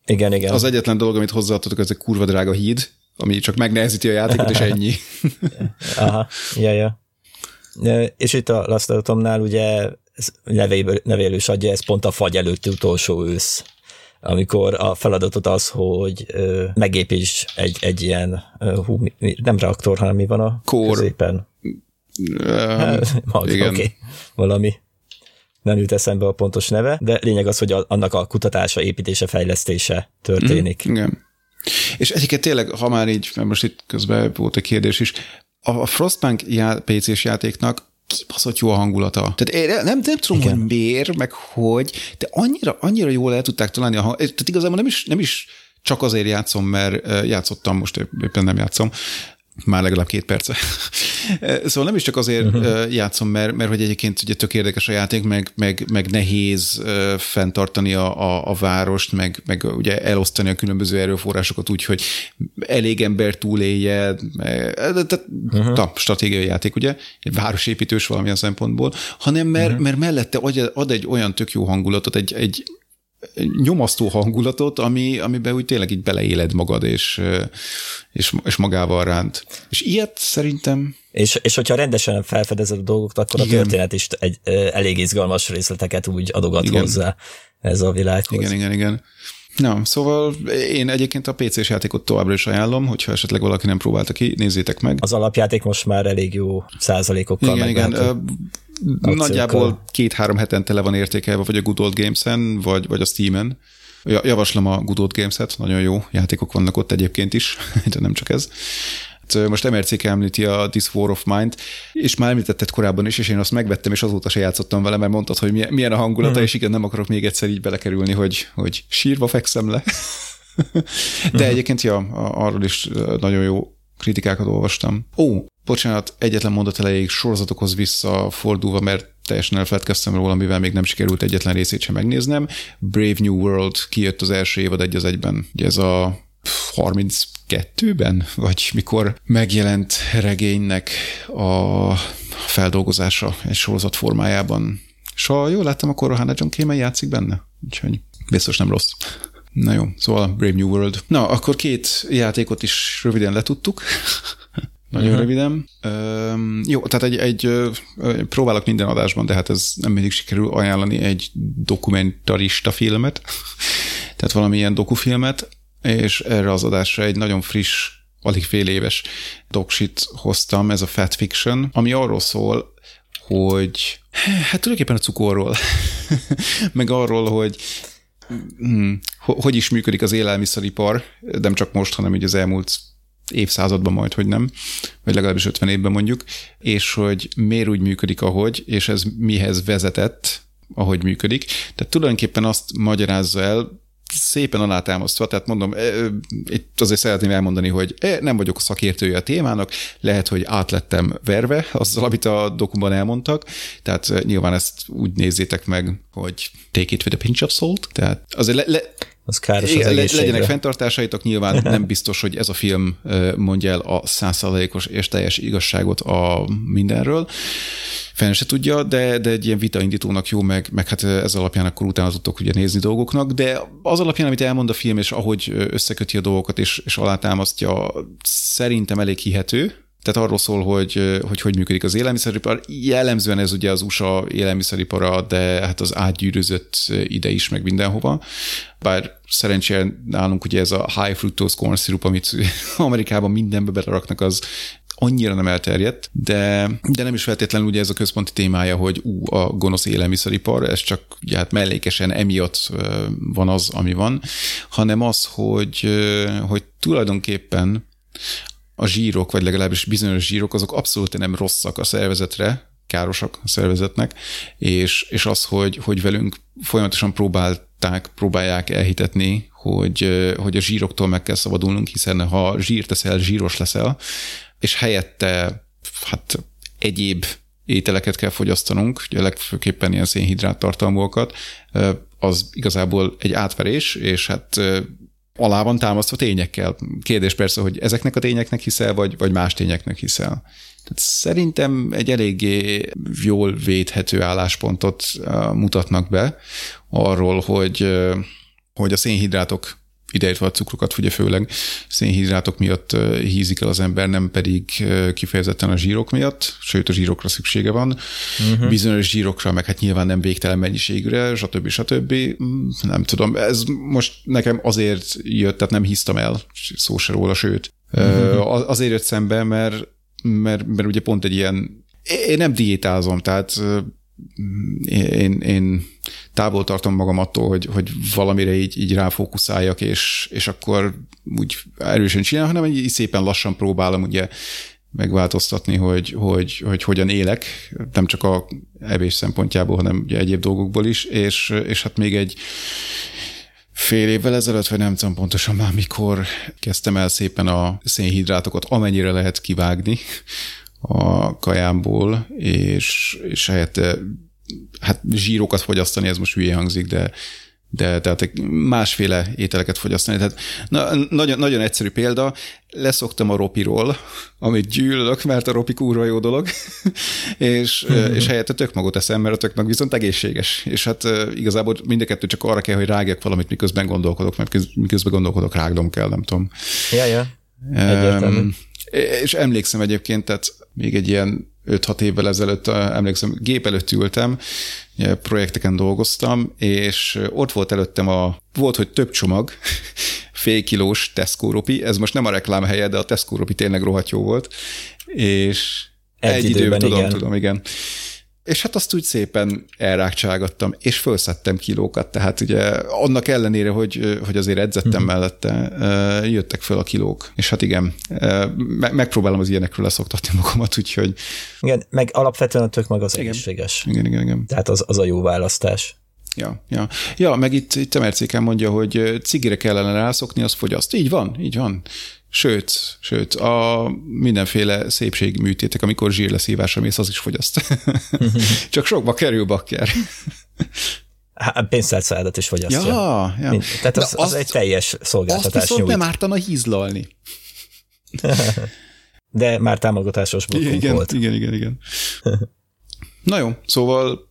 igen, igen. Az egyetlen dolog, amit hozzáadtatok, ez egy kurva drága híd, ami csak megnehezíti a játékot, és ennyi. Aha, ja, ja. És itt a Last Autumnál ugye nevelős adja, ez pont a fagy előtti utolsó ősz amikor a feladatot az, hogy megépíts egy, egy ilyen, hú, nem reaktor, hanem mi van a Kór. középen? Uh, Oké, okay. valami nem jut eszembe a pontos neve, de lényeg az, hogy annak a kutatása, építése, fejlesztése történik. Mm, igen. És egyiket tényleg, ha már így, mert most itt közben volt egy kérdés is, a Frostpunk já- PC-s játéknak kibaszott jó a hangulata. Tehát én nem, nem tudom, Igen. hogy miért, meg hogy, de annyira, annyira jól el tudták találni a hang... Tehát igazából nem is, nem is csak azért játszom, mert játszottam, most éppen nem játszom, már legalább két perce. szóval nem is csak azért uh-huh. játszom, mert, mert hogy egyébként ugye tök érdekes a játék, meg, meg, meg nehéz fenntartani a, a, a várost, meg, meg ugye elosztani a különböző erőforrásokat úgy, hogy elég ember túlélje, tehát uh-huh. stratégiai játék, ugye, egy városépítős valamilyen szempontból, hanem mert, uh-huh. mert mellette ad egy olyan tök jó hangulatot, egy, egy nyomasztó hangulatot, ami, amiben úgy tényleg így beleéled magad, és, és, és magával ránt. És ilyet szerintem... És, és hogyha rendesen felfedezed a dolgokat, akkor igen. a történet is egy, elég izgalmas részleteket úgy adogat igen. hozzá ez a világhoz. Igen, igen, igen. Na, szóval én egyébként a PC-s játékot továbbra is ajánlom, hogyha esetleg valaki nem próbálta ki, nézzétek meg. Az alapjáték most már elég jó százalékokkal Igen, igen. Ö, Nagyjából két-három hetente le van értékelve, vagy a Good Old Games-en, vagy, vagy a Steam-en. Ja- Javaslom a Good Old Games-et, nagyon jó játékok vannak ott egyébként is, de nem csak ez. Hát, Most MRCK említi a This War of Mind, és már említetted korábban is, és én azt megvettem, és azóta se játszottam vele, mert mondtad, hogy milyen- a hangulata, Mhm. és igen, nem akarok még egyszer így belekerülni, hogy, hogy sírva fekszem le. De egyébként, ja, arról is nagyon jó kritikákat olvastam. Ó, bocsánat, egyetlen mondat elejéig sorozatokhoz visszafordulva, mert teljesen elfeledkeztem róla, mivel még nem sikerült egyetlen részét sem megnéznem. Brave New World kijött az első évad egy az egyben. Ugye ez a 32-ben, vagy mikor megjelent regénynek a feldolgozása egy sorozat formájában. És ha jól láttam, akkor Hannah John Kamen játszik benne. Úgyhogy biztos nem rossz. Na jó, szóval Brave New World. Na, akkor két játékot is röviden letudtuk. Nagyon uh-huh. röviden. Üm, jó, tehát egy, egy próbálok minden adásban, de hát ez nem mindig sikerül ajánlani egy dokumentarista filmet, tehát valamilyen dokufilmet, és erre az adásra egy nagyon friss, alig fél éves doksit hoztam, ez a Fat Fiction, ami arról szól, hogy hát tulajdonképpen a cukorról, meg arról, hogy hmm, ho- hogy is működik az élelmiszeripar, nem csak most, hanem így az elmúlt évszázadban majd, hogy nem, vagy legalábbis 50 évben mondjuk, és hogy miért úgy működik, ahogy, és ez mihez vezetett, ahogy működik. Tehát tulajdonképpen azt magyarázza el, szépen alátámasztva, tehát mondom, eh, itt azért szeretném elmondani, hogy eh, nem vagyok a szakértője a témának, lehet, hogy átlettem verve azzal, amit a dokumban elmondtak, tehát eh, nyilván ezt úgy nézzétek meg, hogy take it with a pinch of salt, tehát azért le, le, Az káros az le- legyenek fenntartásaitok, nyilván nem biztos, hogy ez a film mondja el a százszázalékos és teljes igazságot a mindenről. Fenn se tudja, de, de egy ilyen vitaindítónak jó, meg, meg hát ez alapján akkor utána tudtok ugye nézni dolgoknak, de az alapján, amit elmond a film, és ahogy összeköti a dolgokat, és, és alátámasztja, szerintem elég hihető, tehát arról szól, hogy, hogy hogy működik az élelmiszeripar. Jellemzően ez ugye az USA élelmiszeripara, de hát az átgyűrűzött ide is, meg mindenhova. Bár szerencsére nálunk ugye ez a high fructose corn syrup, amit Amerikában mindenbe beleraknak, az annyira nem elterjedt, de, de nem is feltétlenül ugye ez a központi témája, hogy ú, a gonosz élelmiszeripar, ez csak ugye, hát mellékesen emiatt van az, ami van, hanem az, hogy, hogy tulajdonképpen a zsírok, vagy legalábbis bizonyos zsírok, azok abszolút nem rosszak a szervezetre, károsak a szervezetnek, és, és az, hogy, hogy velünk folyamatosan próbálták, próbálják elhitetni, hogy, hogy a zsíroktól meg kell szabadulnunk, hiszen ha zsírt teszel, zsíros leszel, és helyette hát egyéb ételeket kell fogyasztanunk, ugye legfőképpen ilyen szénhidrát tartalmúakat, az igazából egy átverés, és hát alá van támasztva tényekkel. Kérdés persze, hogy ezeknek a tényeknek hiszel, vagy, vagy más tényeknek hiszel. Tehát szerintem egy eléggé jól védhető álláspontot mutatnak be arról, hogy, hogy a szénhidrátok ideértve a cukrokat, ugye főleg szénhidrátok miatt hízik el az ember, nem pedig kifejezetten a zsírok miatt, sőt a zsírokra szüksége van. Uh-huh. Bizonyos zsírokra, meg hát nyilván nem végtelen mennyiségre, stb. stb. Nem tudom, ez most nekem azért jött, tehát nem hisztam el, szó se róla, sőt. Uh-huh. Azért jött szembe, mert, mert, mert ugye pont egy ilyen, én nem diétázom, tehát én, én távol tartom magam attól, hogy, hogy valamire így, így ráfókuszáljak, és, és akkor úgy erősen csinálom, hanem így szépen lassan próbálom ugye megváltoztatni, hogy, hogy, hogy hogyan élek, nem csak a evés szempontjából, hanem ugye egyéb dolgokból is, és, és hát még egy fél évvel ezelőtt, vagy nem tudom pontosan már mikor kezdtem el szépen a szénhidrátokat, amennyire lehet kivágni a kajámból, és, és helyette hát zsírokat fogyasztani, ez most hülye hangzik, de, de tehát másféle ételeket fogyasztani. Tehát na, nagyon, nagyon egyszerű példa, leszoktam a ropiról, amit gyűlölök, mert a ropi kurva jó dolog, és, mm-hmm. és helyette tök magot eszem, mert a tök meg viszont egészséges. És hát igazából mind a kettő csak arra kell, hogy rágjak valamit, miközben gondolkodok, mert miközben gondolkodok, rágnom kell, nem tudom. Ja, ja. Um, és emlékszem egyébként, tehát még egy ilyen 5-6 évvel ezelőtt, emlékszem, gép előtt ültem, projekteken dolgoztam, és ott volt előttem a, volt, hogy több csomag, fél kilós Tesco ropi, ez most nem a reklám helye, de a Tesco ropi tényleg rohadt jó volt, és egy, egy időben, időben tudom, igen. tudom, igen. És hát azt úgy szépen elrákcsálgattam, és felszettem kilókat, tehát ugye annak ellenére, hogy, hogy azért edzettem uh-huh. mellette, jöttek föl a kilók. És hát igen, megpróbálom az ilyenekről leszoktatni magamat, úgyhogy... Igen, meg alapvetően a tök meg az igen. egészséges. Igen, igen, igen. Tehát az, az a jó választás. Ja, ja. ja, meg itt, itt Emercéken mondja, hogy cigire kellene rászokni, az fogyaszt. Így van, így van. Sőt, sőt, a mindenféle szépségműtétek, amikor zsírleszívásra mész, az is fogyaszt. Csak sokba kerül bakker. Pénztárcádat is fogyasztja. Ja, ja. Mind, tehát az, az, az, egy teljes szolgáltatás azt viszont nyújt. nem ártana hízlalni. De már támogatásos blokkunk igen, volt. Igen, igen, igen. Na jó, szóval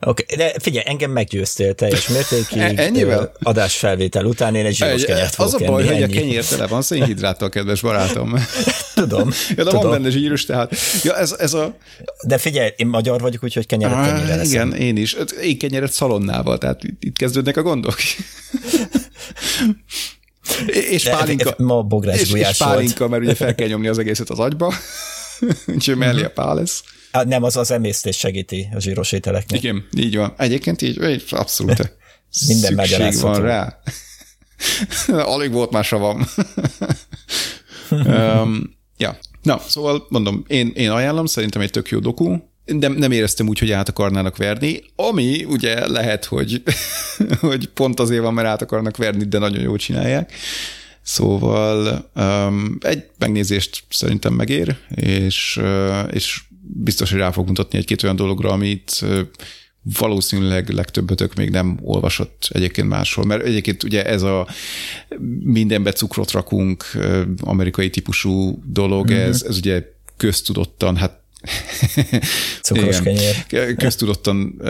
Oké, okay, de figyelj, engem meggyőztél teljes mértékig. E- ennyivel? Adásfelvétel után én egy zsíros kenyert fogok Az a baj, enni, hogy ennyi. a kenyér tele van szénhidráttal, kedves barátom. Tudom. Ja, de tudom. van benne zsíros, tehát. Ja, ez, ez a... De figyelj, én magyar vagyok, úgyhogy kenyeret ah, kenyére Igen, én is. Én kenyeret szalonnával, tehát itt kezdődnek a gondok. és de pálinka. Ma bográs és, és pálinka, mert ugye fel kell nyomni az egészet az agyba, úgyhogy mellé a pál lesz. Hát nem, az az emésztés segíti a zsíros ételeknek. Igen, így van. Egyébként így, abszolút. Minden Szükség van rá. Alig volt már savam. um, ja. Na, szóval mondom, én, én ajánlom, szerintem egy tök jó doku, de nem éreztem úgy, hogy át akarnának verni, ami ugye lehet, hogy, hogy pont azért van, mert át akarnak verni, de nagyon jól csinálják. Szóval um, egy megnézést szerintem megér, és, uh, és biztos, hogy rá fog mutatni egy-két olyan dologra, amit valószínűleg legtöbbötök még nem olvasott egyébként máshol, mert egyébként ugye ez a mindenbe cukrot rakunk amerikai típusú dolog, mm-hmm. ez, ez ugye köztudottan, hát Cukros kenyér. köztudottan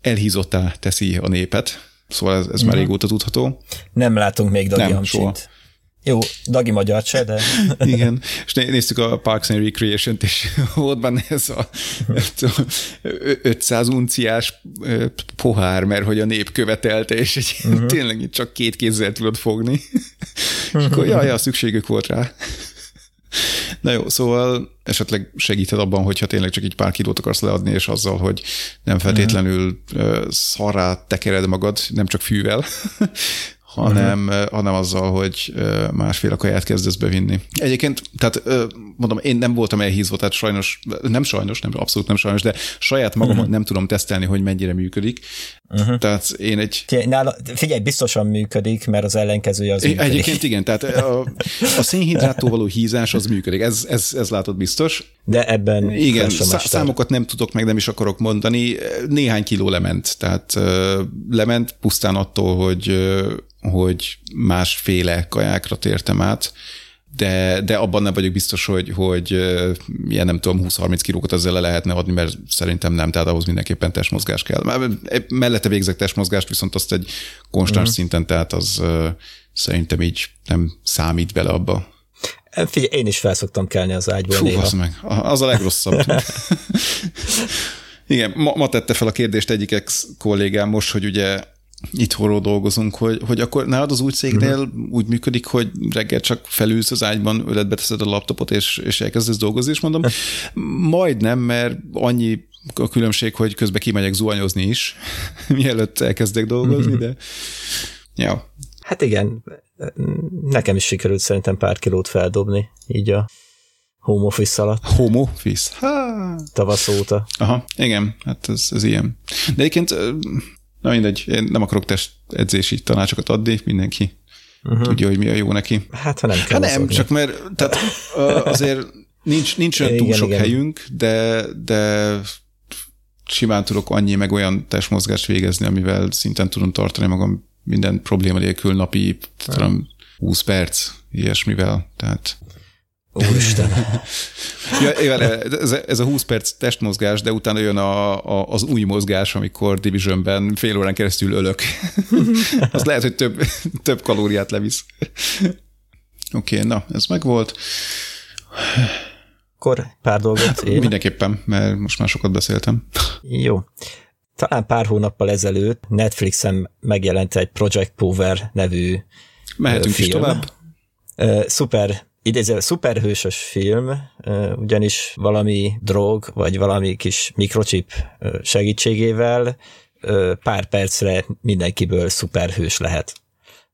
elhízottá teszi a népet, szóval ez, ez mm-hmm. már mhm. régóta tudható. Nem látunk még Dagi Nem, soha. Jó, Dagi magyar se, de... Igen, és néztük a Parks and Recreation-t, és volt benne ez a 500 unciás pohár, mert hogy a nép követelte, és egy, uh-huh. tényleg csak két kézzel tudod fogni. és akkor jaj, ja, szükségük volt rá. Na jó, szóval esetleg segíthet abban, hogyha tényleg csak egy pár kilót akarsz leadni, és azzal, hogy nem feltétlenül uh, szarrá tekered magad, nem csak fűvel, hanem, uh-huh. hanem azzal, hogy másféle kaját kezdesz bevinni. Egyébként, tehát mondom, én nem voltam elhízva, tehát sajnos, nem sajnos, nem abszolút nem sajnos, de saját magam uh-huh. nem tudom tesztelni, hogy mennyire működik. Uh-huh. Tehát én egy... Nála, figyelj, biztosan működik, mert az ellenkezője az működik. Egyébként igen, tehát a, a szénhidráttól való hízás az működik, ez, ez, ez látod biztos. De ebben Igen, szá- számokat nem tudok, meg nem is akarok mondani. Néhány kiló lement, tehát lement pusztán attól, hogy hogy másféle kajákra tértem át, de, de abban nem vagyok biztos, hogy, hogy ilyen nem tudom, 20-30 kilókat ezzel le lehetne adni, mert szerintem nem, tehát ahhoz mindenképpen testmozgás kell. Mellette végzek testmozgást, viszont azt egy konstans uh-huh. szinten, tehát az szerintem így nem számít bele abba. Figyelj, én is felszoktam kelni az ágyból Fú, néha. Az, meg, az a legrosszabb. Igen, ma, ma tette fel a kérdést egyik ex kollégám most, hogy ugye itthonról dolgozunk, hogy, hogy akkor nálad az új cégnél uh-huh. úgy működik, hogy reggel csak felülsz az ágyban, öletbe teszed a laptopot, és, és elkezdesz dolgozni, és mondom, majdnem, mert annyi a különbség, hogy közben kimegyek zuhanyozni is, mielőtt elkezdek dolgozni, uh-huh. de ja. Hát igen, nekem is sikerült szerintem pár kilót feldobni, így a home office alatt. Home office? Ha. Tavasz óta. Aha, igen, hát ez, ez ilyen. De egyébként Na mindegy, én nem akarok test edzési tanácsokat adni, mindenki uh-huh. tudja, hogy mi a jó neki. Hát, ha nem kell Hát nem, csak mert tehát, azért nincs, nincs olyan túl igen, sok igen. helyünk, de, de simán tudok annyi meg olyan testmozgást végezni, amivel szinten tudom tartani magam minden probléma nélkül napi, tudom, 20 perc ilyesmivel, tehát Úristen. ja, ez, ez a 20 perc testmozgás, de utána jön a, a, az új mozgás, amikor Divisionben fél órán keresztül ölök. az lehet, hogy több, több kalóriát levisz. Oké, okay, na, ez megvolt. akkor pár dolgot én. Mindenképpen, mert most már sokat beszéltem. Jó. Talán pár hónappal ezelőtt Netflixen megjelent egy Project Power nevű Mehetünk film. is tovább. Szuper, idéző, szuperhősös film, ugyanis valami drog, vagy valami kis mikrochip segítségével pár percre mindenkiből szuperhős lehet.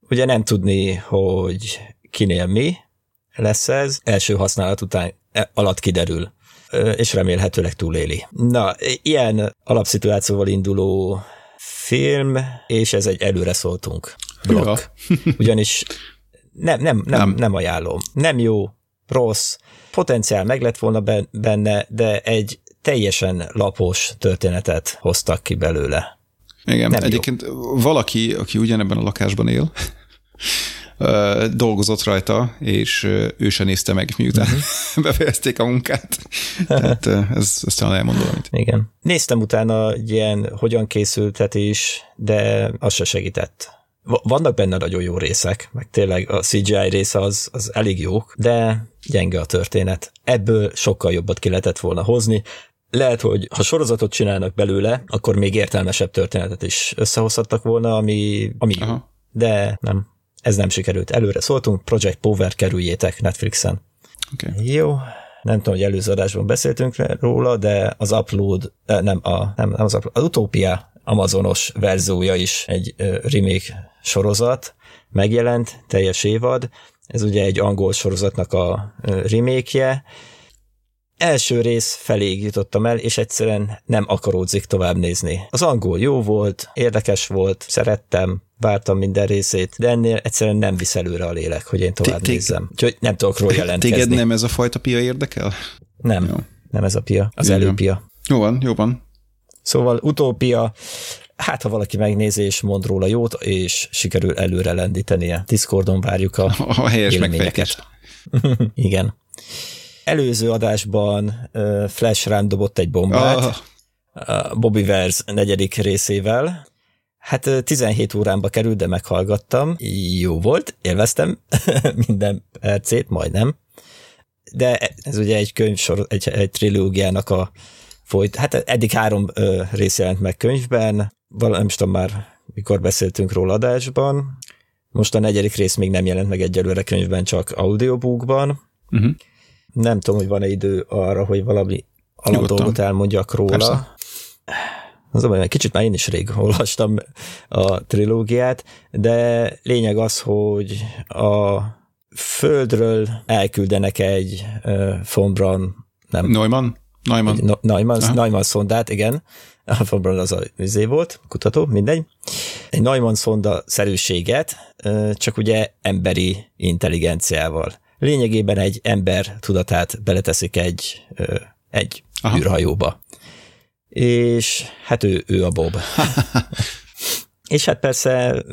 Ugye nem tudni, hogy kinél mi lesz ez, első használat után e, alatt kiderül, és remélhetőleg túléli. Na, ilyen alapszituációval induló film, és ez egy előre szóltunk blokk. Ugyanis nem, nem, nem, Nem. nem. ajánlom. Nem jó, rossz, potenciál meg lett volna ben- benne, de egy teljesen lapos történetet hoztak ki belőle. Igen, Nem jó. egyébként valaki, aki ugyanebben a lakásban él, dolgozott rajta, és ő se nézte meg, miután Mhm. befejezték a munkát. Tehát ez, ez talán elmondom, amit. Igen. Néztem utána ilyen hogyan készültetés, de az se segített. Va- Vannak benne nagyon jó részek, meg tényleg a CGI része az, az elég jó, de gyenge a történet. Ebből sokkal jobbat ki lehetett volna hozni. Lehet, hogy ha sorozatot csinálnak belőle, akkor még értelmesebb történetet is összehozhattak volna, ami, ami jó. Aha. De nem, ez nem sikerült. Előre szóltunk, Project Power kerüljétek Netflixen. Okay. Jó, nem tudom, hogy előző adásban beszéltünk róla, de az Upload, eh, nem, a, nem, nem az Upload, az Utopia amazonos verziója is egy remake sorozat, megjelent, teljes évad, ez ugye egy angol sorozatnak a ö, remake-je, első rész feléig jutottam el, és egyszerűen nem akaródzik tovább nézni. Az angol jó volt, érdekes volt, szerettem, vártam minden részét, de ennél egyszerűen nem visz előre a lélek, hogy én tovább Té- té- nézzem. Úgyhogy nem tudok róla jelentkezni. Téged nem ez a fajta pia érdekel? Nem, nem ez a pia, az előpia. Jó van, jó van. Szóval utópia, hát ha valaki megnézi és mond róla jót, és sikerül előre lendítenie. Discordon várjuk a A helyes megfejtés. Igen. Előző adásban Flash rám dobott egy bombát, Ah, a Bobby Verse negyedik részével. Hát ö, 17 órámba került, de meghallgattam. Jó volt, élveztem minden percét, majdnem. De ez ugye egy könyvsor, egy, egy trilógiának a folyt. Hát eddig három ö, rész jelent meg könyvben, val nem is tudom már, mikor beszéltünk róla adásban. Most a negyedik rész még nem jelent meg egyelőre könyvben, csak audiobookban. uh-huh. Nem tudom, hogy van-e idő arra, hogy valami alapdolgot elmondjak róla. Persze. Az a baj, kicsit már én is rég olvastam a trilógiát, de lényeg az, hogy a Földről elküldenek egy uh, nem, Neumann? Neumann? No- Neumann, Aha. Neumann szondát, igen. A von Braun az a izé volt, kutató, mindegy. Egy Neumann szonda szerűséget, csak ugye emberi intelligenciával. Lényegében egy ember tudatát beleteszik egy, egy Aha. űrhajóba. És hát ő, ő a Bob. És hát persze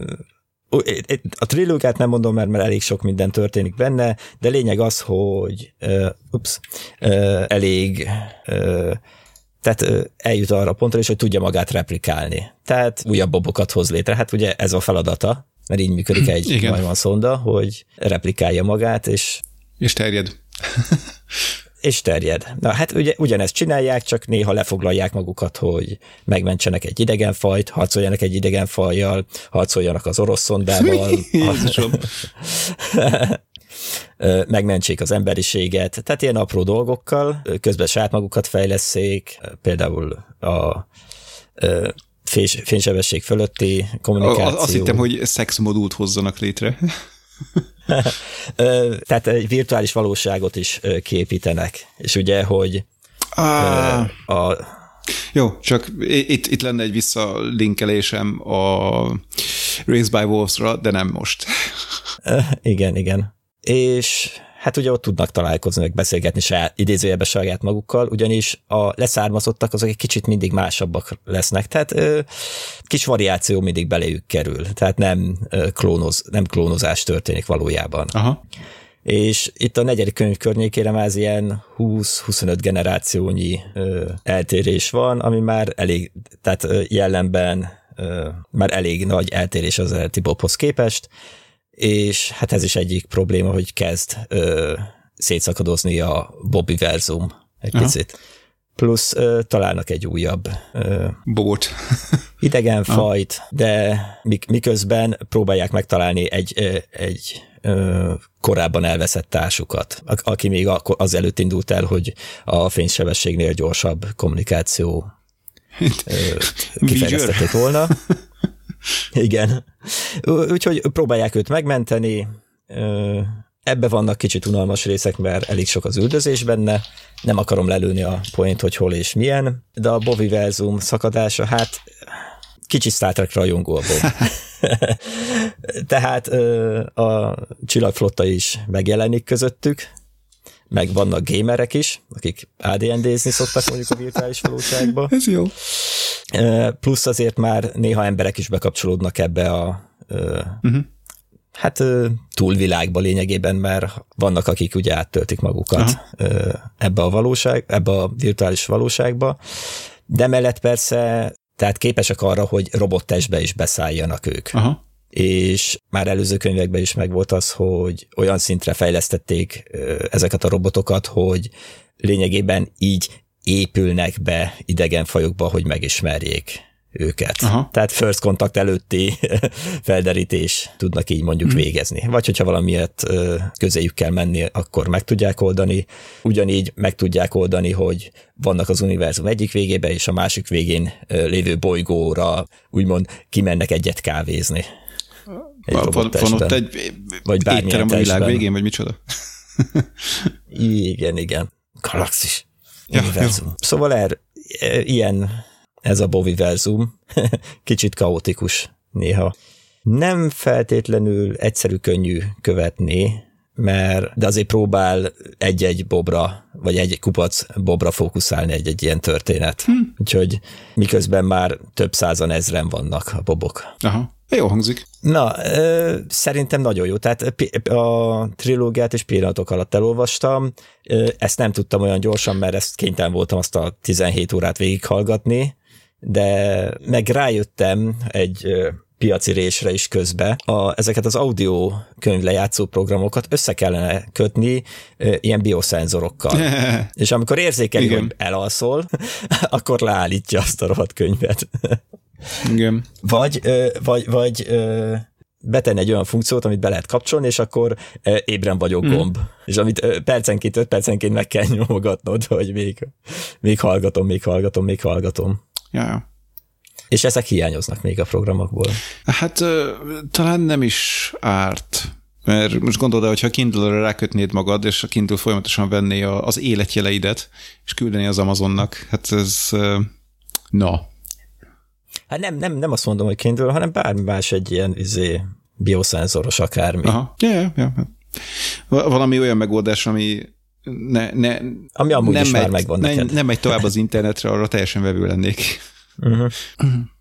a trilógiát nem mondom, mert, mert elég sok minden történik benne, de lényeg az, hogy uh, ups, uh, elég uh, tehát ö, eljut arra a pontra is, hogy tudja magát replikálni. Tehát újabb bobokat hoz létre. Hát ugye ez a feladata, mert így működik egy Igen. Neumann szonda, hogy replikálja magát, és És terjed. és terjed. Na hát ugye ugyanezt csinálják, csak néha lefoglalják magukat, hogy megmentsenek egy idegenfajt, harcoljanak egy idegenfajjal, harcoljanak az orosz szondával, megmentsék az emberiséget, tehát ilyen apró dolgokkal, közben saját magukat fejleszék, például a fés- fénysebesség fölötti kommunikáció. Azt hittem, hogy szexmodult hozzanak létre. Tehát egy virtuális valóságot is képítenek, és ugye, hogy Ah, a jó, csak itt, itt lenne egy visszalinkelésem a Race by Wolves-ra, de nem most. Igen, igen. És hát ugye ott tudnak találkozni, meg beszélgetni saját, idézőjelbe saját magukkal, ugyanis a leszármazottak azok egy kicsit mindig másabbak lesznek, tehát ö, kis variáció mindig beléjük kerül, tehát nem, ö, klónoz, nem klónozás történik valójában. Aha. És itt a negyedik könyv környékére már az ilyen 20-25 generációnyi ö, eltérés van, ami már elég, tehát ö, jellemben ö, már elég nagy eltérés az eredeti Bobhoz képest, és hát ez is egyik probléma, hogy kezd ö, szétszakadozni a Bobby verzum egy Aha. picit. Plusz ö, találnak egy újabb ö, Bót. idegen fajt, de mik, miközben próbálják megtalálni egy, ö, egy ö, korábban elveszett társukat, aki még az előtt indult el, hogy a fénysebességnél gyorsabb kommunikáció kifejeztették volna. Igen. Úgyhogy próbálják őt megmenteni, ebbe vannak kicsit unalmas részek, mert elég sok az üldözés benne, nem akarom lelőni a point, hogy hol és milyen, de a Boviverzum szakadása, hát kicsi Star Trek rajongó a Bob. Tehát a csillagflotta is megjelenik közöttük, meg vannak gamerek is, akik ADND-zni szoktak mondjuk a virtuális valóságba. Ez jó. Plusz azért már néha emberek is bekapcsolódnak ebbe a uh-huh. hát túlvilágba lényegében, mert vannak, akik ugye áttöltik magukat Aha. ebbe a valóság, ebbe a virtuális valóságba, de mellett persze tehát képesek arra, hogy robottestbe is beszálljanak ők. Aha és már előző könyvekben is megvolt az, hogy olyan szintre fejlesztették ezeket a robotokat, hogy lényegében így épülnek be idegen fajokba, hogy megismerjék őket. Aha. Tehát first contact előtti felderítés tudnak így mondjuk hmm. végezni. Vagy hogyha valamiért közéjük kell menni, akkor meg tudják oldani. Ugyanígy meg tudják oldani, hogy vannak az univerzum egyik végébe, és a másik végén lévő bolygóra úgymond kimennek egyet kávézni. Egy van, van, van ott egy vagy étterem a világ végén, vagy micsoda? igen, igen. Galaxis. Ja, univerzum. Szóval er, e, ilyen ez a Boviverzum. Kicsit kaotikus néha. Nem feltétlenül egyszerű, könnyű követni, mert de azért próbál egy-egy bobra, vagy egy kupac bobra fókuszálni egy-egy ilyen történet. Hm. Úgyhogy miközben már több százan ezren vannak a bobok. Aha. Jó hangzik. Na, ö, szerintem nagyon jó. Tehát a trilógiát és pillanatok alatt elolvastam. Ezt nem tudtam olyan gyorsan, mert ezt kénytelen voltam azt a 17 órát végighallgatni, de meg rájöttem egy piaci résre is közbe. A, ezeket az audio könyvlejátszó programokat össze kellene kötni e, ilyen bioszenzorokkal. és amikor érzékeli, Igen. hogy elalszol, akkor leállítja azt a rohadt könyvet. Igen. Vagy, vagy, vagy betenni egy olyan funkciót, amit be lehet kapcsolni, és akkor ébren vagyok hmm. gomb. És amit percenként, öt percenként meg kell nyomogatnod, hogy még, még hallgatom, még hallgatom, még hallgatom. Ja, ja. És ezek hiányoznak még a programokból. Hát talán nem is árt. Mert most gondolod, hogy ha Kindle-re rákötnéd magad, és a Kindle folyamatosan venné az életjeleidet, és küldeni az Amazonnak, hát ez, na, Hát nem, nem, nem azt mondom, hogy Kindle, hanem bármi más egy ilyen izé, bioszenzoros akármi. Aha. Ja, ja, ja. Valami olyan megoldás, ami ne, ne, ami amúgy nem is megy, már megvan ne, neked. Nem megy tovább az internetre, arra teljesen vevő lennék. Uh-huh.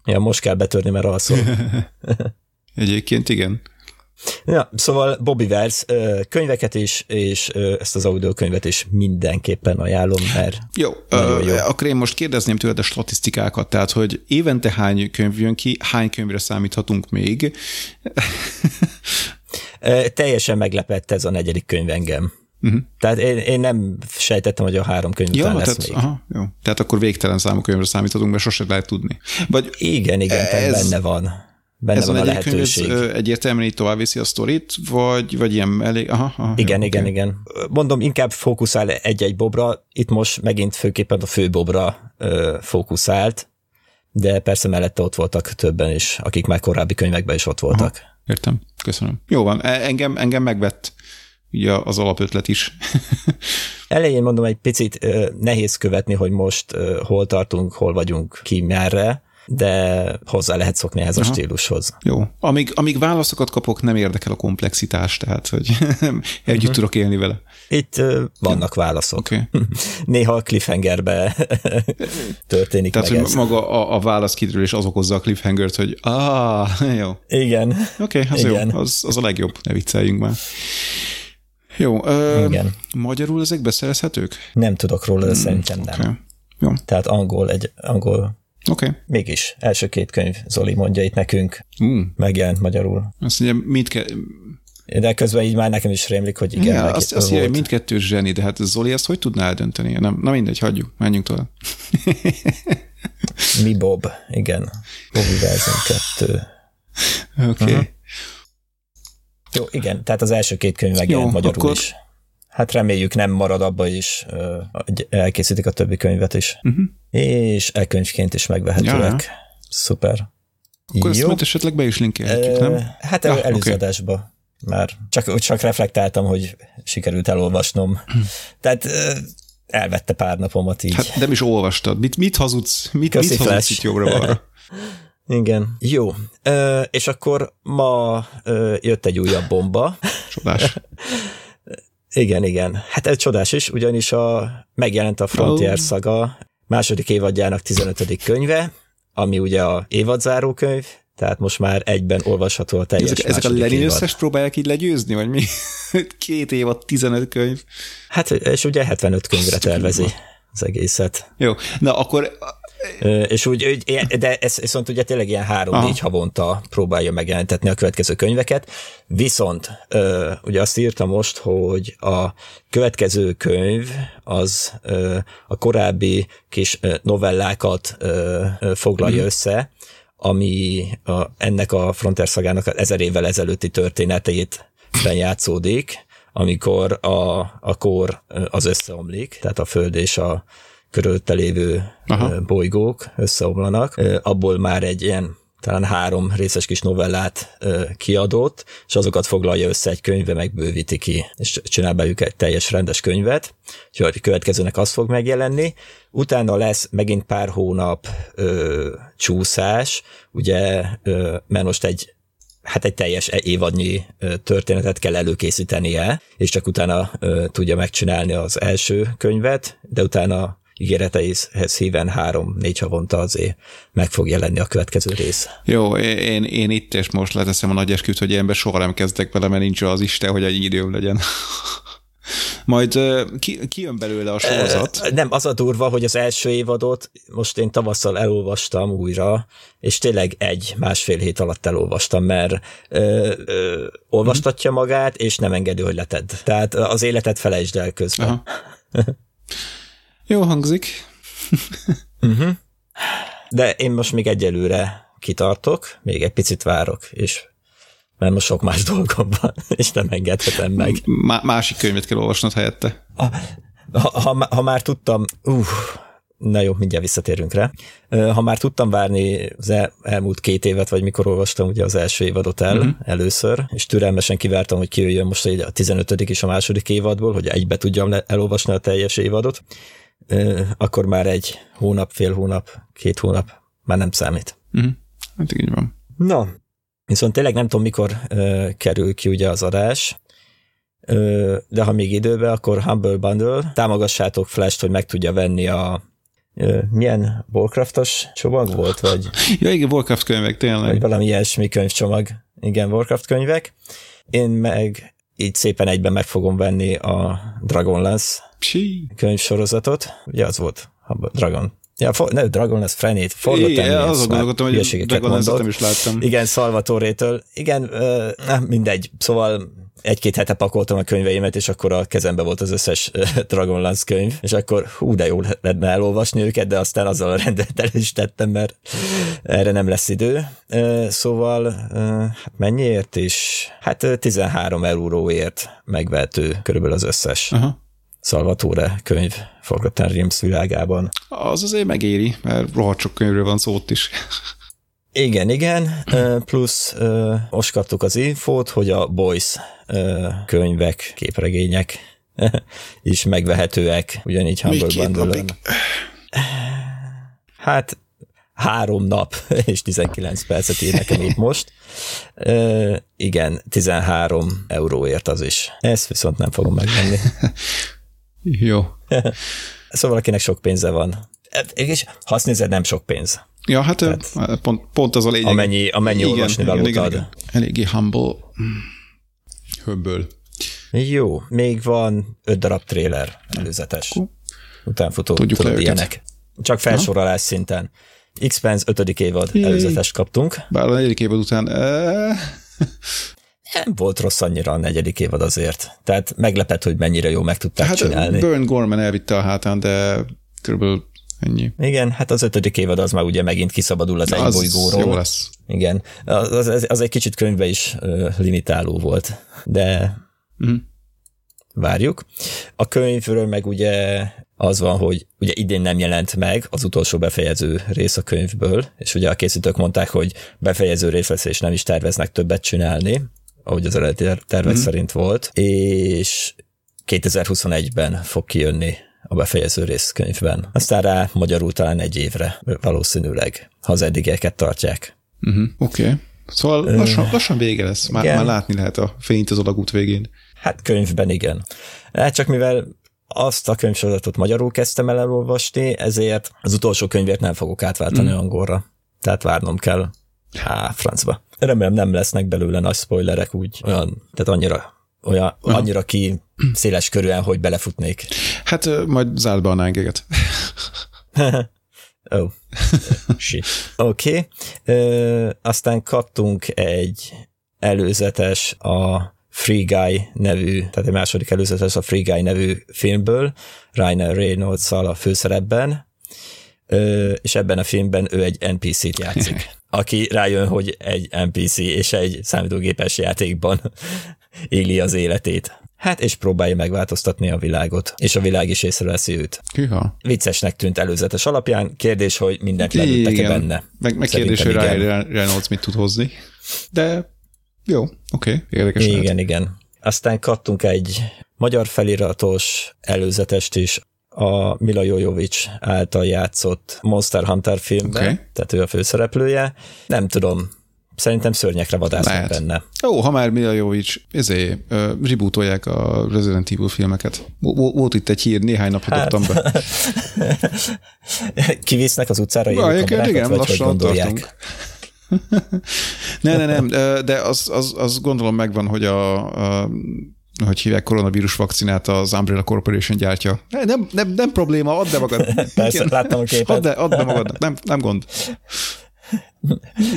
Ja, most kell betörni, mert alszol. Egyébként igen. Ja, szóval Bobby Vers könyveket is, és ezt az audiokönyvet is mindenképpen ajánlom, mert jó, ö, jó. Akkor én most kérdezném tőled a statisztikákat, tehát, hogy évente hány könyv jön ki, hány könyvre számíthatunk még? Teljesen meglepett ez a negyedik könyv engem. Uh-huh. Tehát én, én nem sejtettem, hogy a három könyv ja, után lesz tehát, még. Aha, jó. Tehát akkor végtelen számú könyvre számíthatunk, mert sosem lehet tudni. Vagy igen, igen, ez, benne van benne ez van a lehetőség. Ez egyértelműen így tovább viszi a sztorit, vagy, vagy ilyen elég... Aha, aha, igen, jó, igen, okay. igen. Mondom, inkább fókuszál egy-egy bobra, itt most megint főképpen a fő bobra ö, fókuszált, de persze mellette ott voltak többen is, akik már korábbi könyvekben is ott voltak. Aha, értem, köszönöm. Jó van, e, engem, engem megvett ugye az alapötlet is. Elején mondom, egy picit nehéz követni, hogy most hol tartunk, hol vagyunk ki merre, de hozzá lehet szokni ehhez Aha. a stílushoz. Jó. Amíg, amíg válaszokat kapok, nem érdekel a komplexitás, tehát hogy együtt uh-huh. tudok élni vele. Itt uh, vannak válaszok. Okay. Néha a cliffhangerbe történik Tehát, meg hogy ez. maga a, a válasz és az okozza a cliffhangert, hogy ah, jó. Igen. Oké, okay, az Igen. jó. Az, az a legjobb, ne vicceljünk már. Jó. Ö, Igen. Magyarul ezek beszerezhetők? Nem tudok róla, de hmm, szerintem nem. Okay. Jó. Tehát angol, egy angol Oké. Okay. Mégis, első két könyv, Zoli mondja itt nekünk, mm. megjelent magyarul. Azt mondja, kell... De közben így már nekem is rémlik, hogy igen. Ja, azt, azt hogy mindkettő zseni, de hát Zoli ezt hogy tudná eldönteni? Nem, na mindegy, hagyjuk, menjünk tovább. Mi Bob, igen. Bobby Version 2. Oké. Okay. Jó, igen, tehát az első két könyv megjelent magyarul akkor- is. Hát reméljük nem marad abba is, elkészítik a többi könyvet is. Uh-huh. És e-könyvként is megvehetőek. Ja. Szuper. Akkor ezt Jó. majd esetleg be is linkelhetjük, nem? Hát el, oké. előző adásba már. Csak, csak reflektáltam, hogy sikerült elolvasnom. Tehát elvette pár napomat így. Hát nem is olvastad. Mit, mit hazudsz? Mit, Köszi, mit hazudsz itt jobbra-balra? Igen. Jó. Ö, és akkor ma ö, jött egy újabb bomba. Csodás. Igen, igen. Hát ez csodás is, ugyanis a, megjelent a Frontier szaga második évadjának 15. könyve, ami ugye a évadzáró könyv, tehát most már egyben olvasható a teljes Ezek, ezek a Lenin összes próbálják így legyőzni, vagy mi? Két év, 15 könyv. Hát, és ugye 75 könyvre tervezi az egészet. Jó, na akkor És úgy, de ez viszont ugye tényleg ilyen három-négy havonta próbálja megjelentetni a következő könyveket, viszont ugye azt írta most, hogy a következő könyv az a korábbi kis novellákat foglalja Mhm. össze, ami a, ennek a Frontier szagának az ezer évvel ezelőtti történetét játszódik, amikor a, a kor az összeomlik, tehát a föld és a körülötte lévő Aha. bolygók összeomlanak. Abból már egy ilyen talán három részes kis novellát kiadott, és azokat foglalja össze egy könyvbe, megbővíti ki, és csinál belőlük egy teljes rendes könyvet, úgyhogy a következőnek az fog megjelenni. Utána lesz megint pár hónap ö, csúszás, ugye, ö, mert most egy hát egy teljes évadnyi ö, történetet kell előkészítenie, és csak utána ö, tudja megcsinálni az első könyvet, de utána ígéreteihez híven három-négy havonta azért meg fog jelenni a következő rész. jó, én, én itt és most leteszem a nagy esküt, hogy ilyenbe soha nem kezdek vele, mert nincs az Isten, hogy egy időm legyen. Majd ki, ki jön belőle a sorozat? Nem, az a durva, hogy az első évadot most én tavasszal elolvastam újra, és tényleg egy, másfél hét alatt elolvastam, mert ö, ö, olvastatja magát, és nem engedi, hogy letedd. Tehát az életet felejtsd el közben. Aha. Jó hangzik. De én most még egyelőre kitartok, még egy picit várok, és mert most sok más dolgom van, és nem engedhetem meg. Má- másik könyvet kell olvasnod helyette. Ha, ha, ha már tudtam, uh, na jó, mindjárt visszatérünk rá. Ha már tudtam várni az el, elmúlt két évet, vagy mikor olvastam ugye az első évadot el uh-huh. először, és türelmesen kivártam, hogy kijöjjön most egy a 15. és a második évadból, hogy egybe tudjam elolvasni a teljes évadot, akkor már egy hónap, fél hónap, két hónap már nem számít. Uh-huh. Hát így van. Na, viszont tényleg nem tudom, mikor ö, kerül ki ugye az adás, ö, de ha még időbe, akkor Humble Bundle, támogassátok Flash-t, hogy meg tudja venni a milyen Warcraftos csomag volt, vagy, Ja, igen, Warcraft könyvek, vagy tényleg. valami ilyesmi könyvcsomag. Igen, Warcraft könyvek. Én meg így szépen egyben meg fogom venni a Dragonlance Psi. könyvsorozatot. Ugye az volt, Humble Dragon. Ja, for, ne, Dragonlance Frenét, forgattam. Igen, azon gondolkodtam, hogy mondok. nem is láttam. Igen, Salvatorétől. Igen, na, mindegy. Szóval egy-két hete pakoltam a könyveimet, és akkor a kezembe volt az összes Dragonlance könyv, és akkor hú, de jó lenne elolvasni őket, de aztán azzal a rendet el is tettem, mert erre nem lesz idő. Szóval, hát mennyiért is? Hát ö, 13 euróért megvehető körülbelül az összes Aha. Salvatore könyv Forgotten Realms világában. Az azért megéri, mert rohadt sok könyvről van szó ott is. Igen, igen, plusz most kaptuk az infót, hogy a Boys könyvek, képregények is megvehetőek, ugyanígy Humble bundle. Hát három nap és 19 percet ír nekem itt most. Ö, igen, 13 euróért az is. Ezt viszont nem fogom megvenni. Jó. Szóval akinek sok pénze van. És ha azt nézed, nem sok pénz. Ja, hát Tehát, pont, pont az a lényeg. Amennyi, amennyi olvasni valót ad. Eléggé humble. Höbből. Jó, még van öt darab trailer előzetes. Utánfutó, Tudjuk tudod, ilyenek. Csak felsorolás szinten. X-Pens 5. évad Jé. előzetes kaptunk. Bár a negyedik évad után... Uh, nem volt rossz annyira a negyedik évad azért. Tehát meglepett, hogy mennyire jó meg tudták Hát csinálni. Burn Gorman elvitte a hátán, de körülbelül ennyi. Igen, hát az ötödik évad az már ugye megint kiszabadul az egy Az bolygóról. jó lesz. Igen, az, az, az egy kicsit könyvbe is limitáló volt, de Mhm. várjuk. A könyvről meg ugye az van, hogy ugye idén nem jelent meg az utolsó befejező rész a könyvből, és ugye a készítők mondták, hogy befejező rész lesz, és nem is terveznek többet csinálni, ahogy az eredeti tervek Mhm. szerint volt, és 2021-ben fog kijönni a befejező rész könyvben. Aztán rá magyarul talán egy évre valószínűleg, ha az eddigieket tartják. Uh-huh. Oké. Okay. Szóval lassan, lassan vége lesz. Már, igen. már látni lehet a fényt az alagút végén. Hát könyvben igen. Hát csak mivel azt a könyvsorozatot magyarul kezdtem el elolvasni, ezért az utolsó könyvért nem fogok átváltani mm. angolra. Tehát várnom kell. Há, francba. Remélem nem lesznek belőle nagy spoilerek úgy, olyan, tehát annyira, olyan, annyira ki széles körűen, hogy belefutnék. Hát majd zárd be a nágeget. Oh. Oké. Okay. Aztán kaptunk egy előzetes a Free Guy nevű, tehát egy második előzetes a Free Guy nevű filmből, Ryan reynolds a főszerepben, és ebben a filmben ő egy NPC-t játszik, aki rájön, hogy egy NPC és egy számítógépes játékban éli az életét. Hát, és próbálja megváltoztatni a világot, és a világ is észreveszi őt. Hűha. Viccesnek tűnt előzetes alapján, kérdés, hogy mindent lelőttek-e benne. Meg, meg Szerintem kérdés, hogy. Ryan Reynolds mit tud hozni. De jó, oké, okay, érdekes Igen, lehet. igen. Aztán kaptunk egy magyar feliratos előzetest is, a Mila Jojovic által játszott Monster Hunter filmben, okay. tehát ő a főszereplője. Nem tudom, szerintem szörnyekre vadásznak Lehet. benne. Jó, ha már Mila Jovic, ezért uh, rebootolják a Resident Evil filmeket. Vo- Volt itt egy hír, néhány napja Hát, dobtam be. Kivisznek az utcára élő Ja, igen, vagy hogy lassan tartunk. ne, ne, nem, de az, az, az gondolom megvan, hogy a, a hogy hívják koronavírus vakcinát az Umbrella Corporation gyártja. Ne, Nem, nem, nem probléma, add be magad. Persze, Igen. láttam a képet. Add, add be magadnak, nem, nem gond.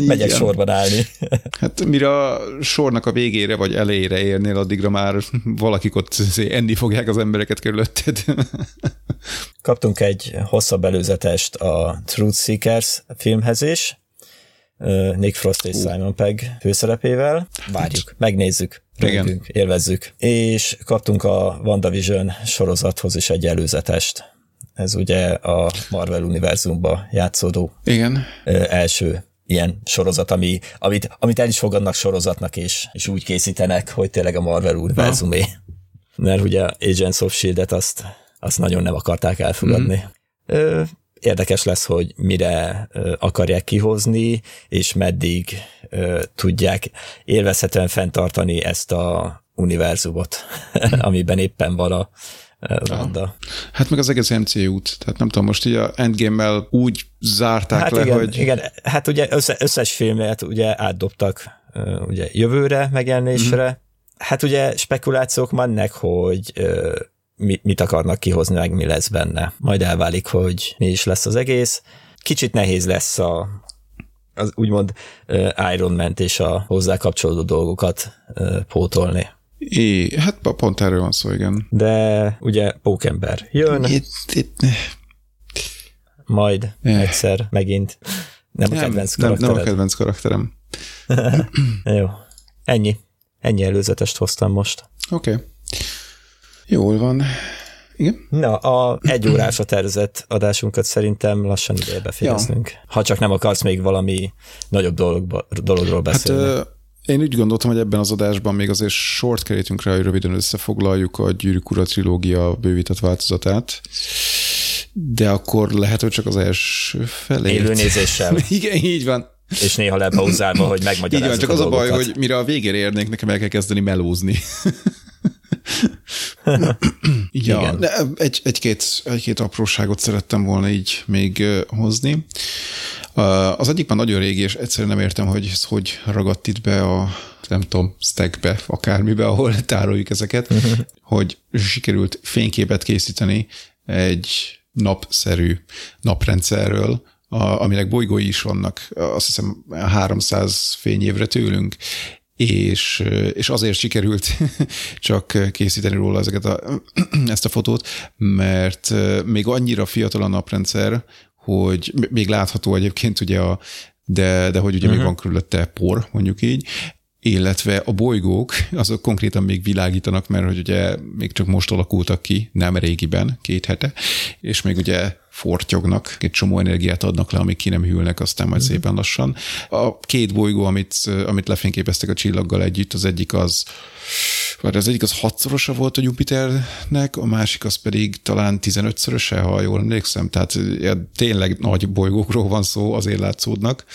Megyek Igen. sorban állni. Hát mire a sornak a végére vagy elejére érnél, addigra már valakik ott enni fogják az embereket körülötted. Kaptunk egy hosszabb előzetest a Truth Seekers filmhez is, Nick Frost és Simon Pegg főszerepével. Várjuk, megnézzük. Rögtünk, élvezzük. És kaptunk a WandaVision sorozathoz is egy előzetest. Ez ugye a Marvel univerzumba játszódó Igen. első ilyen sorozat, ami, amit, amit el is fogadnak sorozatnak, és, és úgy készítenek, hogy tényleg a Marvel univerzumé. Mert ugye Agents of S.H.I.E.L.D.-et azt, azt nagyon nem akarták elfogadni. Mm. Ö, érdekes lesz, hogy mire akarják kihozni, és meddig tudják élvezhetően fenntartani ezt a univerzumot, amiben éppen van a ö, Wanda. Hát meg az egész MCU-t. Tehát nem tudom, most így a Endgame-mel úgy zárták Hát le, igen, hogy... igen, hát ugye össze, összes filmet ugye átdobtak ugye jövőre megjelenésre. Mm. Hát ugye spekulációk mennek, hogy mi, mit akarnak kihozni, meg mi lesz benne. Majd elválik, hogy mi is lesz az egész. Kicsit nehéz lesz a az úgymond Iron man és a hozzá kapcsolódó dolgokat pótolni. É, hát pont erről van szó, igen. De ugye Pókember jön, Itt, itt, majd Eh. egyszer megint. Nem a nem, kedvenc nem, nem a kedvenc karakterem. Jó. Ennyi. Ennyi előzetest hoztam most. Oké. Okay. Jól van. Igen? Na, a egy órásra tervezett adásunkat szerintem lassan ideje befejeznünk. Ja. Ha csak nem akarsz még valami nagyobb dologba, dologról Hát beszélni. ö, én úgy gondoltam, hogy ebben az adásban még azért sort kerítünk rá, hogy röviden összefoglaljuk a Gyűrűk Ura trilógia bővített változatát. De akkor lehet, hogy csak az első felé. Élőnézéssel, Igen, így van. és néha lepauzálva, hogy megmagyarázzuk van, csak az a baj, hogy mire a végére érnék, nekem el kell kezdeni melózni. ja, Igen. de egy, egy-két, egy-két apróságot szerettem volna így még hozni. Az egyik már nagyon régi, és egyszerűen nem értem, hogy ez hogy ragadt itt be a nem tudom, stackbe, akármibe, ahol tároljuk ezeket, hogy sikerült fényképet készíteni egy napszerű naprendszerről, a, aminek bolygói is vannak, azt hiszem 300 fényévre tőlünk, és, és azért sikerült csak készíteni róla ezeket a, ezt a fotót, mert még annyira fiatal a naprendszer, hogy még látható egyébként ugye a de, de hogy ugye uh-huh. még mhm. van körülötte por, mondjuk így, illetve a bolygók, azok konkrétan még világítanak, mert hogy ugye még csak most alakultak ki, nem régiben, két hete, és még ugye fortyognak, egy csomó energiát adnak le, amik ki nem hűlnek, aztán majd mm. szépen lassan. A két bolygó, amit, amit lefényképeztek a csillaggal együtt, az egyik az vagy az egyik az hatszorosa volt a Jupiternek, a másik az pedig talán 15-szöröse, ha jól emlékszem, tehát tényleg nagy bolygókról van szó, azért látszódnak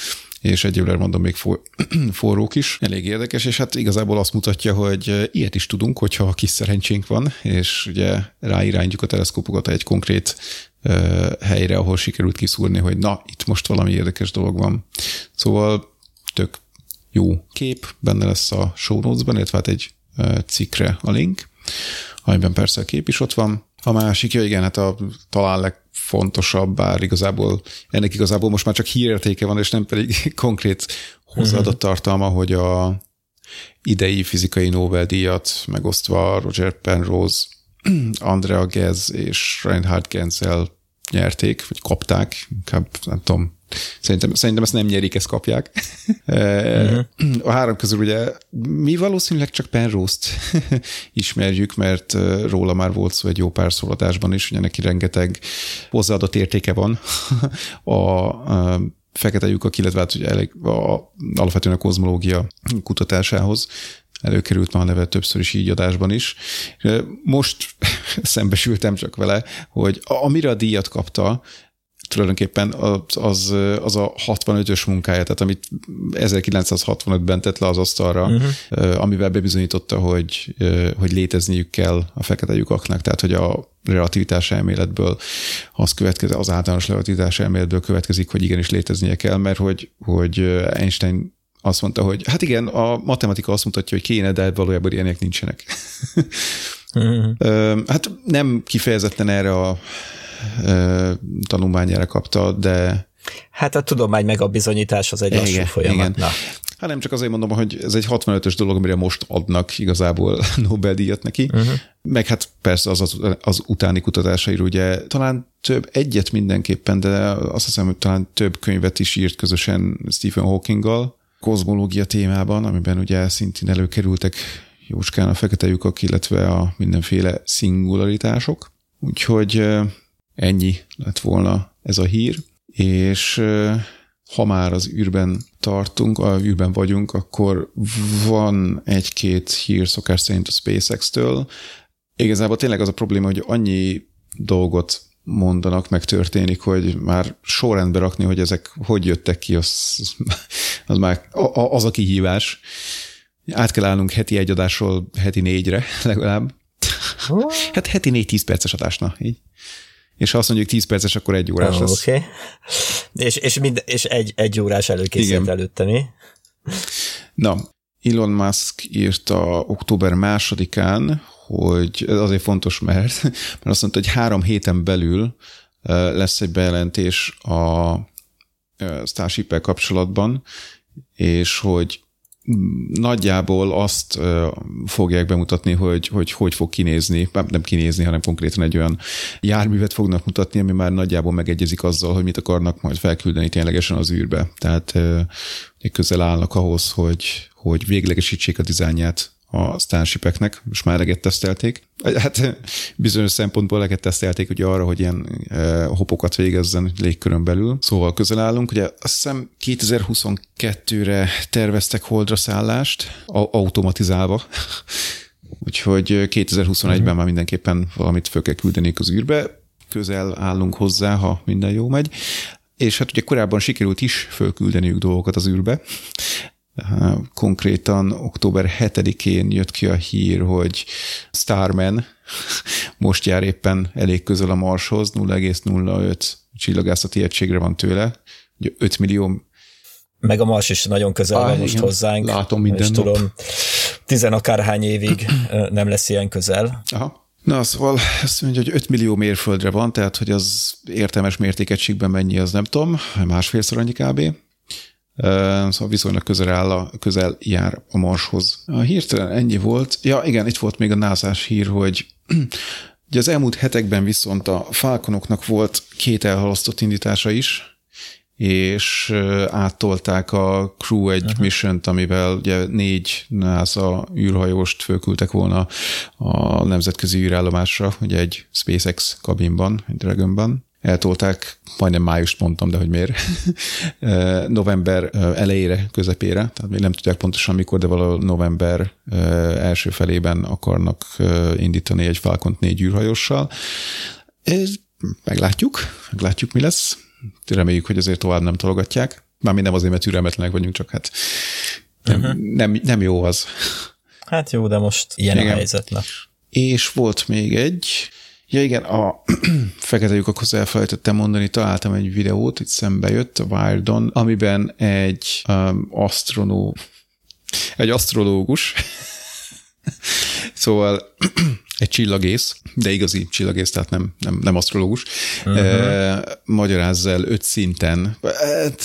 és egyébként mondom még for, forrók is. Elég érdekes, és hát igazából azt mutatja, hogy ilyet is tudunk, hogyha kis szerencsénk van, és ugye ráirányítjuk a teleszkópokat egy konkrét helyre, ahol sikerült kiszúrni, hogy na, itt most valami érdekes dolog van. Szóval tök jó kép, benne lesz a show notes-ban, illetve hát egy cikkre a link, amiben persze a kép is ott van. A másik, ja igen, hát a talán legfontosabb, bár igazából ennek igazából most már csak hírértéke van, és nem pedig konkrét hozzáadott mhm. tartalma, hogy a idei fizikai Nobel-díjat megosztva Roger Penrose Andrea Gez és Reinhard Genzel nyerték, vagy kapták, inkább nem tudom, Szerintem, szerintem ezt nem nyerik, ezt kapják. Uh-huh. A három közül ugye mi valószínűleg csak Penrose-t ismerjük, mert róla már volt szó egy jó pár szólatásban is, ugye neki rengeteg hozzáadott értéke van a, a fekete lyukak, illetve hát ugye elég, a, alapvetően a kozmológia kutatásához előkerült már neve többször is így adásban is. Most szembesültem csak vele, hogy amire a díjat kapta, tulajdonképpen az, az, az a 65-ös munkája, tehát amit 1965-ben tett le az asztalra, uh-huh. amivel bebizonyította, hogy, hogy létezniük kell a fekete lyukaknak, tehát hogy a relativitás elméletből az következik, az általános relativitás elméletből következik, hogy igenis léteznie kell, mert hogy, hogy Einstein azt mondta, hogy hát igen, a matematika azt mutatja, hogy kéne, de valójában ilyenek nincsenek. Hát nem kifejezetten erre a tanulmányára kapta, de... Hát a tudomány meg a bizonyítás az egy igen, lassú folyamat. Igen. Na. Hát nem csak azért mondom, hogy ez egy 65-ös dolog, amire most adnak igazából Nobel-díjat neki, uh-huh. meg hát persze az, az, az utáni kutatásairól ugye talán több, egyet mindenképpen, de azt hiszem, hogy talán több könyvet is írt közösen Stephen Hawkinggal, kozmológia témában, amiben ugye szintén előkerültek jóskán a fekete lyukak, illetve a mindenféle szingularitások. Úgyhogy ennyi lett volna ez a hír, és ha már az űrben tartunk, a űrben vagyunk, akkor van egy-két hír szokás szerint a SpaceX-től. Igazából tényleg az a probléma, hogy annyi dolgot mondanak, meg történik, hogy már sorrendbe rakni, hogy ezek hogy jöttek ki, az, az már az a kihívás. Át kell állnunk heti egy adásról heti négyre legalább. Hát heti négy-tíz perces adásna, így és ha azt mondjuk 10 perces, akkor egy órás oh, lesz. Okay. És, és, mind, és egy, egy órás előkészített előtte, mi? Na, Elon Musk írta október másodikán, hogy ez azért fontos, mert, mert azt mondta, hogy három héten belül lesz egy bejelentés a starship kapcsolatban, és hogy nagyjából azt fogják bemutatni, hogy, hogy hogy fog kinézni, nem kinézni, hanem konkrétan egy olyan járművet fognak mutatni, ami már nagyjából megegyezik azzal, hogy mit akarnak majd felküldeni ténylegesen az űrbe. Tehát közel állnak ahhoz, hogy, hogy véglegesítsék a dizájnját a Starshipeknek, most már eleget tesztelték. Hát bizonyos szempontból eleget tesztelték ugye arra, hogy ilyen e, hopokat végezzen légkörön belül. Szóval közel állunk. Ugye azt hiszem 2022-re terveztek holdra szállást, automatizálva. Úgyhogy 2021-ben uh-huh. már mindenképpen valamit föl kell küldeni az űrbe. Közel állunk hozzá, ha minden jó megy. És hát ugye korábban sikerült is fölküldeniük dolgokat az űrbe. Konkrétan október 7-én jött ki a hír, hogy Starman most jár éppen elég közel a Marshoz, 0,05 csillagászati egységre van tőle, 5 millió meg a Mars is nagyon közel van most igen, hozzánk. Látom minden nap. tudom, tizen akárhány évig nem lesz ilyen közel. Aha. Na, szóval azt mondja, hogy 5 millió mérföldre van, tehát hogy az értelmes mértékegységben mennyi, az nem tudom, másfélszor annyi kb szóval viszonylag közel, áll a, közel jár a Marshoz. A hirtelen ennyi volt. Ja, igen, itt volt még a názás hír, hogy Ugye az elmúlt hetekben viszont a Falconoknak volt két elhalasztott indítása is, és áttolták a Crew egy uh-huh. mission amivel ugye négy NASA űrhajóst fölküldtek volna a nemzetközi űrállomásra, ugye egy SpaceX kabinban, egy Dragonban. Eltolták, majdnem májust mondtam, de hogy miért, november elejére, közepére, tehát még nem tudják pontosan mikor, de valahol november első felében akarnak indítani egy Falcon 4 űrhajóssal. Meglátjuk, meglátjuk, mi lesz reméljük, hogy azért tovább nem tologatják. Mármint nem azért, mert türelmetlenek vagyunk, csak hát nem, uh-huh. nem, nem jó az. Hát jó, de most ilyen igen. a helyzet. Na. És volt még egy, ja igen, a fekete lyukakhoz elfelejtettem mondani, találtam egy videót, itt szembe jött a Wildon, amiben egy um, asztronó, egy asztrológus, szóval egy csillagész, de igazi csillagész, tehát nem, nem, nem asztrológus, uh-huh. e, magyarázza el öt szinten. Hát,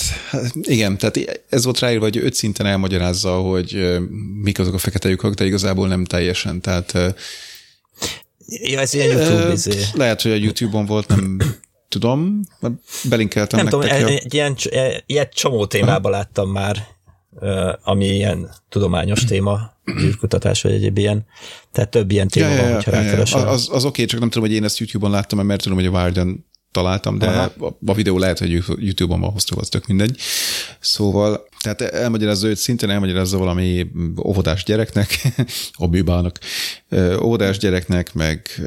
igen, tehát ez volt ráírva, hogy öt szinten elmagyarázza, hogy mik azok a fekete lyukak, de igazából nem teljesen, tehát Ja, ez ilyen YouTube izé. Lehet, hogy a YouTube-on volt, nem tudom, belinkeltem Nem nektek. tudom, egy ilyen, csomó témában láttam már, ami ilyen tudományos téma, űrkutatás, vagy egyéb ilyen. Tehát több ilyen téma ja, van, ja, hogyha ja, ja. Az, az, oké, csak nem tudom, hogy én ezt YouTube-on láttam, mert tudom, hogy a Guardian találtam, de Aha. a videó lehet, hogy YouTube-on van hoztuk, az tök mindegy. Szóval, tehát elmagyarázza őt szinten, elmagyarázza valami óvodás gyereknek, a bűbának, óvodás gyereknek, meg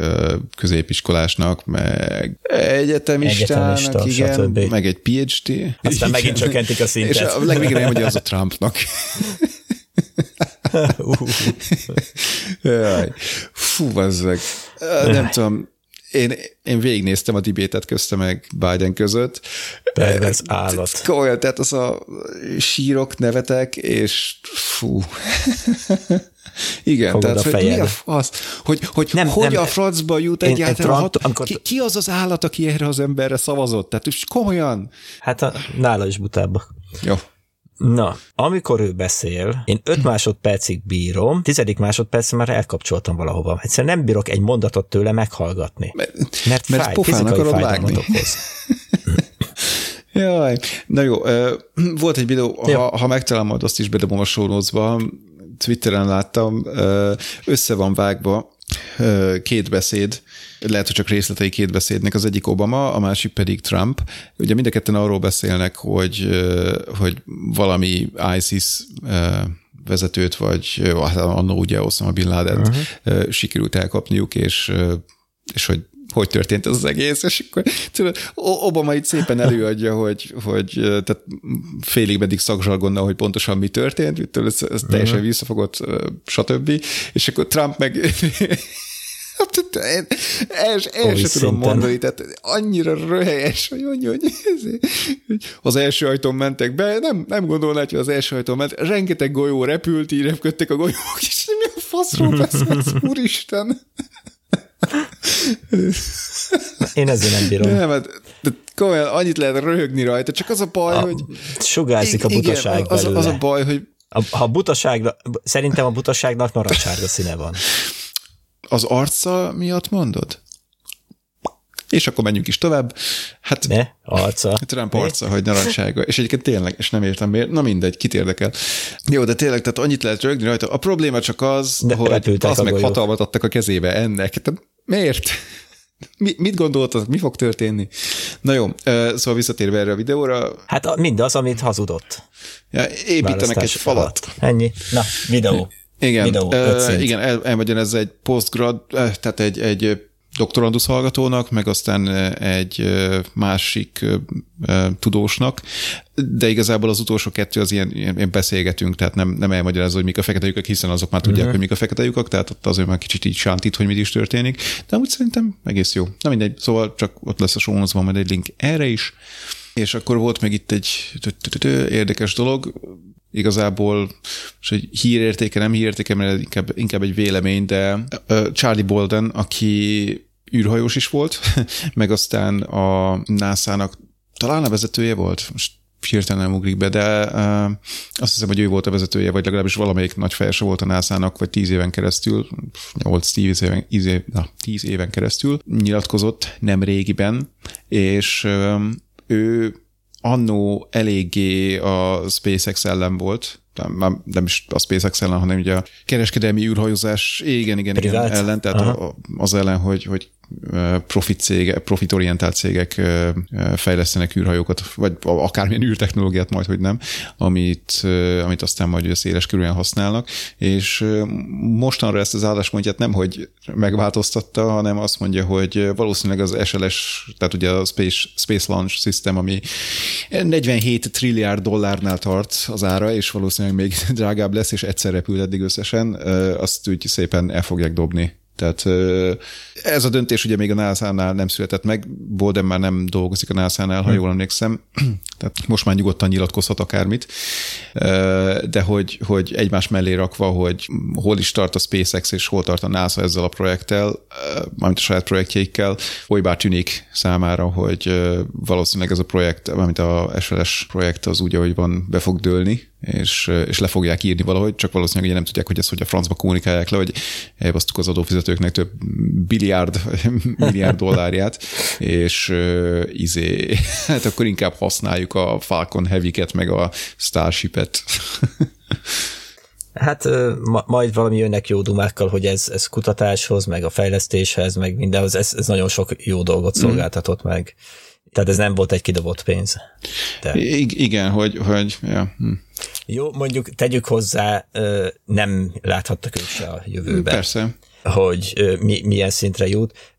középiskolásnak, meg egyetemistának, Egyetemista, igen, stb. meg egy PhD. Aztán igen. megint csökkentik a szintet. És a legvégén elmagyarázza Trumpnak. Jaj. Fú, bazzeg. Nem tudom, én, én végignéztem a dibétet közte meg Biden között. De ez állat. Olyan, tehát az a sírok, nevetek, és fú. Igen, Fogod tehát hogy mi a fasz? Hogy, hogy, nem, hogy nem, a francba jut én, egyáltalán? Trump, hat, amikor... ki, ki az az állat, aki erre az emberre szavazott? Tehát komolyan? Hát a, nála is butább. Jó. Na, amikor ő beszél, én öt másodpercig bírom, tizedik másodperc már elkapcsoltam valahova. Egyszerűen nem bírok egy mondatot tőle meghallgatni. Mert, mert, mert fáj, fizikai fájdalmat okoz. Jaj, na jó, volt egy videó, ha, ha megtalálom, majd azt is bedobom a show Twitteren láttam, össze van vágva két beszéd, lehet, hogy csak részletei két beszédnek, az egyik Obama, a másik pedig Trump. Ugye mind a ketten arról beszélnek, hogy, hogy valami ISIS vezetőt, vagy hát annó ugye Osama Bin Laden uh-huh. sikerült elkapniuk, és, és hogy hogy történt ez az egész, és akkor tudod, Obama itt szépen előadja, hogy, hogy tehát félig meddig szakzsargonnal, hogy pontosan mi történt, ez, ez teljesen visszafogott, stb. És akkor Trump meg Hát, én el, el sem tudom mondani, tehát annyira röhelyes, hogy mondja, hogy az első ajtón mentek be, nem, nem gondolná, hogy az első ajtón ment, rengeteg golyó repült, így repködtek a golyók, és mi a faszról beszélsz, úristen? Én ezzel nem bírom. Nem, hát, de komolyan annyit lehet röhögni rajta, csak az a baj, a, hogy... Sugárzik a butaság igen, az, az a baj, hogy... A, ha butaság, szerintem a butaságnak narancssárga színe van. Az arca miatt mondod? És akkor menjünk is tovább. Hát, ne, arca. Trump arca, hogy narancsága. És egyébként tényleg, és nem értem miért. Na mindegy, kit érdekel. Jó, de tényleg, tehát annyit lehet rögni rajta. A probléma csak az, de hogy az meg hatalmat adtak a kezébe ennek. Tehát miért? Mi, mit gondoltad, mi fog történni? Na jó, szóval visszatérve erre a videóra. Hát mindaz, amit hazudott. Ja, építenek egy falat. Alatt. Ennyi. Na, videó. Igen, videó, uh, igen el, elmagyarázza egy postgrad, tehát egy, egy doktorandusz hallgatónak, meg aztán egy másik tudósnak, de igazából az utolsó kettő az ilyen, ilyen beszélgetünk, tehát nem, nem elmagyarázza, hogy mik a fekete lyukak, hiszen azok már tudják, uh-huh. hogy mik a fekete lyukak, tehát ott azért már kicsit így sántít, hogy mit is történik, de amúgy szerintem egész jó. Na mindegy, szóval csak ott lesz a show van majd egy link erre is, és akkor volt meg itt egy érdekes dolog, igazából és egy hírértéke, nem hírértéke, mert inkább, inkább egy vélemény, de Charlie Bolden, aki űrhajós is volt, meg aztán a NASA-nak talán a vezetője volt, most hirtelen nem ugrik be, de uh, azt hiszem, hogy ő volt a vezetője, vagy legalábbis valamelyik nagy fejese volt a NASA-nak, vagy tíz éven keresztül, 8-10 éven, éven, na, 10 éven keresztül nyilatkozott nem régiben, és ő annó eléggé a SpaceX ellen volt, nem, nem is a SpaceX ellen, hanem ugye a kereskedelmi űrhajózás, igen, igen, igen ellen, tehát a, az ellen, hogy, hogy profit cége, profitorientált cégek fejlesztenek űrhajókat, vagy akármilyen űrtechnológiát majd, hogy nem, amit, amit aztán majd ugye széles körülön használnak, és mostanra ezt az álláspontját nem, hogy megváltoztatta, hanem azt mondja, hogy valószínűleg az SLS, tehát ugye a Space, Space Launch System, ami 47 trilliárd dollárnál tart az ára, és valószínűleg még drágább lesz, és egyszer repül eddig összesen, azt úgy szépen el fogják dobni tehát ez a döntés ugye még a NASA-nál nem született meg, Bolden már nem dolgozik a NASA-nál, ha hm. jól emlékszem, tehát most már nyugodtan nyilatkozhat akármit, de hogy, hogy egymás mellé rakva, hogy hol is tart a SpaceX és hol tart a NASA ezzel a projekttel, mármint a saját projektjeikkel, olybár tűnik számára, hogy valószínűleg ez a projekt, mármint a SLS projekt az úgy, ahogy van, be fog dőlni, és, és le fogják írni valahogy, csak valószínűleg ugye nem tudják, hogy ezt hogy a francba kommunikálják le, hogy elbasztuk az adófizetőknek több biliárd, milliárd dollárját, és izé, hát akkor inkább használjuk a Falcon Heavy-ket, meg a Starship-et. Hát ma, majd valami jönnek jó dumákkal, hogy ez, ez kutatáshoz, meg a fejlesztéshez, meg mindenhoz, ez, ez nagyon sok jó dolgot mhm. szolgáltatott mm. meg. Tehát ez nem volt egy kidobott pénz. De... I- igen, hogy, hogy ja. hm. Jó, mondjuk tegyük hozzá, nem láthattak ők se a jövőben. Persze. Hogy mi, milyen szintre jut,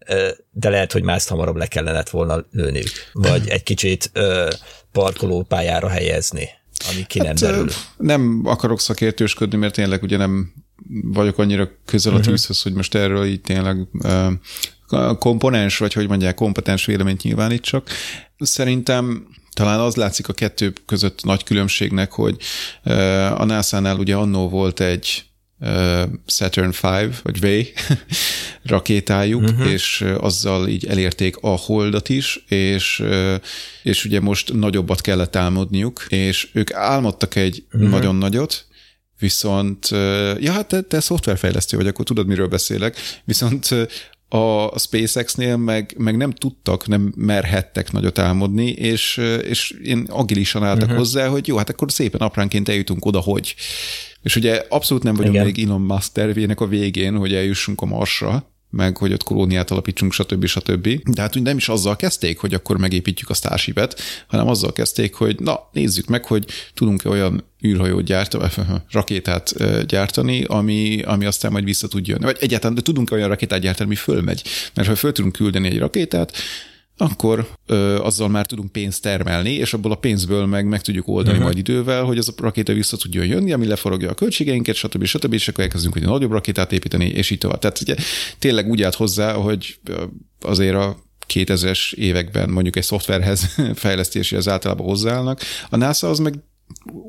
de lehet, hogy más hamarabb le kellett volna lőniük. Vagy egy kicsit parkolópályára helyezni, ami ki nem hát, derül. Nem akarok szakértősködni, mert tényleg ugye nem vagyok annyira közel a mhm. tűzhöz, uh-huh. hogy most erről így tényleg komponens, vagy hogy mondják, kompetens véleményt nyilvánítsak. Szerintem talán az látszik a kettő között nagy különbségnek, hogy a NASA-nál ugye annó volt egy Saturn V, vagy V rakétájuk, uh-huh. és azzal így elérték a holdat is, és, és ugye most nagyobbat kellett álmodniuk, és ők álmodtak egy uh-huh. nagyon nagyot, Viszont, ja, hát te, te szoftverfejlesztő vagy, akkor tudod, miről beszélek. Viszont a SpaceX-nél meg, meg nem tudtak, nem merhettek nagyot álmodni, és, és én agilisan álltak uh-huh. hozzá, hogy jó, hát akkor szépen apránként eljutunk oda, hogy. És ugye abszolút nem vagyunk Igen. még Elon Musk tervének a végén, hogy eljussunk a Marsra, meg hogy ott kolóniát alapítsunk, stb. stb. De hát úgy nem is azzal kezdték, hogy akkor megépítjük a starship hanem azzal kezdték, hogy na, nézzük meg, hogy tudunk-e olyan űrhajót gyártani, rakétát gyártani, ami, ami aztán majd vissza tud jönni. Vagy egyáltalán, de tudunk olyan rakétát gyártani, ami fölmegy. Mert ha föl tudunk küldeni egy rakétát, akkor ö, azzal már tudunk pénzt termelni, és abból a pénzből meg meg tudjuk oldani uh-huh. majd idővel, hogy az a rakéta vissza tudjon jönni, ami leforogja a költségeinket, stb. stb. és akkor elkezdünk egy nagyobb rakétát építeni, és így tovább. Tehát ugye tényleg úgy állt hozzá, hogy azért a 2000-es években mondjuk egy szoftverhez fejlesztési az általában hozzáállnak. A NASA az meg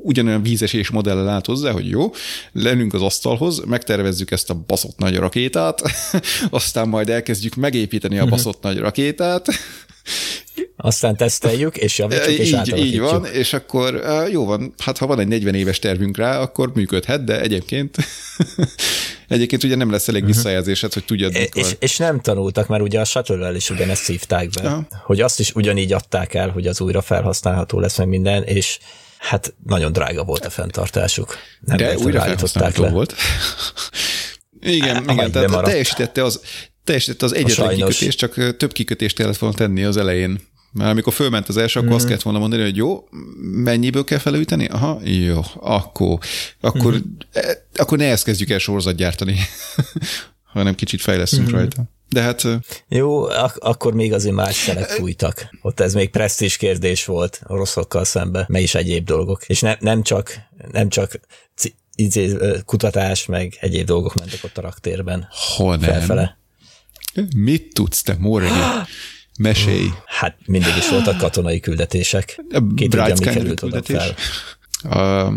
ugyanolyan vízesés modellel állt hozzá, hogy jó, lennünk az asztalhoz, megtervezzük ezt a baszott nagy rakétát, aztán majd elkezdjük megépíteni a baszott nagy rakétát, aztán teszteljük, és javítsuk, és így, így van, és akkor jó van, hát ha van egy 40 éves tervünk rá, akkor működhet, de egyébként egyébként ugye nem lesz elég uh-huh. visszajelzésed, hogy tudjad, mikor. És, és nem tanultak, mert ugye a shuttle is ugyanezt szívták be, ja. hogy azt is ugyanígy adták el, hogy az újra felhasználható lesz meg minden, és hát nagyon drága volt a fenntartásuk. Nem De újra felhasználható volt. igen, hát, igen, tehát teljesítette az, teljesítette az egyetlen kikötés, csak több kikötést kellett volna tenni az elején. Mert amikor fölment az első, akkor mm. azt kellett volna mondani, hogy jó, mennyiből kell felújítani? Aha, jó, akkor, akkor, mm. akkor ne ezt kezdjük el sorozat gyártani, hanem kicsit fejlesztünk mm. rajta. De hát... Jó, ak- akkor még azért más szelek fújtak. Ott ez még presztis kérdés volt a rosszokkal szembe, meg is egyéb dolgok. És ne, nem csak, nem csak izé, kutatás, meg egyéb dolgok mentek ott a raktérben. Hol nem. Felfele. Mit tudsz te, Moregi? Mesélj. Hát mindig is voltak katonai küldetések. Ki tudja, mi került küldetés. oda fel. Uh,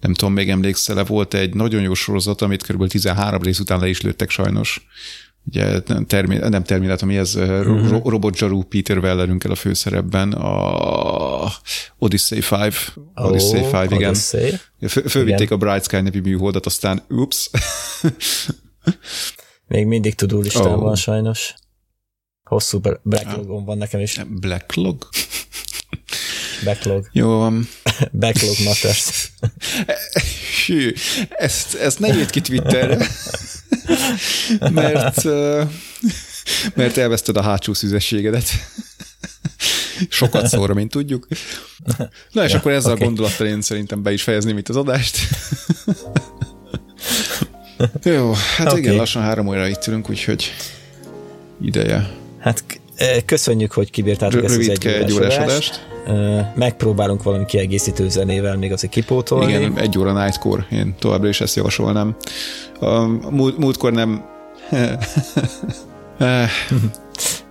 nem tudom, még emlékszel volt egy nagyon jó sorozat, amit kb. 13 rész után le is lőttek sajnos ugye nem, termi, nem Terminátor, mi ez. Ro- Robot Zsaru Peter Wellerünkkel a főszerepben, a Odyssey 5, Ó, Odyssey 5, igen. Odyssey. Föl- Fölvitték a Bright Sky nevű műholdat, aztán ups. Még mindig tudó listán Ó. van sajnos. Hosszú backlogon van nekem is. Blacklog? Backlog. Jó van. Backlog matters. Hű, ezt, ezt ne írd ki Twitterre, mert, mert elveszted a hátsó szüzességedet. Sokat szóra, mint tudjuk. Na és Ja, akkor ezzel oké. a gondolattal én szerintem be is fejezném itt az adást. Jó, hát Oké. igen, lassan három óra itt ülünk, úgyhogy ideje. Hát köszönjük, hogy kibírtátok ezt az egy egy órás adást. Megpróbálunk valami kiegészítő zenével még azért kipótolni. Igen, egy óra Nightcore, én továbbra is ezt javasolnám. A múlt, múltkor nem...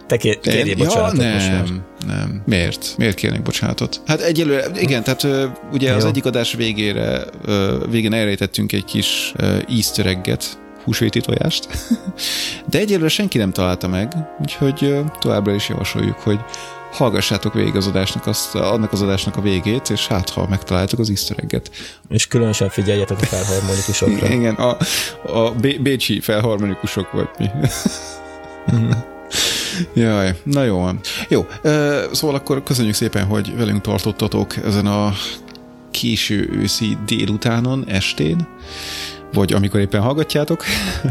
Te kér, kérjél bocsánatot ja, most már. nem, nem. Miért? Miért kérnék bocsánatot? Hát egyelőre, igen, tehát ugye az Jó. egyik adás végére, végén elrejtettünk egy kis easter egget, húsvéti tojást, de egyelőre senki nem találta meg, úgyhogy továbbra is javasoljuk, hogy hallgassátok végig az adásnak, azt, annak az adásnak a végét, és hát ha megtaláltuk az easter egget. És különösen figyeljetek a felharmonikusokra. Igen, a, a Bé- bécsi felharmonikusok vagy mi. Jaj, na jó van. Jó, szóval akkor köszönjük szépen, hogy velünk tartottatok ezen a késő őszi délutánon, estén, vagy amikor éppen hallgatjátok,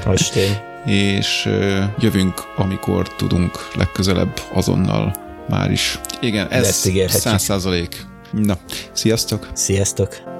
Hastény. és jövünk, amikor tudunk legközelebb azonnal már is. Igen, ez száz százalék. Na, sziasztok! Sziasztok!